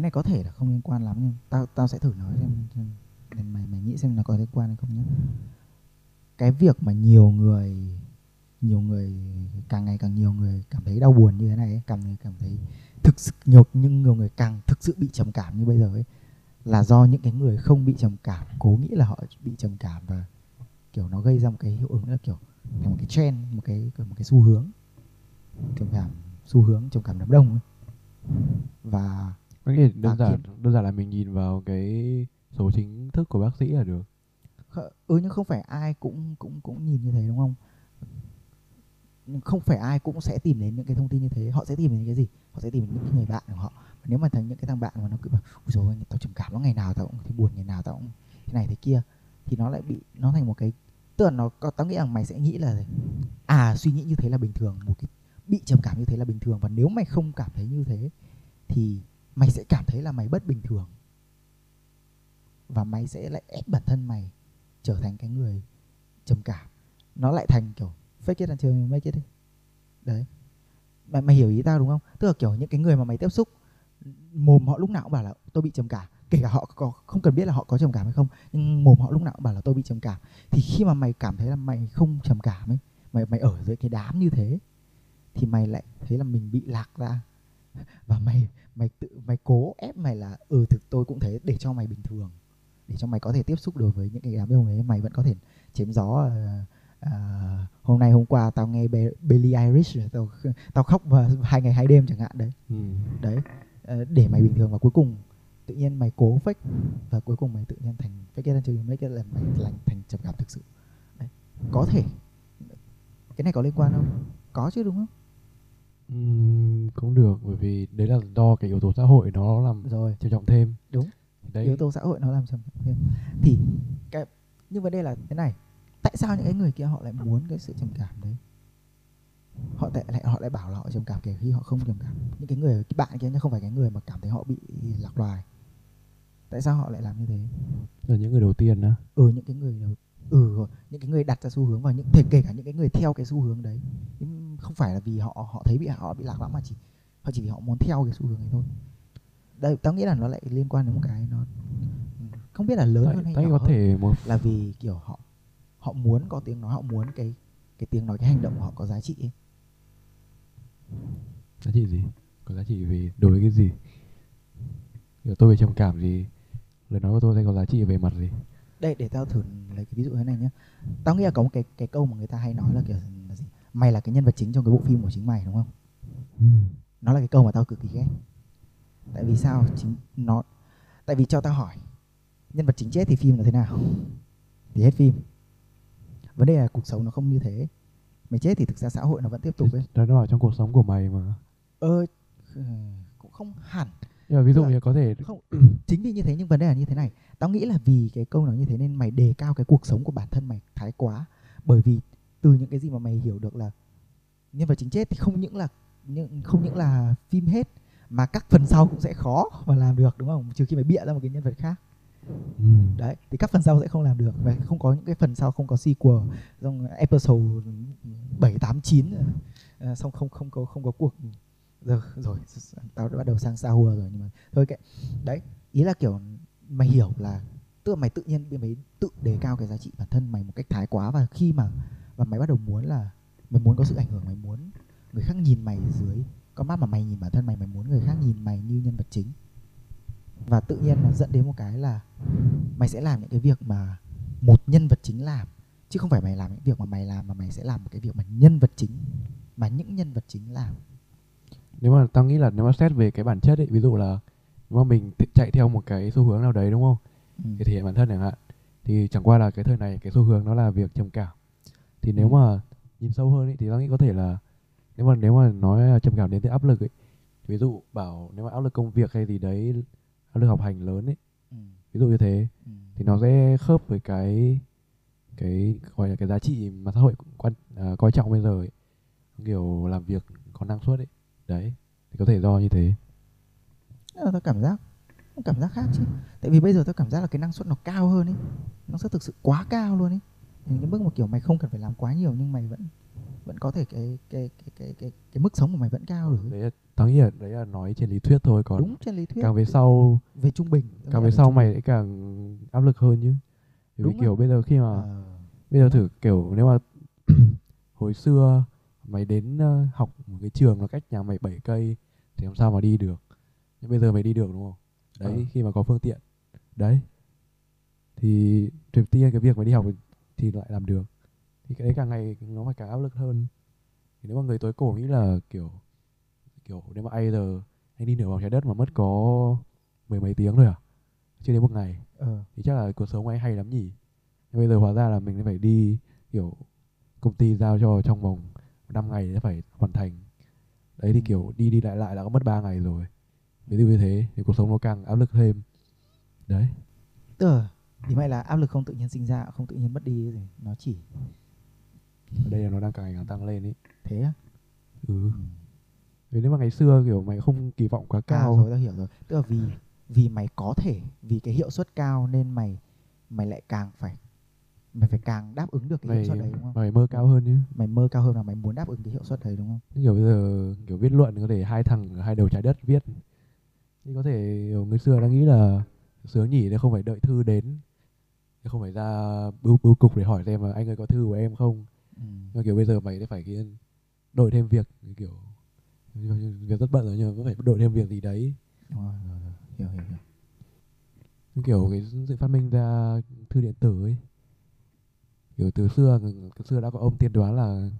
cái này có thể là không liên quan lắm nhưng tao tao sẽ thử nói xem, xem mày mày nghĩ xem nó có liên quan hay không nhé cái việc mà nhiều người nhiều người càng ngày càng nhiều người cảm thấy đau buồn như thế này ấy, thấy cảm thấy thực sự nhiều nhưng nhiều người càng thực sự bị trầm cảm như bây giờ ấy là do những cái người không bị trầm cảm cố nghĩ là họ bị trầm cảm và kiểu nó gây ra một cái hiệu ứng là kiểu thành một cái trend một cái một cái xu hướng trầm cảm xu hướng trầm cảm đám đông ấy. và có nghĩa đơn giản đơn giản là mình nhìn vào cái số chính thức của bác sĩ là được. Ừ nhưng không phải ai cũng cũng cũng nhìn như thế đúng không? Không phải ai cũng sẽ tìm đến những cái thông tin như thế. Họ sẽ tìm đến cái gì? Họ sẽ tìm đến những người bạn của họ. Và nếu mà thấy những cái thằng bạn mà nó cứ bảo ui rồi tao trầm cảm nó ngày nào tao cũng thấy buồn ngày nào tao cũng thế này thế kia thì nó lại bị nó thành một cái tức là nó có tao nghĩ rằng mày sẽ nghĩ là à suy nghĩ như thế là bình thường một cái bị trầm cảm như thế là bình thường. Và nếu mày không cảm thấy như thế thì mày sẽ cảm thấy là mày bất bình thường. Và mày sẽ lại ép bản thân mày trở thành cái người trầm cảm. Nó lại thành kiểu fake it until you make it. Đi đấy. Mày, mày hiểu ý tao đúng không? Tức là kiểu những cái người mà mày tiếp xúc mồm họ lúc nào cũng bảo là tôi bị trầm cảm. Kể cả họ có không cần biết là họ có trầm cảm hay không nhưng mồm họ lúc nào cũng bảo là tôi bị trầm cảm. Thì khi mà mày cảm thấy là mày không trầm cảm ấy mày mày ở dưới cái đám như thế thì mày lại thấy là mình bị lạc ra. Và mày mày tự mày cố ép mày là ừ thực tôi cũng thế để cho mày bình thường. Để cho mày có thể tiếp xúc được với những cái đám đông ấy mày vẫn có thể chém gió ờ, ờ, hôm nay hôm qua tao nghe Be- Billie rồi, tao tao khóc vào hai ngày hai đêm chẳng hạn đấy. Ừ. đấy ờ, để mày bình thường và cuối cùng tự nhiên mày cố fake và cuối cùng mày tự nhiên thành fake it until you make it là mày thành thành trầm cảm thực sự. Đấy. có thể. Cái này có liên quan không? Có chứ đúng không Cũng được bởi vì đấy là do cái yếu tố xã hội nó làm rồi trầm trọng thêm. Đúng. Đấy. yếu tố xã hội nó làm trầm cảm thêm thì cái nhưng vấn đề là thế này tại sao những cái người kia họ lại muốn cái sự trầm cảm đấy họ tại lại họ lại bảo là họ trầm cảm kể khi họ không trầm cảm những cái người cái bạn kia không phải cái người mà cảm thấy họ bị lạc loài tại sao họ lại làm như thế là những người đầu tiên đó. ừ những cái người đầu ừ những cái người đặt ra xu hướng và những thể kể cả những cái người theo cái xu hướng đấy không phải là vì họ họ thấy bị họ bị lạc lõng mà chỉ họ chỉ vì họ muốn theo cái xu hướng ấy thôi đây tao nghĩ là nó lại liên quan đến một cái nó không biết là lớn hơn hay Tại nhỏ có hơn thể một là vì kiểu họ họ muốn có tiếng nói họ muốn cái cái tiếng nói cái hành động của họ có giá trị ấy. giá trị gì? Có giá trị về đối với cái gì? Kiểu tôi bị trầm cảm thì lời nói của tôi sẽ có giá trị về mặt gì? Đây để tao thử lấy cái ví dụ thế này nhé tao nghĩ là có một cái cái câu mà người ta hay nói là kiểu là gì? Mày là cái nhân vật chính trong cái bộ phim của chính mày đúng không? Nó là cái câu mà tao cực kỳ ghét. Tại vì sao? Chính nó tại vì cho tao hỏi nhân vật chính chết thì phim là thế nào? Thì hết phim. Vấn đề là cuộc sống nó không như thế. Mày chết thì thực ra xã hội nó vẫn tiếp tục ấy. Đó nó ở trong cuộc sống của mày mà. ơ ừ, cũng không hẳn. Nhưng mà ví dụ như có thể không chính vì như thế nhưng vấn đề là như thế này tao nghĩ là vì cái câu nói như thế nên mày đề cao cái cuộc sống của bản thân mày thái quá. Bởi vì từ những cái gì mà mày hiểu được là nhân vật chính chết thì không những là những không những là phim hết mà các phần sau cũng sẽ khó mà làm được đúng không? Trừ khi mày bịa ra một cái nhân vật khác. Ừ. đấy thì các phần sau sẽ không làm được. Và không có những cái phần sau không có sequel trong episode bảy tám chín ờ, xong không không có không có cuộc. Rồi rồi tao đã bắt đầu sang sao hùa rồi nhưng mà thôi kệ. Đấy ý là kiểu mày hiểu là tức là mày tự nhiên mày tự đề cao cái giá trị bản thân mày một cách thái quá. Và khi mà và mày bắt đầu muốn là mày muốn có sự ảnh hưởng mày muốn người khác nhìn mày dưới con mắt mà mày nhìn bản thân mày mày muốn người khác nhìn mày như nhân vật chính. Và tự nhiên nó dẫn đến một cái là mày sẽ làm những cái việc mà một nhân vật chính làm chứ không phải mày làm những việc mà mày làm mà mày sẽ làm một cái việc mà nhân vật chính mà những nhân vật chính làm. Nếu mà tao nghĩ là nếu mà xét về cái bản chất ấy, ví dụ là mà mình chạy theo một cái xu hướng nào đấy đúng không? ừ. để thể hiện bản thân chẳng hạn thì chẳng qua là cái thời này cái xu hướng nó là việc trầm cảm thì nếu Ừ. mà nhìn sâu hơn ấy, thì tao nghĩ có thể là nếu mà nếu mà nói trầm cảm đến từ áp lực ấy ví dụ bảo nếu mà áp lực công việc hay gì đấy áp lực học hành lớn ấy Ừ. ví dụ như thế Ừ. thì nó sẽ khớp với cái cái gọi là cái giá trị mà xã hội quan à, coi trọng bây giờ ấy kiểu làm việc có năng suất ấy đấy thì có thể do như thế Nhưng mà tao cảm giác cảm giác khác chứ. Tại vì bây giờ tao cảm giác là cái năng suất nó cao hơn ấy. Năng suất thực sự quá cao luôn ấy. Đến cái mức mà kiểu mày không cần phải làm quá nhiều nhưng mày vẫn vẫn có thể cái cái cái cái cái, cái mức sống của mày vẫn cao được ấy. đấy là, tao nghĩ là đấy là nói trên lý thuyết thôi còn đúng trên lý thuyết. càng về sau về trung bình càng về là sau mày sẽ càng áp lực hơn chứ. Vì Đúng kiểu bây giờ khi mà Ờ, bây giờ thử kiểu nếu mà hồi xưa mày đến ờ, học một cái trường nó cách nhà mày 7 cây thì làm sao mà đi được nhưng bây giờ mày đi được đúng không? Đấy Ờ. khi mà có phương tiện. Đấy. Thì đầu tiên cái việc mày đi học thì lại làm được thì cái đấy càng ngày nó phải càng áp lực hơn. Thì nếu mà người tối cổ nghĩ là kiểu kiểu nếu mà ai giờ anh đi nửa vòng trái đất mà mất có mười mấy tiếng thôi à? Chưa đến một ngày. Ờ. Thì chắc là cuộc sống anh hay lắm nhỉ? Nhưng bây giờ hóa ra là mình phải đi kiểu công ty giao cho trong vòng 5 ngày để phải hoàn thành. Đấy thì Ừ. kiểu đi đi lại lại đã có mất 3 ngày rồi dụ như thế thì cuộc sống nó càng áp lực thêm. Đấy. Tức là ý mày là áp lực không tự nhiên sinh ra không tự nhiên mất đi gì nó chỉ ở đây là nó đang càng ngày càng tăng lên ý. Thế á? Ừ. Ừ. vì nếu mà ngày xưa kiểu mày không kỳ vọng quá cao cao. rồi tao hiểu rồi. Tức là vì vì mày có thể vì cái hiệu suất cao nên mày mày lại càng phải mày phải càng đáp ứng được cái hiệu mày suất đấy đúng không? mày mơ cao hơn chứ mày mơ cao hơn là mày muốn đáp ứng cái hiệu suất đấy đúng không? Kiểu bây giờ kiểu viết luận có thể hai thằng hai đầu trái đất viết thì có thể kiểu người xưa đã nghĩ là sướng nhỉ để không phải đợi thư đến. Không phải ra bưu bưu cục để hỏi xem là anh ơi có thư của em không? Ừ. nhưng kiểu bây giờ mày sẽ phải cái đội thêm việc kiểu việc rất bận rồi nhưng mà vẫn phải đội thêm việc gì đấy. Đúng rồi, rồi, rồi. hiểu hiểu hiểu. Như kiểu cái sự phát minh ra thư điện tử ấy. Kiểu từ xưa từ xưa đã có ông tiên đoán là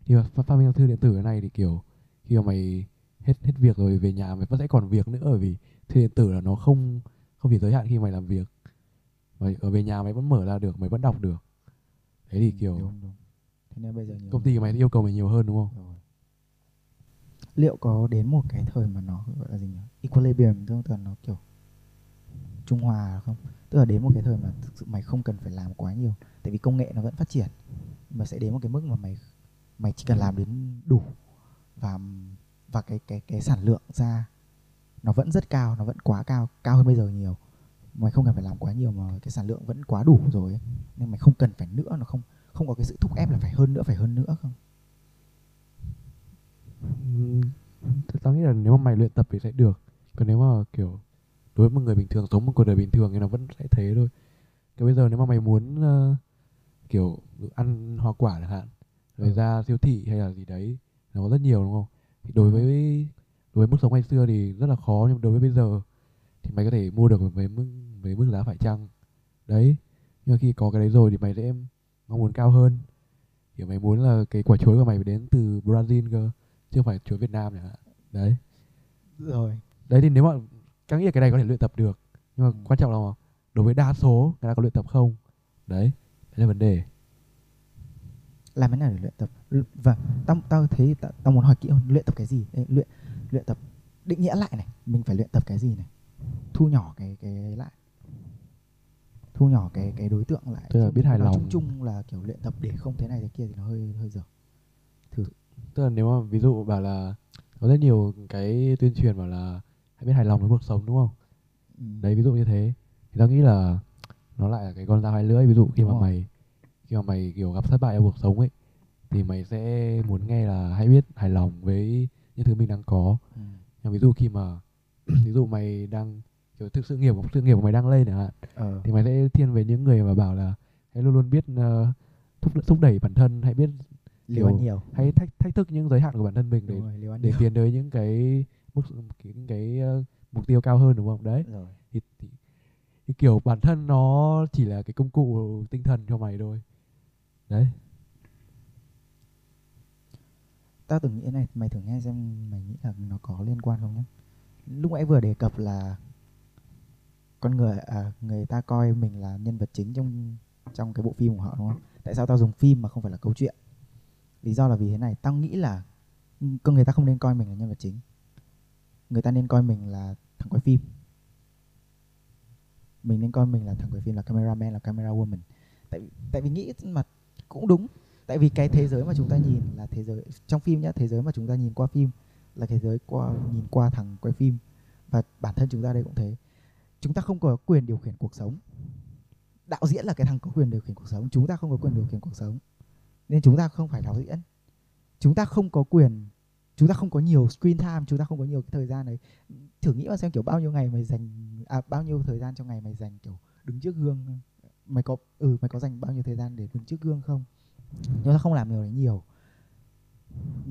khi mà phát, phát minh ra thư điện tử cái này thì kiểu khi mà mày hết hết việc rồi về nhà mày vẫn sẽ còn việc nữa bởi vì thư điện tử là nó không không chỉ giới hạn khi mày làm việc. Mày ở về nhà mày vẫn mở ra được mày vẫn đọc được. Thế thì Ừ, kiểu đúng đúng. Thế nên bây giờ nhiều công ty của mày yêu cầu mày nhiều hơn đúng không? Rồi. Liệu có đến một cái thời mà nó gọi là gì nhỉ? Equilibrium tức là nó kiểu trung hòa không? Tức là đến một cái thời mà thực sự mày không cần phải làm quá nhiều tại vì công nghệ nó vẫn phát triển mà sẽ đến một cái mức mà mày mày chỉ cần làm đến đủ và và cái cái cái sản lượng ra nó vẫn rất cao nó vẫn quá cao cao hơn bây giờ nhiều. Mày không cần phải làm quá nhiều mà cái sản lượng vẫn quá đủ rồi ấy. nên mày không cần phải nữa nó không không có cái sự thúc ép là phải hơn nữa phải hơn nữa không? Ừm, tao nghĩ là nếu mà mày luyện tập thì sẽ được. Còn nếu mà kiểu đối với một người bình thường sống một cuộc đời bình thường thì nó vẫn sẽ thế thôi. Kiểu bây giờ nếu mà mày muốn ờ, kiểu ăn hoa quả chẳng hạn rồi Ừ. ra siêu thị hay là gì đấy nó có rất nhiều đúng không đối với đối với mức sống ngày xưa thì rất là khó nhưng đối với bây giờ thì mày có thể mua được với mức với mức giá phải chăng? Đấy nhưng mà khi có cái đấy rồi thì mày sẽ mong muốn cao hơn. Kiểu mày muốn là cái quả chuối của mày phải đến từ Brazil cơ chứ không phải chuối Việt Nam chẳng hạn. Đấy. Rồi. Đấy thì nếu mà càng nghĩ là cái này có thể luyện tập được nhưng mà Ừ. quan trọng là đối với đa số người ta có luyện tập không? Đấy đấy là vấn đề làm thế nào để luyện tập? Và tao tao thấy tao, tao muốn hỏi kỹ hơn luyện tập cái gì? Ê, luyện luyện tập định nghĩa lại này mình phải luyện tập cái gì này? Thu nhỏ cái cái lại. Thu nhỏ cái cái đối tượng lại. Tức là biết hài lòng. chung chung là kiểu luyện tập để không thế này thế kia thì nó hơi hơi dở. Tức là nếu mà ví dụ bảo là có rất nhiều cái tuyên truyền bảo là hãy biết hài lòng với cuộc sống đúng không? Ừ. đấy ví dụ như thế. Thì tao nghĩ là nó lại là cái con dao hai lưỡi ví dụ khi Đúng mà rồi. mày khi mà mày kiểu gặp thất bại trong cuộc sống ấy thì mày sẽ muốn nghe là hãy biết hài lòng với những thứ mình đang có. Ừ. nhưng ví dụ khi mà ví dụ mày đang kiểu thực sự nghiệp sự nghiệp của mày đang lên chẳng hạn Ờ. thì mày sẽ thiên về những người mà bảo là hãy luôn luôn biết ờ, thúc thúc đẩy bản thân hãy biết liều ăn nhiều. hãy thách thách thức những giới hạn của bản thân mình để rồi để tiến tới những cái mức những cái ờ, mục tiêu cao hơn đúng không? Đấy. Rồi. Thì, thì, thì kiểu bản thân nó chỉ là cái công cụ tinh thần cho mày thôi đấy. Tao từng nghĩ này mày thử nghe xem mày nghĩ là nó có liên quan không nhé lúc nãy vừa đề cập là con người à, người ta coi mình là nhân vật chính trong trong cái bộ phim của họ đúng không? Tại sao tao dùng phim mà không phải là câu chuyện? Lý do là vì thế này tao nghĩ là con người ta không nên coi mình là nhân vật chính. Người ta nên coi mình là thằng quay phim. Mình nên coi mình là thằng quay phim là cameraman là camera woman. Tại tại vì nghĩ mà cũng đúng. Tại vì cái thế giới mà chúng ta nhìn là thế giới trong phim nhá thế giới mà chúng ta nhìn qua phim là thế giới qua nhìn qua thằng quay phim. Và bản thân chúng ta đây cũng thế. Chúng ta không có quyền điều khiển cuộc sống. Đạo diễn là cái thằng có quyền điều khiển cuộc sống. Chúng ta không có quyền điều khiển cuộc sống. Nên chúng ta không phải đạo diễn. Chúng ta không có quyền chúng ta không có nhiều screen time chúng ta không có nhiều cái thời gian đấy. Thử nghĩ mà xem kiểu bao nhiêu ngày mày dành à, bao nhiêu thời gian trong ngày mày dành kiểu đứng trước gương mày có ừ mày có dành bao nhiêu thời gian để đứng trước gương không? Chúng ta không làm điều đấy nhiều.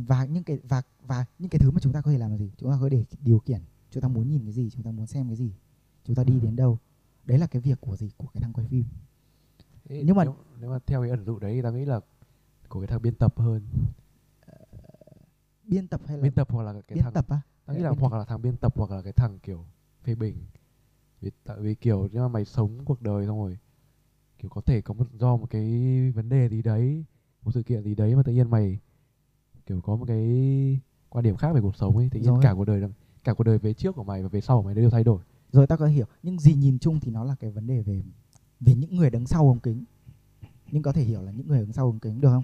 Và những cái và và những cái thứ mà chúng ta có thể làm là gì? Chúng ta có thể điều khiển. Chúng ta muốn nhìn cái gì? Chúng ta muốn xem cái gì? Chúng ta đi đến đâu? Đấy là cái việc của gì? Của cái thằng quay phim. Thế Nhưng mà- nếu, nếu mà theo cái ẩn dụ đấy thì tao nghĩ là của cái thằng biên tập hơn. Biên tập hay là biên tập hoặc là cái biên thằng tập á? Tao nghĩ là biên hoặc là thằng biên tập hoặc là cái thằng kiểu phê bình. Vì tại vì kiểu nếu mà mày sống cuộc đời xong rồi kiểu có thể có một do một cái vấn đề gì đấy một sự kiện gì đấy mà tự nhiên mày kiểu có một cái quan điểm khác về cuộc sống ấy tự nhiên Rồi. cả cuộc đời cả cuộc đời về trước của mày và về sau của mày đều thay đổi. Rồi ta có hiểu nhưng gì nhìn chung thì nó là cái vấn đề về về những người đứng sau ống kính. Nhưng có thể hiểu là những người đứng sau ống kính được không?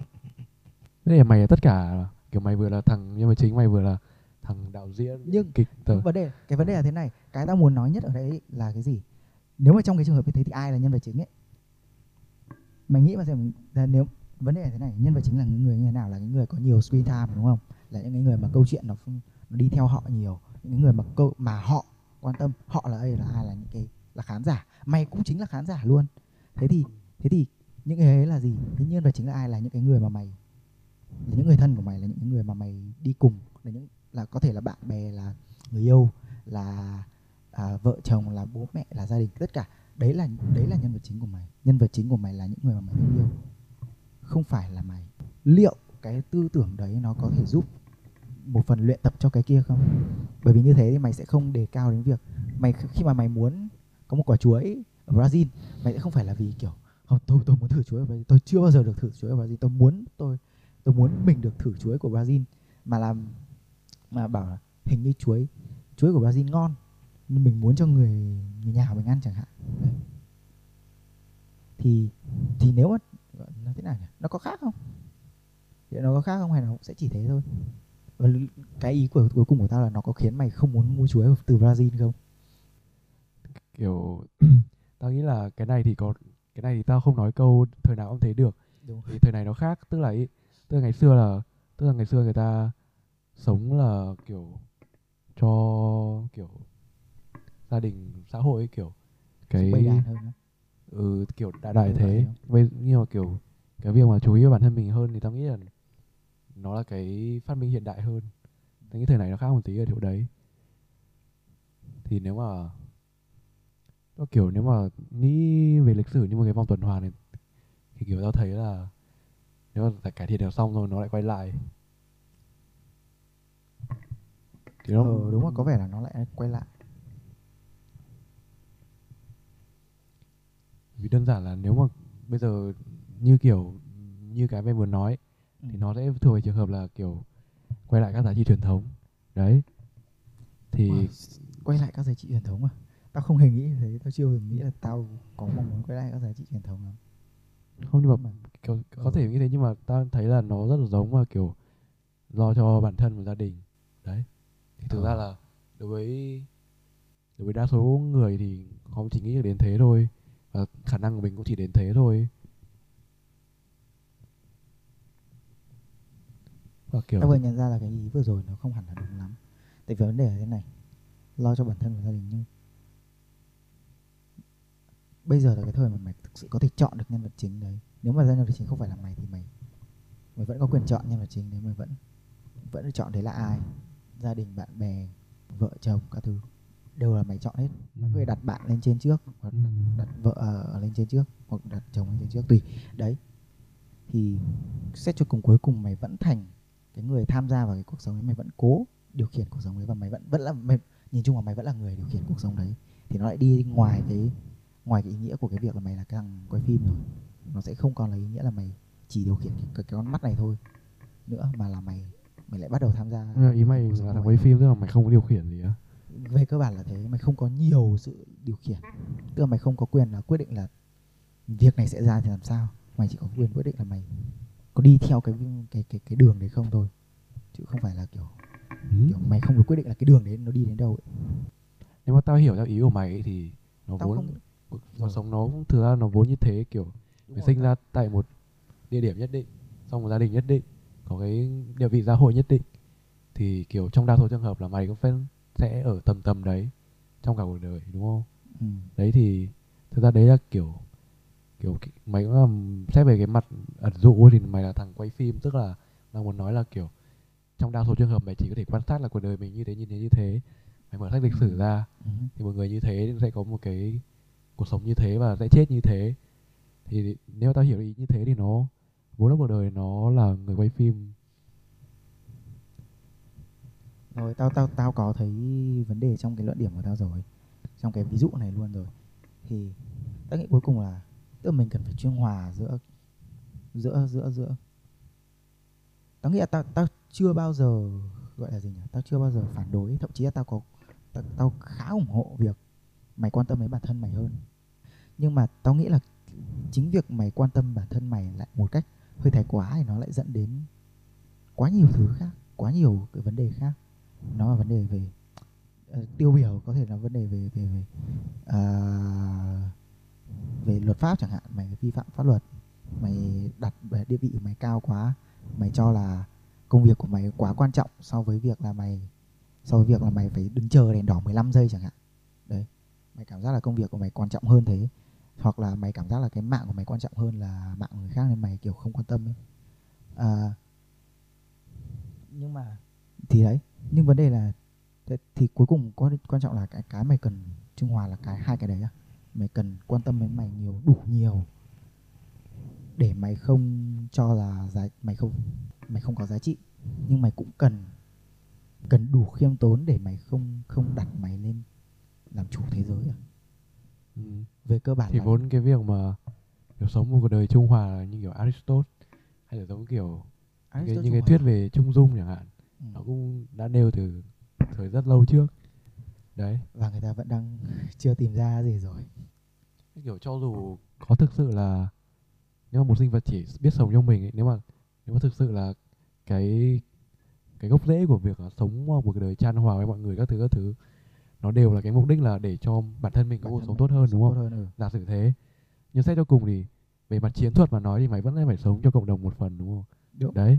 Thế là mày là tất cả kiểu mày vừa là thằng nhân vật chính mày vừa là thằng đạo diễn Nhưng- kịch tờ. vấn đề cái vấn đề là thế này cái tao muốn nói nhất ở đây là cái gì? Nếu mà trong cái trường hợp như thế thì ai là nhân vật chính ấy mày nghĩ mà xem là nếu vấn đề là thế này nhân vật chính là những người như thế nào là những người có nhiều screen time đúng không? Là những người mà câu chuyện nó, nó đi theo họ nhiều. Những người mà câu mà họ quan tâm họ là ai là ai là những cái là khán giả. Mày cũng chính là khán giả luôn. Thế thì thế thì những cái ấy là gì? Thế nhân vật chính là ai là những cái người mà mày là những người thân của mày là những người mà mày đi cùng là những là có thể là bạn bè là người yêu là à, vợ chồng là bố mẹ là gia đình tất cả đấy là đấy là nhân vật chính của mày. Nhân vật chính của mày là những người mà mày thương yêu. Không phải là mày. Liệu cái tư tưởng đấy nó có thể giúp một phần luyện tập cho cái kia không? Bởi vì như thế thì mày sẽ không đề cao đến việc mày khi mà mày muốn có một quả chuối ở Brazil, mày sẽ không phải là vì kiểu không tôi tôi muốn thử chuối ở Brazil. Tôi chưa bao giờ được thử chuối ở Brazil. Tôi muốn, tôi tôi muốn mình được thử chuối của Brazil. Mà làm, mà bảo là hình như chuối chuối của Brazil ngon mình muốn cho người người nhà của mình ăn chẳng hạn thì thì nếu mà nó thế nào nhỉ? Nó có khác không? Thì nó có khác không hay nó cũng sẽ chỉ thế thôi? Và cái ý của cuối cùng của tao là nó có khiến mày không muốn mua chuối từ Brazil không? Kiểu tao nghĩ là cái này thì có cái này thì tao không nói câu thời nào cũng thế được. Đúng. Thì thời này nó khác tức là ý, tức là ngày xưa là tức là ngày xưa người ta sống là kiểu cho kiểu gia đình xã hội ấy, kiểu cái hơn. Ừ, kiểu đại đại Ừ, thế. bây nhưng mà kiểu cái việc mà chú ý vào bản thân mình hơn thì tao nghĩ là nó là cái phát minh hiện đại hơn. Tao nghĩ thời này nó khác một tí ở chỗ đấy. Thì nếu mà nó kiểu nếu mà nghĩ về lịch sử như một cái vòng tuần hoàn này thì kiểu tao thấy là nếu mà cải thiện được xong rồi nó lại quay lại. Thì nó ờ, đúng rồi có vẻ là nó lại quay lại vì đơn giản là nếu mà bây giờ như kiểu như cái mày vừa nói Ừ. thì nó sẽ thuộc về trường hợp là kiểu quay lại các giá trị truyền thống đấy thì Wow, quay lại các giá trị truyền thống à tao không hề nghĩ thế tao chưa hề nghĩ là tao có mong muốn quay lại các giá trị truyền thống lắm không nhưng mà mà kiểu, có Ừ. thể như thế nhưng mà tao thấy là nó rất là giống mà kiểu lo cho bản thân và gia đình đấy thì thực Ờ. ra là đối với đối với đa số người thì họ chỉ nghĩ được đến thế thôi và khả năng của mình cũng chỉ đến thế thôi. Và kiểu tao vừa nhận ra là cái ý vừa rồi nó không hẳn là đúng lắm. Tại vì vấn đề là thế này, lo cho bản thân và gia đình, nhưng bây giờ là cái thời mà mày thực sự có thể chọn được nhân vật chính đấy. Nếu mà nhân vật chính không phải là mày thì mày mày vẫn có quyền chọn nhân vật chính đấy, mày vẫn vẫn chọn đấy là ai? Gia đình, bạn bè, vợ chồng, các thứ đều là mày chọn hết. Mày có thể đặt bạn lên trên trước hoặc Ừ. đặt vợ ở lên trên trước hoặc đặt chồng lên trên trước tùy. Đấy. Thì xét cho cùng cuối cùng mày vẫn thành cái người tham gia vào cái cuộc sống ấy mày vẫn cố điều khiển cuộc sống đấy và mày vẫn vẫn là mày, nhìn chung là mày vẫn là người điều khiển cuộc sống đấy. Thì nó lại đi ngoài cái ngoài cái ý nghĩa của cái việc là mày là cái thằng quay phim rồi. Nó sẽ không còn là ý nghĩa là mày chỉ điều khiển cái, cái, cái con mắt này thôi nữa mà là mày mày lại bắt đầu tham gia ý mày là thằng quay phim tức là mày không có điều khiển gì á về cơ bản là thế mày không có nhiều sự điều khiển tức là mày không có quyền là quyết định là việc này sẽ ra thì làm sao mày chỉ có quyền quyết định là mày có đi theo cái cái cái cái đường đấy không thôi chứ không phải là kiểu ừ. kiểu mày không được quyết định là cái đường đấy nó đi đến đâu ấy. nếu mà tao hiểu theo ý của mày ấy, thì nó tao vốn không cuộc Rồi. sống nó cũng thực ra nó vốn như thế kiểu mày sinh ra tại một địa điểm nhất định trong một gia đình nhất định có cái địa vị xã hội nhất định thì kiểu trong đa số trường hợp là mày cũng phải sẽ ở tầm tầm đấy trong cả cuộc đời đúng không ừ. đấy thì thực ra đấy là kiểu kiểu mày cũng là xét về cái mặt ẩn dụ thì mày là thằng quay phim tức là đang muốn nói là kiểu trong đa số trường hợp mày chỉ có thể quan sát là cuộc đời mình như thế như thế như thế mày mở sách lịch sử ra Ừ. thì một người như thế sẽ có một cái cuộc sống như thế và sẽ chết như thế thì nếu tao hiểu ý như thế thì nó vốn là cuộc đời nó là người quay phim rồi tao tao tao có thấy vấn đề trong cái luận điểm của tao rồi trong cái ví dụ này luôn rồi. Thì tao nghĩ cuối cùng là tức là mình cần phải trung hòa giữa giữa giữa giữa. Tao nghĩ là tao tao chưa bao giờ gọi là gì nhỉ? Tao chưa bao giờ phản đối thậm chí là tao có tao, tao khá ủng hộ việc mày quan tâm đến bản thân mày hơn. Nhưng mà tao nghĩ là chính việc mày quan tâm bản thân mày lại một cách hơi thái quá thì nó lại dẫn đến quá nhiều thứ khác quá nhiều cái vấn đề khác nó là vấn đề về uh, tiêu biểu có thể là vấn đề về về về uh, về luật pháp chẳng hạn. Mày vi phạm pháp luật mày đặt về địa vị mày cao quá mày cho là công việc của mày quá quan trọng so với việc là mày so với việc là mày phải đứng chờ đèn đỏ 15 giây chẳng hạn. Đấy mày cảm giác là công việc của mày quan trọng hơn thế. Hoặc là mày cảm giác là cái mạng của mày quan trọng hơn là mạng người khác nên mày kiểu không quan tâm ấy. À, nhưng mà thì đấy nhưng vấn đề là thì cuối cùng quan quan trọng là cái cái mày cần trung hòa là cái hai cái đấy à mày cần quan tâm đến mày nhiều đủ nhiều để mày không cho là giá mày không mày không có giá trị nhưng mày cũng cần cần đủ khiêm tốn để mày không không đặt mày lên làm chủ thế giới à ừ. về cơ bản thì là vốn cái việc mà kiểu sống một cuộc đời trung hòa là như kiểu Aristotle hay là giống kiểu những cái, những cái thuyết về trung dung chẳng hạn. Nó cũng đã nêu từ thời rất lâu trước. Đấy. Và người ta vẫn đang chưa tìm ra gì rồi. Kiểu cho dù có thực sự là nếu mà một sinh vật chỉ biết sống trong mình ấy, nếu mà nếu mà thực sự là cái cái gốc rễ của việc là sống một cuộc đời chan hòa với mọi người các thứ các thứ nó đều là cái mục đích là để cho bản thân mình có cuộc sống tốt hơn sống đúng không? tốt hơn, ừ. giả sử thế. Nhưng xét cho cùng thì về mặt chiến thuật mà nói thì mày vẫn phải sống cho cộng đồng một phần đúng không? Đúng. đấy.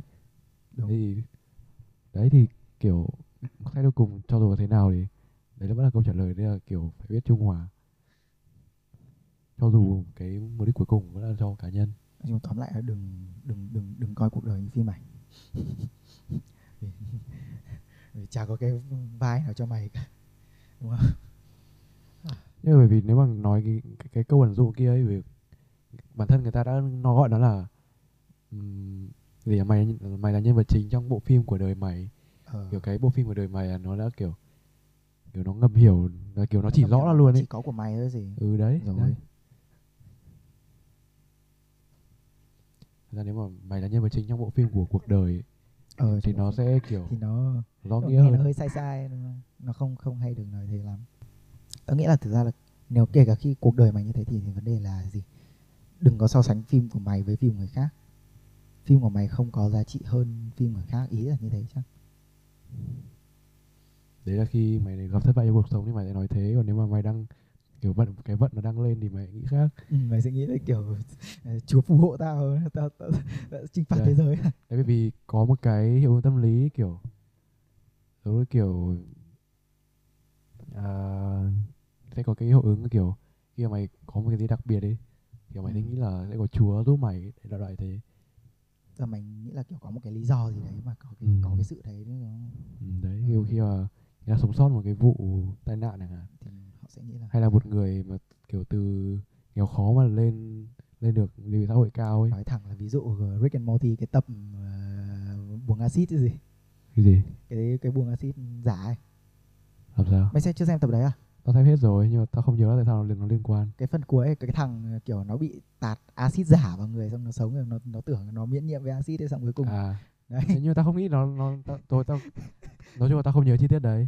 Đúng. Thì đấy thì kiểu xét cho cùng cho dù là thế nào thì đấy là vẫn là câu trả lời đấy là kiểu phải biết trung hòa. Cho dù cái mục đích cuối cùng vẫn là cho cá nhân. Nói chung tóm lại là đừng đừng đừng đừng coi cuộc đời như phim ảnh. Vì, vì chả có cái vai nào cho mày cả đúng không? Nhưng bởi vì nếu mà nói cái, cái, cái câu ẩn dụ kia ấy vì bản thân người ta đã nó gọi nó là um, gì mày mày là nhân vật chính trong bộ phim của đời mày. Ờ, kiểu cái bộ phim của đời mày là nó đã kiểu kiểu nó ngầm hiểu là kiểu nó chỉ rõ ra là luôn chỉ ấy. có của mày thôi gì. Ừ đấy, rồi. đấy. Thật ra nếu mà mày là nhân vật chính trong bộ phim của cuộc đời ấy, ờ, thì nó sẽ kiểu thì nó rõ nghĩa hơn. nó hơi sai sai nó không không hay được nói thế lắm. Tao nghĩ là thực ra là nếu kể cả khi cuộc đời mày như thế thì, thì vấn đề là gì? Đừng có so sánh phim của mày với phim người khác phim của mày không có giá trị hơn phim người khác ý là như thế chắc đấy là khi mày gặp thất bại trong cuộc sống thì mày sẽ nói thế còn nếu mà mày đang kiểu vận cái vận nó đang lên thì mày nghĩ khác ừ, mày sẽ nghĩ là kiểu ờ, chúa phù hộ tao tao, tao, tao chinh phạt Đấy. thế giới đấy bởi vì có một cái hiệu ứng tâm lý kiểu giống như kiểu à, sẽ có cái hiệu ứng kiểu khi mà mày có một cái gì đặc biệt ấy thì mày sẽ Ừ. nghĩ là sẽ có chúa giúp mày để đại loại thế giờ mày nghĩ là kiểu có một cái lý do gì đấy mà có cái Ừ. có cái sự thế nữa ừ, đấy kiểu khi mà người ta sống sót một cái vụ tai nạn chẳng hạn. Thì họ sẽ nghĩ là hay là một người mà kiểu từ nghèo khó mà lên lên được địa vị xã hội cao ấy. Nói thẳng là ví dụ Rick and Morty cái tập uh, buồng axit cái gì? Cái gì? Cái cái buồng axit giả ấy. Làm sao? Mày xem chưa xem tập đấy à tao thấy hết rồi nhưng mà tao không nhớ là tại sao nó liên nó liên quan. Cái phần cuối ấy, cái thằng kiểu nó bị tạt axit giả vào người xong nó sống rồi nó nó tưởng nó miễn nhiễm với axit ấy xong cuối cùng à. Đấy. Nhưng mà tao không nghĩ nó nó tao tôi tao nói chung là tao không nhớ chi tiết đấy.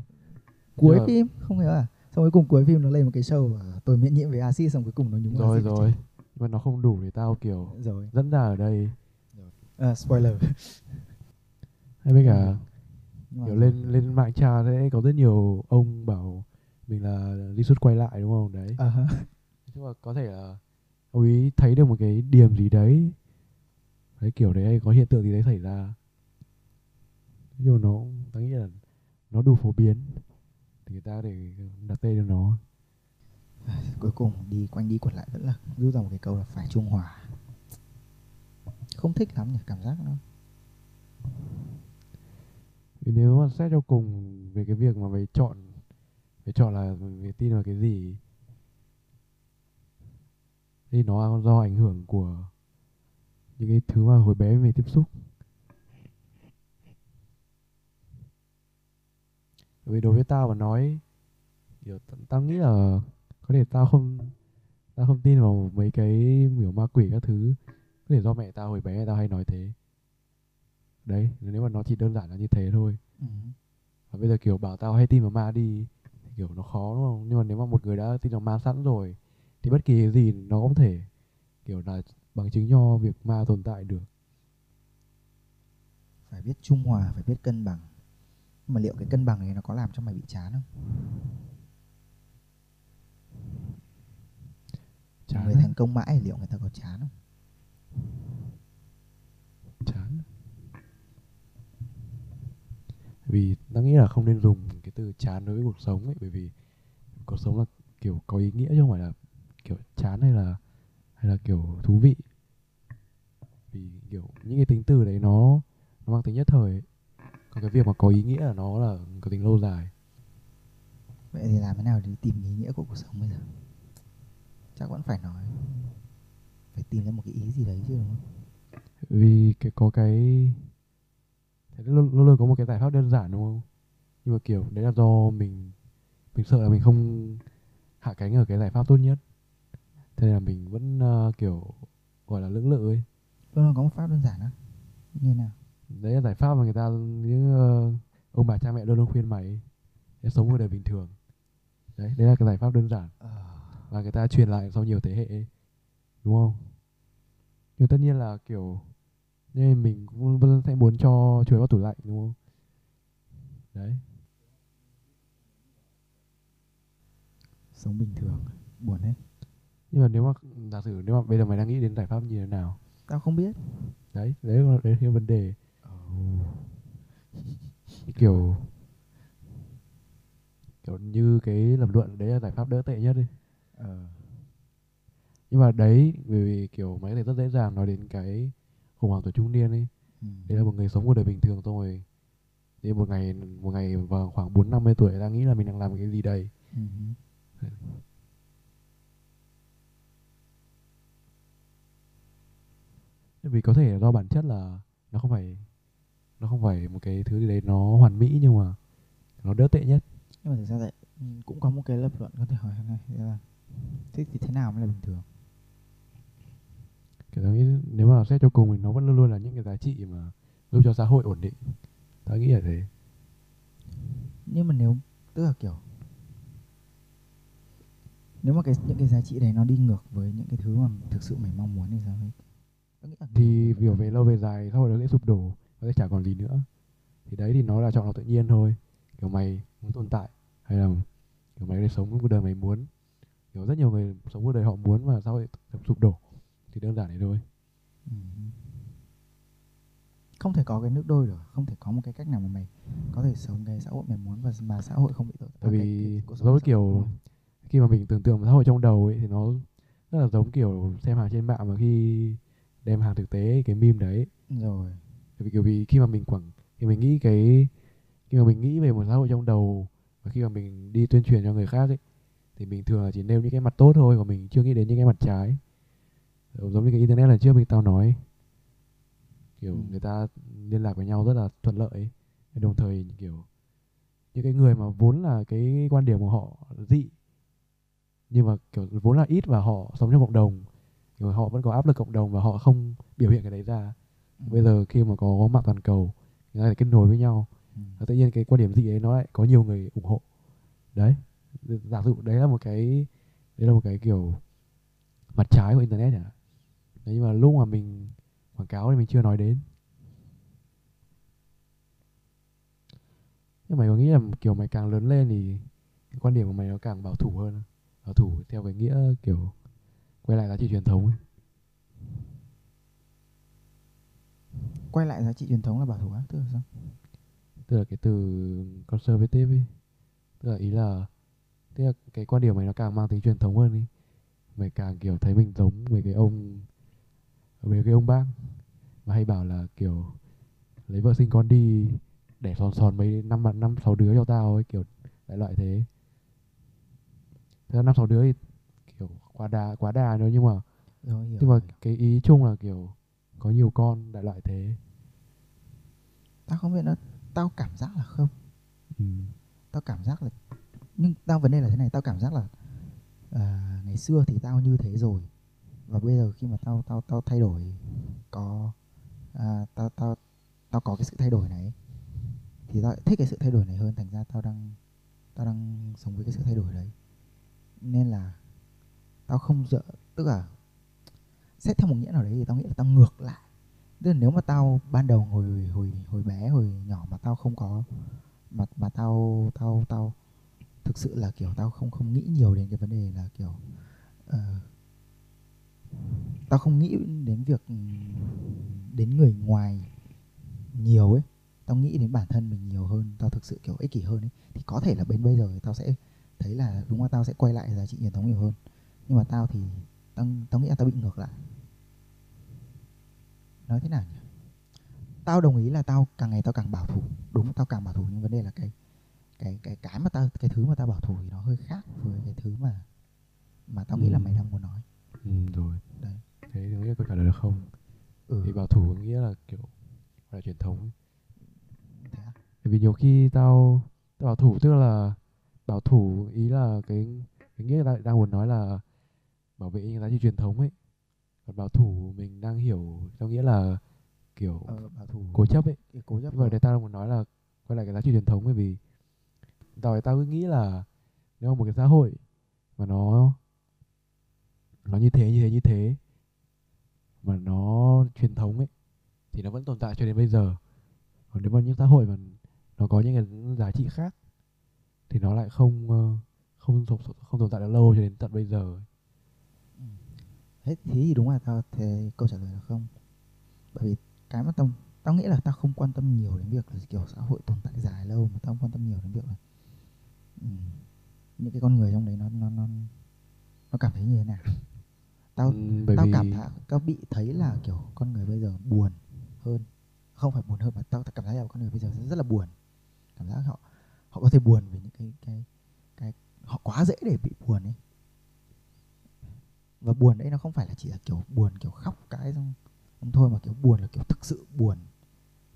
Cuối nhưng mà- phim không hiểu à? Xong cuối cùng cuối phim nó lên một cái show tôi miễn nhiễm với axit xong cuối cùng nó nhúng rồi rồi. nhưng mà nó không đủ để tao kiểu rồi. dẫn ra ở đây. Ờ, spoiler. Hay với cả kiểu lên lên mạng trà sẽ có rất nhiều ông bảo mình là đi xuất quay lại đúng không? Đấy. Ờ hả. nhưng mà có thể là ông ấy thấy được một cái điểm gì đấy. Đấy kiểu đấy hay có hiện tượng gì đấy xảy ra. Nhưng nó tao nghĩ là nó đủ phổ biến thì người ta để đặt tên cho nó. Cuối cùng đi quanh đi quẩn lại vẫn là rút ra một cái câu là phải trung hòa. Không thích lắm nhỉ cảm giác nó. Nếu mà xét cho cùng về cái việc mà mày chọn mày chọn là mày tin vào cái gì? Thì nó do ảnh hưởng của những cái thứ mà hồi bé mày tiếp xúc. Vì đối với tao mà nói kiểu tao nghĩ là có thể tao không tao không tin vào mấy cái kiểu ma quỷ các thứ. Có thể do mẹ tao hồi bé tao hay nói thế. Đấy nếu mà nó chỉ đơn giản là như thế thôi. Ừ. và bây giờ kiểu bảo tao hay tin vào ma đi kiểu nó khó đúng không? Nhưng mà nếu mà một người đã tin vào ma sẵn rồi thì bất kỳ cái gì nó cũng có thể kiểu là bằng chứng cho việc ma tồn tại được. Phải biết trung hòa phải biết cân bằng. Nhưng mà liệu cái cân bằng này nó có làm cho mày bị chán không? Chán người thành công mãi liệu người ta có chán không? Chán vì tao nghĩ là không nên dùng cái từ chán đối với cuộc sống ấy bởi vì cuộc sống là kiểu có ý nghĩa chứ không phải là kiểu chán hay là hay là kiểu thú vị. Vì kiểu những cái tính từ đấy nó nó mang tính nhất thời ấy. còn cái việc mà có ý nghĩa là nó là có tính lâu dài. Vậy thì làm thế nào để tìm ý nghĩa của cuộc sống bây giờ? Chắc vẫn phải nói phải tìm ra một cái ý gì đấy chứ đúng không? Vì cái có cái thế luôn luôn luôn có một cái giải pháp đơn giản đúng không? Nhưng mà kiểu đấy là do mình mình sợ là mình không hạ cánh ở cái giải pháp tốt nhất. Thế nên là mình vẫn ờ, kiểu gọi là lưỡng lự ấy. Luôn có một pháp đơn giản á. Như nào? Đấy là giải pháp mà người ta những ờ, ông bà cha mẹ luôn luôn khuyên mày để sống một đời bình thường. Đấy đấy là cái giải pháp đơn giản. Và người ta truyền lại sau nhiều thế hệ ấy. đúng không? Nhưng tất nhiên là kiểu nên mình cũng vẫn sẽ muốn cho chuối vào tủ lạnh đúng không? Đấy. Sống bình thường buồn hết. Nhưng mà nếu mà giả sử nếu mà bây giờ mày đang nghĩ đến giải pháp như thế nào? Tao không biết. Đấy đấy là đấy là cái vấn đề. Kiểu kiểu như cái lập luận đấy là giải pháp đỡ tệ nhất đi ờ. Nhưng mà đấy bởi vì kiểu mày có thể rất dễ dàng nói đến cái khủng hoảng tuổi trung niên ấy. Ừ. đấy là một người sống cuộc đời bình thường rồi thì một ngày một ngày vào khoảng bốn năm mươi tuổi đang nghĩ là mình đang làm cái gì đây. Ừ. vì có thể là do bản chất là nó không phải nó không phải một cái thứ gì đấy nó hoàn mỹ nhưng mà nó đỡ tệ nhất. Nhưng mà thực ra lại cũng có một cái lập luận có thể hỏi này đấy là thế thì thế nào mới là bình thường kiểu tao nghĩ nếu mà xét cho cùng thì nó vẫn luôn luôn là những cái giá trị mà giúp cho xã hội ổn định. Tao nghĩ là thế. Nhưng mà nếu tức là kiểu nếu mà cái những cái giá trị đấy nó đi ngược với những cái thứ mà thực sự mày mong muốn thì sao ấy? Thì kiểu về lâu về dài xã hội nó sẽ sụp đổ nó sẽ chả còn gì nữa. Thì đấy thì nó là chọn lọc tự nhiên thôi. Kiểu mày muốn tồn tại hay là kiểu mày thể sống cuộc đời mày muốn. Kiểu rất nhiều người sống cuộc đời họ muốn mà xã hội sụp đổ thì đơn giản thế thôi. Ừ. không thể có cái nước đôi được không thể có một cái cách nào mà mày có thể sống cái xã hội mày muốn và mà xã hội không bị tổn tại vì giống kiểu khi mà mình tưởng tượng một xã hội trong đầu ấy thì nó rất là giống kiểu xem hàng trên mạng mà khi đem hàng thực tế cái meme đấy. Rồi. Tại vì kiểu vì khi mà mình quảng khi mình nghĩ cái khi mà mình nghĩ về một xã hội trong đầu và khi mà mình đi tuyên truyền cho người khác ấy thì mình thường là chỉ nêu những cái mặt tốt thôi và mình chưa nghĩ đến những cái mặt trái giống như cái internet lần trước mình tao nói kiểu Ừ. người ta liên lạc với nhau rất là thuận lợi ấy. Đồng thời kiểu những cái người mà vốn là cái quan điểm của họ dị nhưng mà kiểu vốn là ít và họ sống trong cộng đồng kiểu họ vẫn có áp lực cộng đồng và họ không biểu hiện cái đấy ra Ừ. bây giờ khi mà có mạng toàn cầu người ta lại kết nối với nhau Ừ. và tự nhiên cái quan điểm dị ấy nó lại có nhiều người ủng hộ đấy giả dụ đấy là một cái đấy là một cái kiểu mặt trái của internet nhỉ đấy, nhưng mà lúc mà mình quảng cáo thì mình chưa nói đến. Nhưng mày có nghĩ là kiểu mày càng lớn lên thì cái quan điểm của mày nó càng bảo thủ hơn bảo thủ theo cái nghĩa kiểu quay lại giá trị truyền thống ấy. Quay lại giá trị truyền thống là bảo thủ á tức là sao? Tức là cái từ conservative ấy. Tức là ý là tức là cái quan điểm này nó càng mang tính truyền thống hơn đi. Mày càng kiểu thấy mình giống mấy cái ông mấy cái ông bác mà hay bảo là kiểu lấy vợ sinh con đi đẻ sòn sòn mấy năm năm sáu đứa cho tao ấy kiểu đại loại thế. Thế năm sáu đứa thì kiểu quá đà quá đà nữa nhưng mà rồi nhưng mà cái ý chung là kiểu có nhiều con đại loại thế. Tao không biết nó tao cảm giác là không. Ừ. tao cảm giác là nhưng tao vấn đề là thế này tao cảm giác là à, ngày xưa thì tao như thế rồi và bây giờ khi mà tao tao tao thay đổi có à, tao tao tao có cái sự thay đổi này thì tao thích cái sự thay đổi này hơn. Thành ra tao đang tao đang sống với cái sự thay đổi đấy. Nên là tao không dựa tức là xét theo một nghĩa nào đấy thì tao nghĩ là tao ngược lại. Tức là nếu mà tao ban đầu hồi hồi hồi bé hồi nhỏ mà tao không có mà mà tao tao tao thực sự là kiểu tao không không nghĩ nhiều đến cái vấn đề là kiểu uh, tao không nghĩ đến việc ừm, đến người ngoài nhiều ấy. Tao nghĩ đến bản thân mình nhiều hơn tao thực sự kiểu ích kỷ hơn ấy. Thì có thể là bên bây giờ tao sẽ thấy là đúng là tao sẽ quay lại giá trị truyền thống nhiều hơn. Nhưng mà tao thì tao tao nghĩ là tao bị ngược lại. Nói thế nào nhỉ? Tao đồng ý là tao càng ngày tao càng bảo thủ. Đúng tao càng bảo thủ nhưng vấn đề là cái cái cái cái mà tao cái thứ mà tao bảo thủ thì nó hơi khác với cái thứ mà mà tao nghĩ là Ừ. mày đang muốn nói ừ rồi. Đấy. thế thì nghĩa câu trả lời là không? Ừ. Thì bảo thủ có nghĩa là kiểu là truyền thống thế à? Bởi vì nhiều khi tao tao bảo thủ tức là bảo thủ ý là cái cái nghĩa là đang muốn nói là bảo vệ những giá trị truyền thống ấy. Còn bảo thủ mình đang hiểu theo nghĩa là kiểu ờ, bảo thủ cố chấp ấy. cố chấp của- đây tao đang muốn nói là quay lại cái giá trị truyền thống bởi vì tao tao cứ nghĩ là nếu mà một cái xã hội mà nó nó như thế như thế như thế. Mà nó truyền thống ấy, thì nó vẫn tồn tại cho đến bây giờ. Còn nếu mà những xã hội mà nó có những cái giá trị khác, thì nó lại không không không tồn- không tồn tại được lâu cho đến tận bây giờ thế ừ. thế thì đúng là tao thế câu trả lời là không. Bởi vì cái mà tao tao nghĩ là tao không quan tâm nhiều đến việc là kiểu xã hội tồn tại dài lâu, mà tao không quan tâm nhiều đến việc là ừ, những cái con người trong đấy nó nó nó nó cảm thấy như thế nào tao bởi tao vì cảm thấy tao bị thấy là kiểu con người bây giờ buồn hơn. Không phải buồn hơn mà tao, tao cảm thấy là con người bây giờ rất là buồn. Cảm giác họ họ có thể buồn về những cái cái cái họ quá dễ để bị buồn ấy. Và buồn đấy nó không phải là chỉ là kiểu buồn kiểu khóc cái xong không thôi mà kiểu buồn là kiểu thực sự buồn.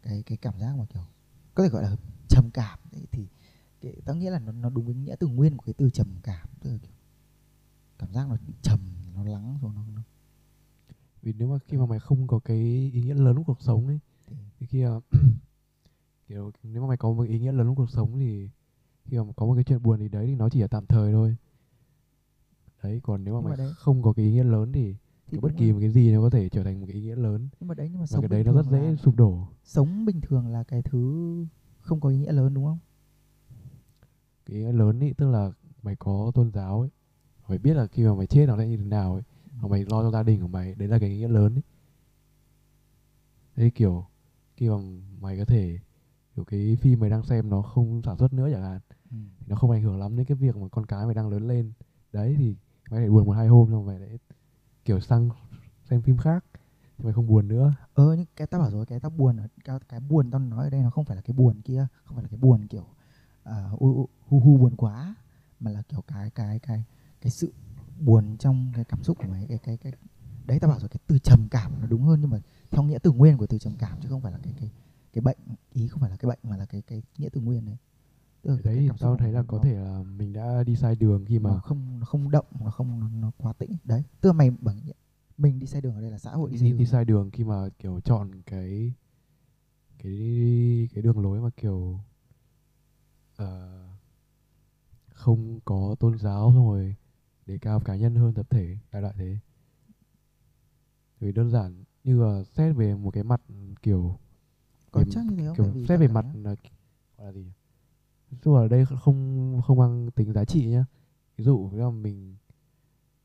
Cái cái cảm giác mà kiểu có thể gọi là trầm cảm đấy thì cái, tao nghĩ là nó, nó đúng với nghĩa từ nguyên của cái từ trầm cảm. Tức là kiểu cảm giác nó trầm nó lắng rồi nó, nó vì nếu mà khi mà mày không có cái ý nghĩa lớn của cuộc sống ấy thì, thì khi mà kiểu nếu mà mày có một ý nghĩa lớn trong cuộc sống thì khi mà có một cái chuyện buồn thì đấy thì nó chỉ là tạm thời thôi. Đấy còn nếu mà Nhưng mà mày đấy- không có cái ý nghĩa lớn thì, thì bất kỳ rồi. một cái gì nó có thể trở thành một cái ý nghĩa lớn. Nhưng mà đấy nhưng mà và sống cái đấy nó rất dễ sụp đổ. sống bình thường là cái thứ không có ý nghĩa lớn đúng không? Cái ý nghĩa lớn ý tức là mày có tôn giáo ấy mày biết là khi mà mày chết nó sẽ như thế nào ấy. Hoặc mày lo cho gia đình của mày đấy là cái nghĩa lớn ấy. Đấy kiểu khi mà mày có thể kiểu cái phim mày đang xem nó không sản xuất nữa chẳng hạn ừ. nó không ảnh hưởng lắm đến cái việc mà con cái mày đang lớn lên. Đấy thì mày phải buồn một hai hôm xong mày lại kiểu sang xem phim khác. Thì mày không buồn nữa. Ờ nhưng cái tao bảo rồi cái tao buồn ở cái, cái buồn tao nói ở đây nó không phải là cái buồn kia không phải là cái buồn kiểu à, u, u, hu hu buồn quá mà là kiểu cái cái cái cái sự buồn trong cái cảm xúc của mày cái cái cái đấy tao bảo rồi cái từ trầm cảm nó đúng hơn nhưng mà theo nghĩa từ nguyên của từ trầm cảm chứ không phải là cái cái cái bệnh ý không phải là cái bệnh mà là cái cái nghĩa từ nguyên đấy. Tức đấy thì tao thấy là nó- có thể là mình đã đi sai đường khi mà nó không nó không động nó không nó, nó quá tĩnh. Đấy tức là mày bằng mình đi sai đường ở đây là xã hội đi đi, sai đi, sai đường khi mà kiểu chọn cái cái cái đường lối mà kiểu ờ, không có tôn giáo xong rồi đề cao cá nhân hơn tập thể đại loại thế. Vì đơn giản như là xét về một cái mặt kiểu có chắc như thế không? kiểu xét về mặt là gọi là gì là ở đây không không mang tính giá trị nhá. Ví dụ nếu mà mình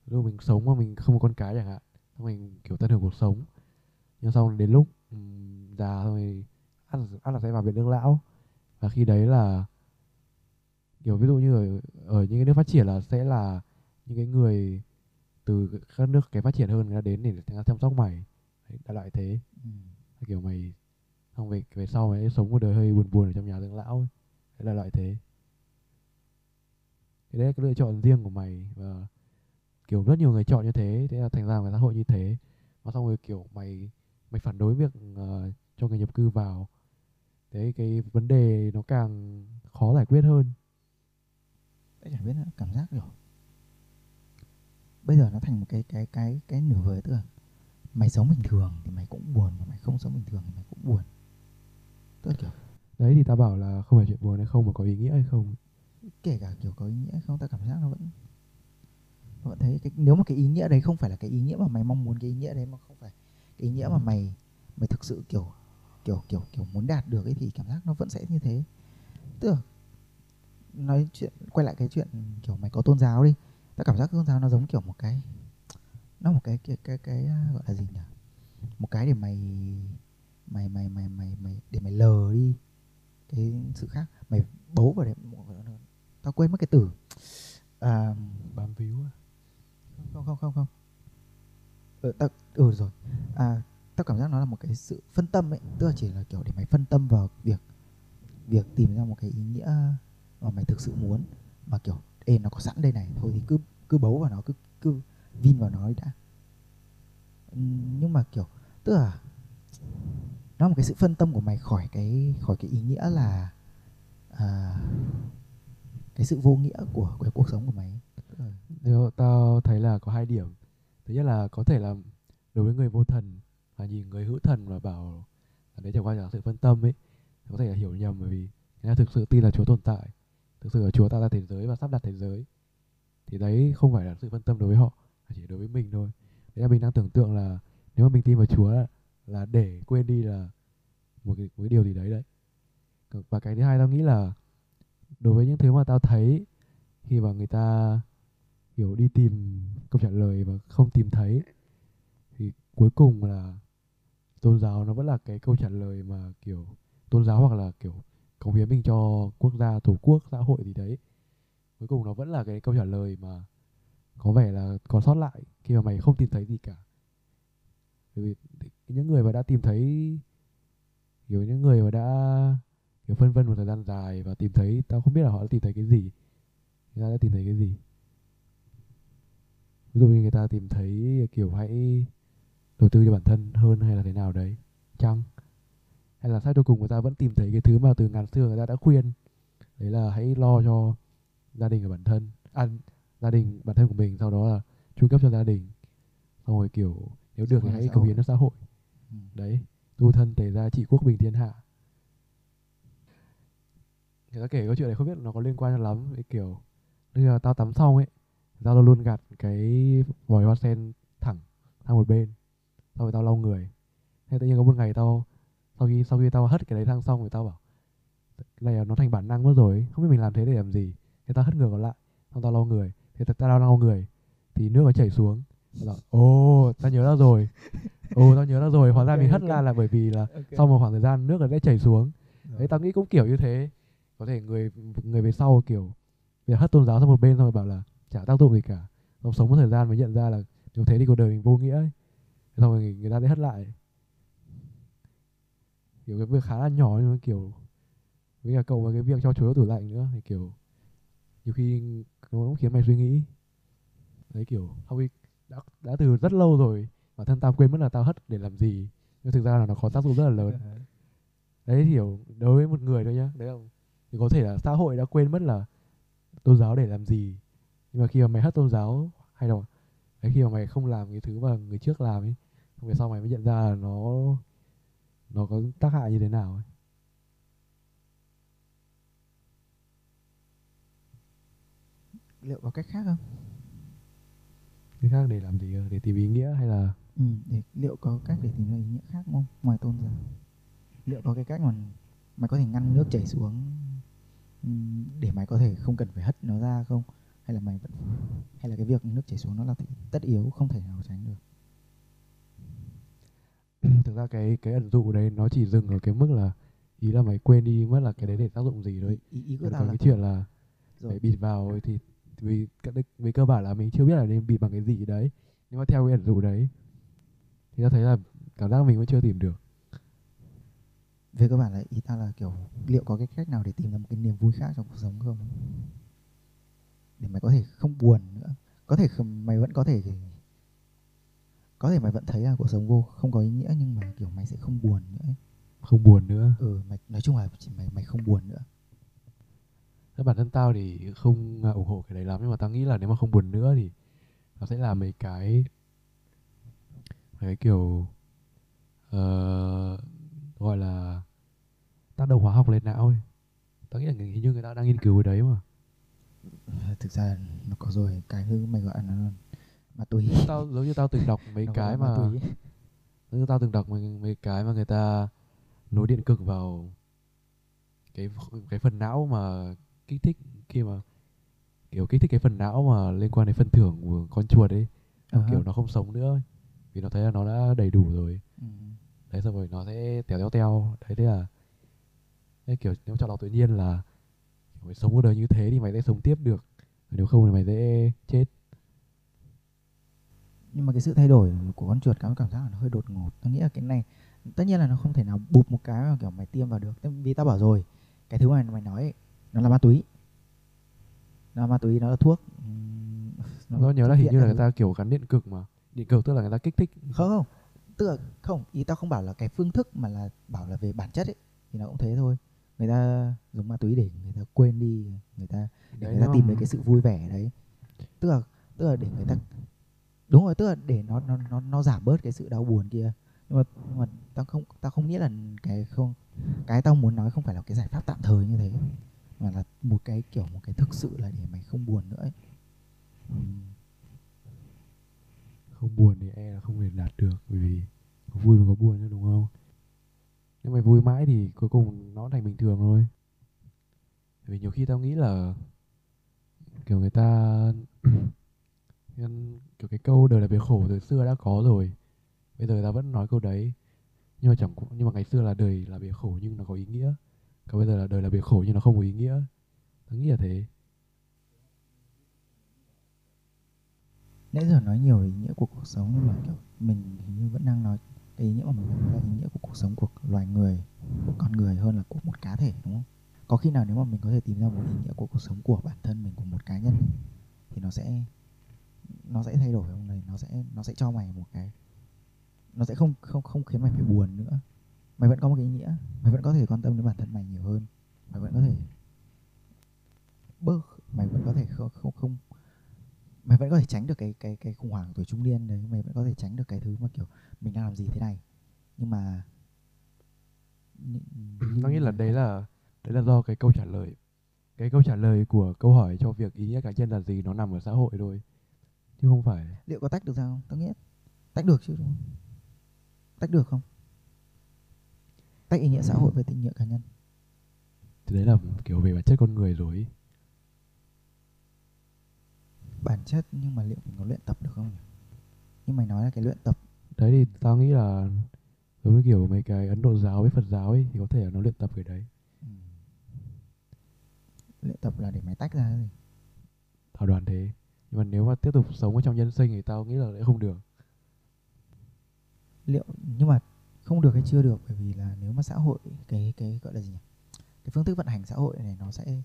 ví dụ mình sống mà mình không có con cái chẳng hạn xong mình kiểu tận hưởng cuộc sống nhưng sau đến lúc già rồi là, ắt là sẽ vào viện dưỡng lão. Và khi đấy là kiểu ví dụ như ở, ở những cái nước phát triển là sẽ là những cái người từ các nước cái phát triển hơn người ta đến để người ta chăm sóc mày. Đấy, đại loại thế. Ừ. kiểu mày xong về về sau mày sống một đời hơi buồn buồn ở trong nhà dưỡng lão ấy. đấy là loại thế. Cái đấy là cái lựa chọn riêng của mày và kiểu rất nhiều người chọn như thế thế là thành ra một cái xã hội như thế. Mà xong rồi kiểu mày mày phản đối việc ờ, cho người nhập cư vào. Thế cái vấn đề nó càng khó giải quyết hơn. Tao chả biết nữa, cảm giác kiểu bây giờ nó thành một cái cái cái cái nửa vời tức là mày sống bình thường thì mày cũng buồn mà mày không sống bình thường thì mày cũng buồn. Tức là kiểu đấy thì ta bảo là không phải chuyện buồn hay không mà có ý nghĩa hay không. Kể cả kiểu có ý nghĩa hay không ta cảm giác nó vẫn nó vẫn thấy cái nếu mà cái ý nghĩa đấy không phải là cái ý nghĩa mà mày mong muốn cái ý nghĩa đấy mà không phải cái ý nghĩa mà mày mày thực sự kiểu kiểu kiểu kiểu muốn đạt được ấy thì cảm giác nó vẫn sẽ như thế. Tức là nói chuyện quay lại cái chuyện kiểu mày có tôn giáo đi ta cảm giác tôn giáo nó giống kiểu một cái nó một cái cái cái, cái, à, gọi là gì nhỉ? Một cái để mày mày mày mày mày mày để mày lờ đi. Cái sự khác mày bấu vào đấy tao quên mất cái từ. À, bám víu à? không không không không ừ, tao ừ rồi. À tao cảm giác nó là một cái sự phân tâm ấy tức là chỉ là kiểu để mày phân tâm vào việc việc tìm ra một cái ý nghĩa mà mày thực sự muốn. Mà kiểu ê nó có sẵn đây này. Thôi thì cứ cứ bấu vào nó cứ cứ vin vào nó đã. Ừ, nhưng mà kiểu tức là nó một cái sự phân tâm của mày khỏi cái khỏi cái ý nghĩa là à, cái sự vô nghĩa của cái cuộc sống của mày Điều, tao thấy là có hai điểm. Thứ nhất là có thể là đối với người vô thần và nhìn người hữu thần mà bảo là đấy chẳng qua là sự phân tâm ấy có thể là hiểu nhầm bởi vì người ta thực sự tin là Chúa tồn tại thực sự là Chúa tạo ra thế giới và sắp đặt thế giới. Thì đấy không phải là sự phân tâm đối với họ mà chỉ đối với mình thôi. Đấy là mình đang tưởng tượng là nếu mà mình tin vào Chúa là, là để quên đi là một cái, một cái điều gì đấy đấy. Và cái thứ hai tao nghĩ là đối với những thứ mà tao thấy khi mà người ta kiểu đi tìm câu trả lời và không tìm thấy thì cuối cùng là tôn giáo nó vẫn là cái câu trả lời mà kiểu tôn giáo hoặc là kiểu cống hiến mình cho quốc gia, tổ quốc, xã hội gì đấy. Cuối cùng nó vẫn là cái câu trả lời mà có vẻ là còn sót lại khi mà mày không tìm thấy gì cả. Bởi vì những người mà đã tìm thấy, kiểu những người mà đã, kiểu phân vân một thời gian dài và tìm thấy, tao không biết là họ đã tìm thấy cái gì. Người ta đã tìm thấy cái gì. Ví dụ như người ta tìm thấy, kiểu hãy đầu tư cho bản thân hơn hay là thế nào đấy. Chăng? Hay là sai cuối cùng người ta vẫn tìm thấy cái thứ mà từ ngàn xưa người ta đã khuyên. Đấy là hãy lo cho gia đình của bản thân. À, gia đình bản thân của mình sau đó là chu cấp cho gia đình. Xong rồi kiểu nếu được thì hãy cống hiến cho xã hội. Ừ. đấy tu thân tề gia trị quốc bình thiên hạ. Người ta kể câu chuyện này không biết nó có liên quan cho lắm. Cái kiểu như là tao tắm xong ấy tao luôn gạt cái vòi hoa sen thẳng sang một bên. Xong rồi tao lau người. Thế tự nhiên có một ngày tao sau khi sau khi tao hất cái đấy sang xong rồi tao bảo cái này là nó thành bản năng mất rồi không biết mình làm thế để làm gì. Thế tao hất ngược còn lại xong tao lau người. Thế tao tao lau người thì nước nó chảy xuống. Bảo, ồ tao nhớ ra rồi. Ồ tao nhớ ra rồi. Hóa ra Ok, mình hất ok. ra là bởi vì là sau một khoảng thời gian nước nó sẽ chảy xuống. Đấy tao nghĩ cũng kiểu như thế. Có thể người người về sau kiểu việc hất tôn giáo sang một bên xong rồi bảo là chả tác dụng gì cả. Xong sống một thời gian mới nhận ra là nếu thế thì cuộc đời mình vô nghĩa ấy. Xong rồi người, người ta sẽ hất lại kiểu cái việc khá là nhỏ nhưng mà kiểu với cả cậu với cái việc cho chuối vào tủ lạnh nữa thì kiểu nhiều khi nó cũng khiến mày suy nghĩ. Đấy kiểu không biết đã, đã từ rất lâu rồi bản thân tao quên mất là tao hất để làm gì nhưng thực ra là nó có tác dụng rất là lớn. Đấy hiểu đối với một người thôi nhá đấy là thì có thể là xã hội đã quên mất là tôn giáo để làm gì nhưng mà khi mà mày hất tôn giáo hay là đấy, khi mà mày không làm cái thứ mà người trước làm ấy xong về sau mày mới nhận ra là nó nó có tác hại như thế nào ấy. liệu có cách khác không? Cái khác để làm gì để tìm ý nghĩa hay là ừ, để liệu có cách để tìm ra ý nghĩa khác không? Ngoài tôn giáo. Liệu có cái cách mà mày có thể ngăn nước chảy xuống ừm, để mày có thể không cần phải hất nó ra không? Hay là mày vẫn hay là cái việc nước chảy xuống nó là tất yếu không thể nào tránh được thực ra cái cái ẩn dụ đấy nó chỉ dừng ở cái mức là ý là mày quên đi mất là cái đấy để tác dụng gì thôi. Ý, ý của tao là cái chuyện là rồi. phải bịt vào ấy thì vì vì cơ bản là mình chưa biết là nên bịt bằng cái gì đấy. Nhưng mà theo cái ẩn dụ đấy thì ta thấy là cảm giác mình vẫn chưa tìm được. Về cơ bản là ý ta là kiểu liệu có cái cách nào để tìm ra một cái niềm vui khác trong cuộc sống không? Để mày có thể không buồn nữa. Có thể mày vẫn có thể có thể mày vẫn thấy là cuộc sống vô không có ý nghĩa nhưng mà kiểu mày sẽ không buồn nữa ấy. không buồn nữa ừ mày nói chung là chỉ mày mày không buồn nữa Thế bản thân tao thì không à, ủng hộ cái đấy lắm nhưng mà tao nghĩ là nếu mà không buồn nữa thì nó sẽ là mấy cái mấy cái kiểu ờ, gọi là tác động hóa học lên não ấy. Tao nghĩ là hình như người ta đang nghiên cứu cái đấy mà. thực ra nó có rồi cái thứ mày gọi là nó ma túy. Tao giống như tao từng đọc mấy cái mà giống như tao từng đọc mấy, mấy cái mà người ta nối điện cực vào cái cái phần não mà kích thích khi mà kiểu kích thích cái phần não mà liên quan đến phần thưởng của con chuột ấy. Ờ kiểu nó không sống nữa vì nó thấy là nó đã đầy đủ rồi. Ừ. đấy xong rồi nó sẽ tèo teo teo. Đấy thế là thế kiểu nếu chọn lọc tự nhiên là mày sống cuộc đời như thế thì mày sẽ sống tiếp được. Nếu không thì mày sẽ chết nhưng mà cái sự thay đổi của con chuột cảm cảm giác là nó hơi đột ngột. Tôi nghĩ là cái này tất nhiên là nó không thể nào bụp một cái mà kiểu mày tiêm vào được. Vì tao bảo rồi cái thứ mà mày nói ấy, nó là ma túy. Nó là ma túy nó là thuốc. Nó nó nhớ là hình như là người ta kiểu gắn điện cực mà. Điện cực tức là người ta kích thích. Không không. Tức là không ý tao không bảo là cái phương thức mà là bảo là về bản chất ấy thì nó cũng thế thôi. Người ta dùng ma túy để người ta quên đi người ta để Đấy, người ta tìm thấy cái sự vui vẻ đấy. Tức là tức là để người ta đúng rồi tức là để nó nó nó nó giảm bớt cái sự đau buồn kia. Nhưng mà, nhưng mà tao không tao không nghĩ là cái không cái tao muốn nói không phải là cái giải pháp tạm thời như thế mà là một cái kiểu một cái thực sự là để mày không buồn nữa ấy. Không buồn thì e là không thể đạt được bởi vì có vui mà có buồn nữa đúng không? Nếu mày vui mãi thì cuối cùng nó thành bình thường thôi. Vì nhiều khi tao nghĩ là kiểu người ta nên kiểu cái câu đời là việc khổ từ xưa đã có rồi. Bây giờ ta vẫn nói câu đấy. Nhưng mà chẳng nhưng mà ngày xưa là đời là việc khổ nhưng nó có ý nghĩa. Còn bây giờ là đời là việc khổ nhưng nó không có ý nghĩa. Ta nghĩ là thế. Nãy giờ nói nhiều ý nghĩa của cuộc sống nhưng mà, kiểu, mình hình như vẫn đang nói cái ý nghĩa mà mình nói là ý nghĩa của cuộc sống của loài người, của con người hơn là của một cá thể, đúng không? Có khi nào nếu mà mình có thể tìm ra một ý nghĩa của cuộc sống của bản thân mình, của một cá nhân thì nó sẽ nó sẽ thay đổi không này? Nó sẽ nó sẽ cho mày một cái nó sẽ không không không khiến mày phải buồn nữa. Mày vẫn có một cái ý nghĩa mày vẫn có thể quan tâm đến bản thân mày nhiều hơn. Mày vẫn có thể bớt mày vẫn có thể không không không mày vẫn có thể tránh được cái cái cái khủng hoảng tuổi trung niên đấy. Mày vẫn có thể tránh được cái thứ mà kiểu mình đang làm gì thế này. Nhưng mà tao nghĩ là đấy là đấy là do cái câu trả lời cái câu trả lời của câu hỏi cho việc ý nghĩa cá nhân là gì nó nằm ở xã hội thôi chứ không phải. Liệu có tách được ra không? Tao nghĩ tách được chứ đúng không? Tách được không? Tách ý nghĩa xã hội với ý nghĩa cá nhân. Thì đấy là kiểu về bản chất con người rồi. Ý. bản chất nhưng mà liệu mình có luyện tập được không nhỉ? Nhưng mày nói là cái luyện tập. Đấy thì tao nghĩ là giống như kiểu mấy cái ấn độ giáo với phật giáo ấy thì có thể là nó luyện tập cái đấy. Ừ. luyện tập là để mày tách ra gì? Thảo đoàn thế nhưng mà nếu mà tiếp tục sống ở trong nhân sinh thì tao nghĩ là sẽ không được. Liệu nhưng mà không được hay chưa được? Bởi vì là nếu mà xã hội cái cái gọi là gì nhỉ? Cái phương thức vận hành xã hội này nó sẽ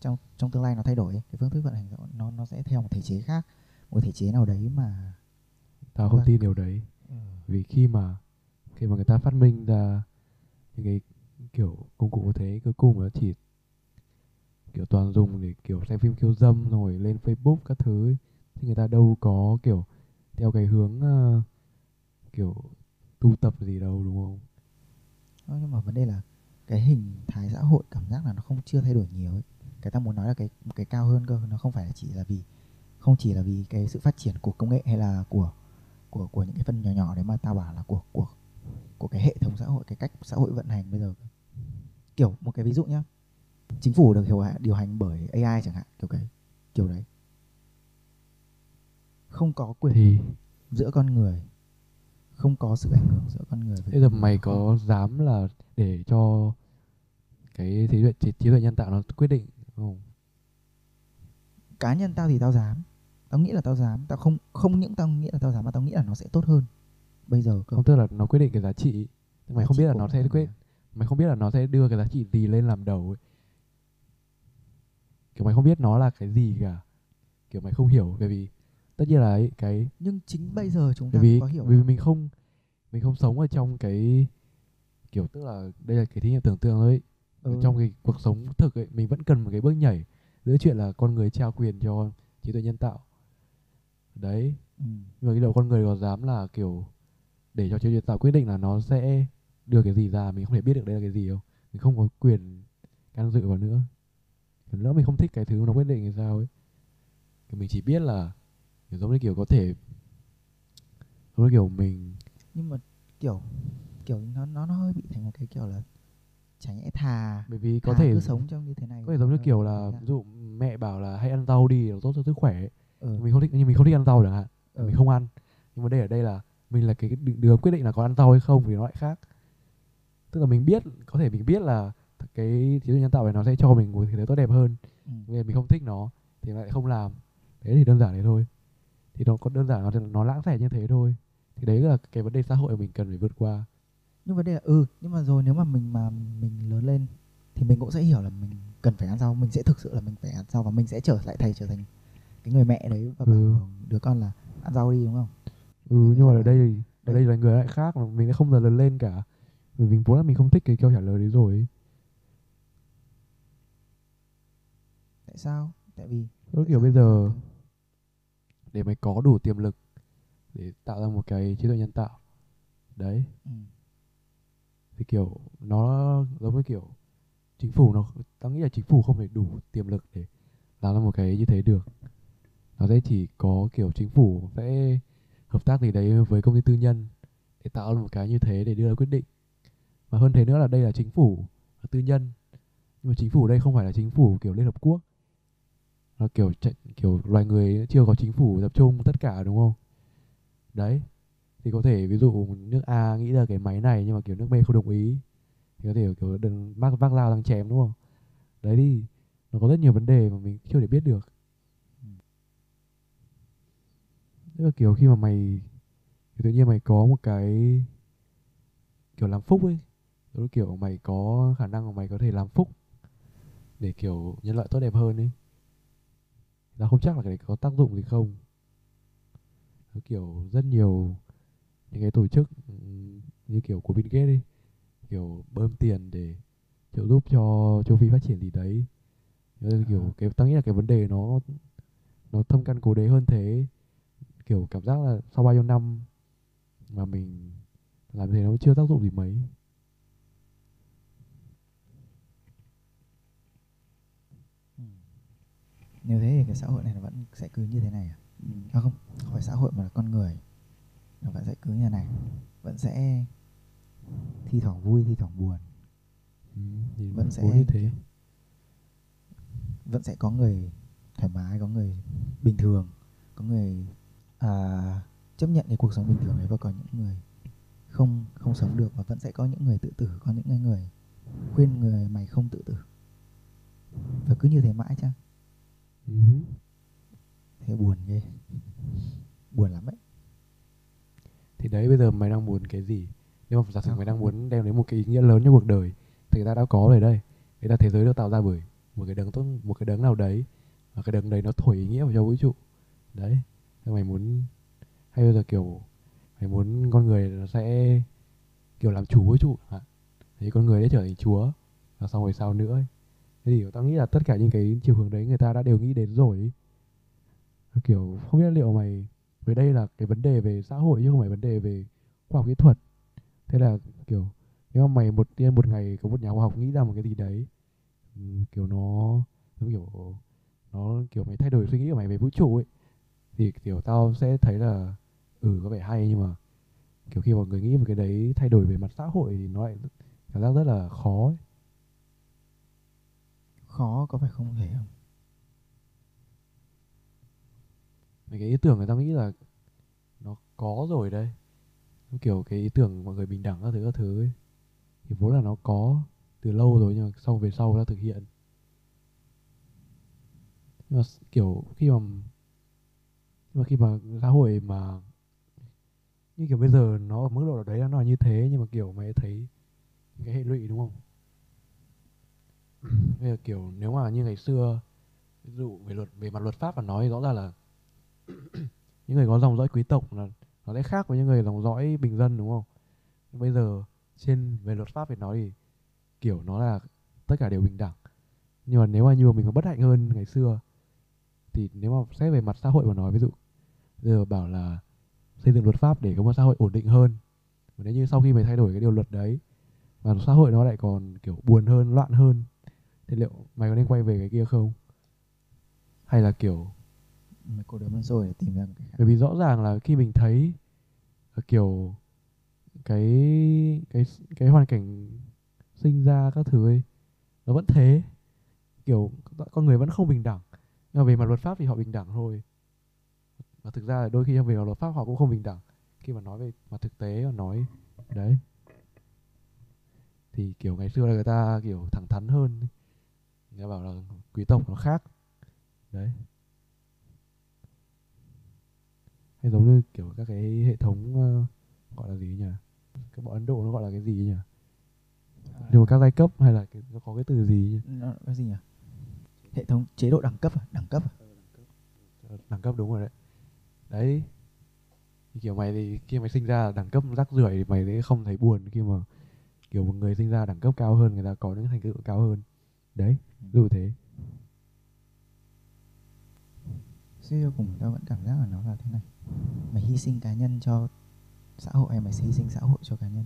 trong trong tương lai nó thay đổi ấy. cái phương thức vận hành xã hội nó nó sẽ theo một thể chế khác. Một thể chế nào đấy mà tao không Vâng. tin điều đấy. Vì khi mà khi mà người ta phát minh ra những cái kiểu công cụ như thế cuối cùng nó chỉ kiểu toàn dùng để kiểu xem phim khiêu dâm rồi lên Facebook các thứ ấy. thì người ta đâu có kiểu theo cái hướng uh, kiểu tu tập gì đâu đúng không? Ờ, nhưng mà vấn đề là cái hình thái xã hội cảm giác là nó không chưa thay đổi nhiều ấy. Cái ta muốn nói là cái cái cao hơn cơ nó không phải chỉ là vì không chỉ là vì cái sự phát triển của công nghệ hay là của của của những cái phần nhỏ nhỏ đấy mà tao bảo là của của của cái hệ thống xã hội cái cách xã hội vận hành bây giờ kiểu một cái ví dụ nhá chính phủ được điều điều hành bởi AI chẳng hạn kiểu cái kiểu đấy. Không có quyền thì giữa con người không có sự ảnh hưởng giữa con người với bây giờ mày có dám là để cho cái trí tuệ trí, trí tuệ nhân tạo nó quyết định không? Cá nhân tao thì tao dám. Tao nghĩ là tao dám. Tao không không những tao nghĩ là tao dám mà tao nghĩ là nó sẽ tốt hơn. Bây giờ cơ. Không tức là nó quyết định cái giá trị. Mày Giá không biết là nó sẽ quyết mày không biết là nó sẽ đưa cái giá trị gì lên làm đầu ấy kiểu mày không biết nó là cái gì cả kiểu mày không hiểu bởi vì tất nhiên là ấy, cái nhưng chính bây giờ chúng ta bởi vì có hiểu bởi vì mình không mình không sống ở trong cái kiểu tức là đây là cái thí nghiệm tưởng tượng thôi. Ở Ừ. trong cái cuộc sống thực ấy mình vẫn cần một cái bước nhảy giữa chuyện là con người trao quyền cho trí tuệ nhân tạo đấy ừ. nhưng mà cái đầu con người có dám là kiểu để cho trí tuệ nhân tạo quyết định là nó sẽ đưa cái gì ra mình không thể biết được đây là cái gì đâu mình không có quyền can dự vào nữa nữa mình không thích cái thứ nó quyết định thì sao ấy? Kiểu mình chỉ biết là kiểu giống như kiểu có thể giống như kiểu mình nhưng mà kiểu kiểu nó nó nó hơi bị thành một cái kiểu là chả nhẽ thà bởi vì có thể cứ sống trong như thế này. có thể giống như hơn kiểu là ví dụ mẹ bảo là hãy ăn rau đi nó tốt cho sức khỏe ừ. mình không thích nhưng mình không thích ăn rau chẳng hạn. Ừ. mình không ăn. Nhưng vấn đề ở đây là mình là cái đứa quyết định là có ăn rau hay không thì nó lại khác. Tức là mình biết có thể mình biết là cái trí tuệ nhân tạo này nó sẽ cho mình một cái thứ tốt đẹp hơn. Ừ. nhưng mà mình không thích nó thì lại không làm. Thế thì đơn giản thế thôi. Thì nó có đơn giản nó nó lãng xẻ như thế thôi. Thì đấy là cái vấn đề xã hội mình cần phải vượt qua. Nhưng vấn đề là ừ nhưng mà rồi nếu mà mình mà mình lớn lên thì mình cũng sẽ hiểu là mình cần phải ăn rau. Mình sẽ thực sự là mình phải ăn rau và mình sẽ trở lại thầy trở thành cái người mẹ đấy và Ừ. bảo đứa con là ăn rau đi đúng không? Ừ Mình nhưng mà ở đây ở đây là người lại khác mà mình đã không dần lớn lên cả. Vì mình vốn là mình không thích cái câu trả lời đấy rồi ấy. Sao? Tại vì tại kiểu bây giờ để mày có đủ tiềm lực để tạo ra một cái trí tuệ nhân tạo. Đấy. Ừ. thì kiểu nó giống như kiểu chính phủ nó tao nghĩ là chính phủ không thể đủ tiềm lực để làm ra một cái như thế được. Nó sẽ chỉ có kiểu chính phủ sẽ hợp tác gì đấy với công ty tư nhân để tạo ra một cái như thế để đưa ra quyết định. Và hơn thế nữa là đây là chính phủ là tư nhân. Nhưng mà chính phủ đây không phải là chính phủ kiểu liên hợp quốc nó kiểu chạy, kiểu loài người chưa có chính phủ tập trung tất cả đúng không? Đấy thì có thể ví dụ nước A nghĩ ra cái máy này nhưng mà kiểu nước B không đồng ý thì có thể kiểu đừng vác vác dao đang chém đúng không? Đấy đi nó có rất nhiều vấn đề mà mình chưa thể biết được. Tức là kiểu khi mà mày thì tự nhiên mày có một cái kiểu làm phúc ấy kiểu mày có khả năng mà mày có thể làm phúc để kiểu nhân loại tốt đẹp hơn ấy tao không chắc là cái đấy có tác dụng gì không. Nó kiểu rất nhiều những cái tổ chức ừm, như kiểu của Bill Gates ấy kiểu bơm tiền để trợ giúp cho châu Phi phát triển gì đấy. Nên kiểu À. cái tao nghĩ là cái vấn đề nó nó thâm căn cố đế hơn thế. Kiểu cảm giác là sau bao nhiêu năm mà mình làm thế nó chưa tác dụng gì mấy Ừ. nếu thế thì cái xã hội này nó vẫn sẽ cứ như thế này à, à không? Không phải xã hội mà là con người. Nó vẫn sẽ cứ như thế này. Vẫn sẽ thi thoảng vui thi thoảng buồn. Ừ, thì Vẫn sẽ như thế. Vẫn sẽ có người thoải mái có người bình thường. Có người à, chấp nhận cái cuộc sống bình thường ấy và có những người không không sống được và vẫn sẽ có những người tự tử có những người khuyên người mày không tự tử. Và cứ như thế mãi chăng ừ. thế buồn ghê. Buồn lắm ấy. Thì đấy bây giờ mày đang muốn cái gì? Nếu mà giả sử mày đang muốn đem đến một cái ý nghĩa lớn cho cuộc đời thì người ta đã có rồi đây người ta thế giới được tạo ra bởi một cái đấng tốt một cái đấng nào đấy. Và cái đấng đấy nó thổi ý nghĩa vào cho vũ trụ. Đấy. Thế mày muốn hay bây giờ kiểu mày muốn con người nó sẽ kiểu làm chủ vũ trụ hả? Thì con người sẽ trở thành chúa và xong rồi sao nữa ấy thế thì tao nghĩ là tất cả những cái chiều hướng đấy người ta đã đều nghĩ đến rồi ấy. kiểu, không biết liệu mày về đây là cái vấn đề về xã hội chứ không phải vấn đề về khoa học kỹ thuật thế là, kiểu, nếu mà mày một tiên một ngày có một nhà khoa học nghĩ ra một cái gì đấy kiểu nó giống kiểu, nó kiểu mày thay đổi suy nghĩ của mày về vũ trụ ấy, thì kiểu tao sẽ thấy là ừ có vẻ hay nhưng mà kiểu khi mọi người nghĩ một cái đấy thay đổi về mặt xã hội thì nó lại cảm giác rất là khó ấy khó có phải không thể không? Mấy cái ý tưởng người ta nghĩ là nó có rồi đây kiểu cái ý tưởng mọi người bình đẳng các thứ các thứ ấy. Thì vốn là nó có từ lâu rồi nhưng mà sau về sau nó thực hiện. Nhưng mà kiểu khi mà nhưng mà khi mà xã hội mà như kiểu bây giờ nó ở mức độ đấy nó là như thế nhưng mà kiểu mày thấy cái hệ lụy đúng không? Bây giờ kiểu nếu mà như ngày xưa, ví dụ về luật, về mặt luật pháp mà nói thì rõ ràng là những người có dòng dõi quý tộc là nó sẽ khác với những người dòng dõi bình dân, đúng không? Nhưng bây giờ trên, về luật pháp thì nói thì kiểu nó là tất cả đều bình đẳng. Nhưng mà nếu mà như mà mình có bất hạnh hơn ngày xưa thì nếu mà xét về mặt xã hội mà nói, ví dụ giờ bảo là xây dựng luật pháp để có một xã hội ổn định hơn. Và nếu như sau khi mày thay đổi cái điều luật đấy và xã hội nó lại còn kiểu buồn hơn, loạn hơn thì liệu mày có nên quay về cái kia không? Hay là kiểu mày đứa mất rồi để tìm ra một cái khác. Bởi vì rõ ràng là khi mình thấy là kiểu cái cái cái hoàn cảnh sinh ra các thứ ấy nó vẫn thế. Kiểu con người vẫn không bình đẳng. Nhưng mà về mặt luật pháp thì họ bình đẳng thôi. Và thực ra là đôi khi về mặt luật pháp họ cũng không bình đẳng. Khi mà nói về mặt thực tế mà nói đấy. Thì kiểu ngày xưa là người ta kiểu thẳng thắn hơn người ta bảo là quý tộc nó khác. Đấy. Hay giống như kiểu các cái hệ thống ờ, gọi là gì nhỉ? Cái bọn Ấn Độ nó gọi là cái gì nhỉ? Nhưng mà các giai cấp hay là cái, nó có cái từ gì nhỉ? nó cái gì nhỉ? Hệ thống chế độ đẳng cấp à? đẳng cấp à? Đẳng cấp đúng rồi đấy. Đấy. Thì kiểu mày thì khi mày sinh ra đẳng cấp rác rưởi thì mày sẽ không thấy buồn khi mà kiểu một người sinh ra đẳng cấp cao hơn người ta có những thành tựu cao hơn đấy dù thế. Suy cho cùng tao vẫn cảm giác là nó là thế này. Mày hy sinh cá nhân cho xã hội hay mày hy sinh xã hội cho cá nhân?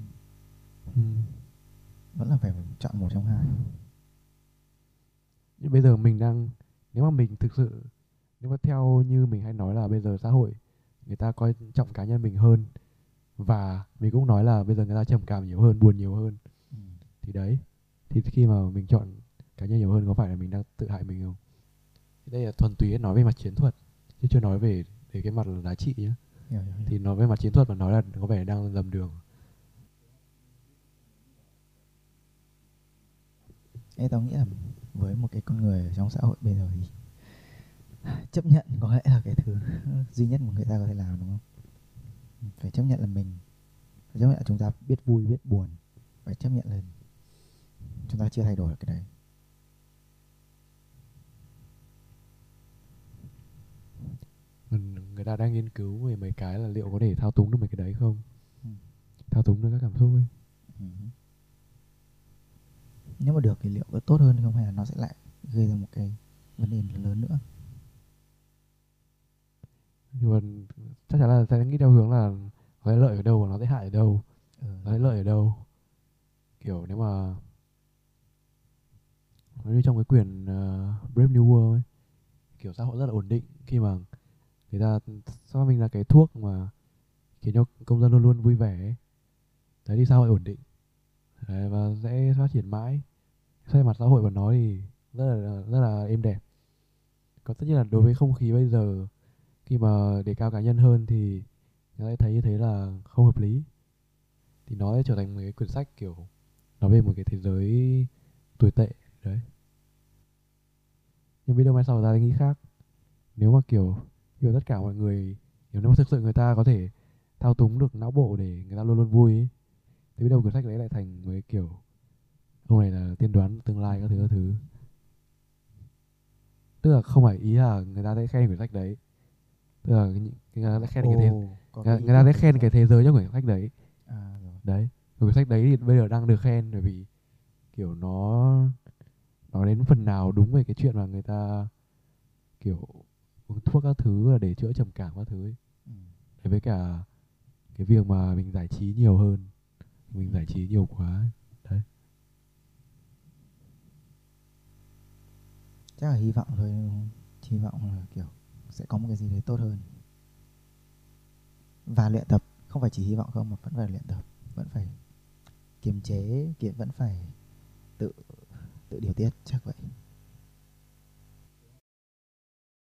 Ừ. vẫn là phải chọn một trong hai. Nhưng bây giờ mình đang nếu mà mình thực sự nếu mà theo như mình hay nói là bây giờ xã hội người ta coi trọng cá nhân mình hơn và mình cũng nói là bây giờ người ta trầm cảm nhiều hơn buồn nhiều hơn. Ừ. thì đấy thì khi mà mình chọn cá nhân nhiều hơn có phải là mình đang tự hại mình không? Đây là thuần túy nói về mặt chiến thuật chứ chưa nói về về cái mặt là giá trị nhé thì nói về mặt chiến thuật mà nói là có vẻ đang lầm đường. Ê, tao nghĩ là với một cái con người trong xã hội bây giờ thì chấp nhận có lẽ là cái thứ duy nhất mà người ta có thể làm đúng không? Phải chấp nhận là mình phải chấp nhận là chúng ta biết vui biết buồn phải chấp nhận là chúng ta chưa thay đổi được cái đấy người, người ta đang nghiên cứu về mấy cái là liệu có thể thao túng được mấy cái đấy không Ừ. thao túng được các cảm xúc ấy Ừ. nếu mà được thì liệu có tốt hơn không hay là nó sẽ lại gây ra một cái vấn đề lớn nữa nhưng mà chắc chắn là sẽ nghĩ theo hướng là nó sẽ lợi ở đâu và nó sẽ hại ở đâu ừ. nó sẽ lợi ở đâu kiểu nếu mà như trong cái quyển uh, Brave New World ấy kiểu xã hội rất là ổn định khi mà người ta xác minh ra cái thuốc mà khiến cho công dân luôn luôn vui vẻ ấy. đấy thì xã hội ổn định. Đấy, và sẽ phát triển mãi. Xoay mặt xã hội mà nói thì rất là rất là êm đẹp. Còn tất nhiên là đối với không khí bây giờ khi mà đề cao cá nhân hơn thì người ta thấy như thế là không hợp lý. Thì nó sẽ trở thành một cái quyển sách kiểu nói về một cái thế giới tồi tệ đấy. Nhưng video mai sau ra nghĩ khác. Nếu mà kiểu kiểu tất cả mọi người nếu mà thực sự người ta có thể thao túng được não bộ để người ta luôn luôn vui ấy thì biết đâu quyển sách đấy lại thành cái kiểu ông này là tiên đoán tương lai các thứ các thứ. Tức là không phải ý là người ta sẽ khen quyển sách đấy tức là người ta sẽ khen cái thế người, người ta sẽ khen cái thế giới trong quyển sách đấy. À, rồi. đấy quyển sách đấy thì bây giờ đang được khen bởi vì kiểu nó nó đến phần nào đúng về cái chuyện mà người ta kiểu uống thuốc các thứ là để chữa trầm cảm các thứ ấy. Ừ. Đấy, với cả cái việc mà mình giải trí nhiều hơn mình giải trí nhiều quá ấy. đấy. Chắc là hy vọng thôi hy vọng là kiểu sẽ có một cái gì đấy tốt hơn. Và luyện tập không phải chỉ hy vọng không mà vẫn phải luyện tập vẫn phải kiềm chế kiềm vẫn phải tự tự điều tiết chắc vậy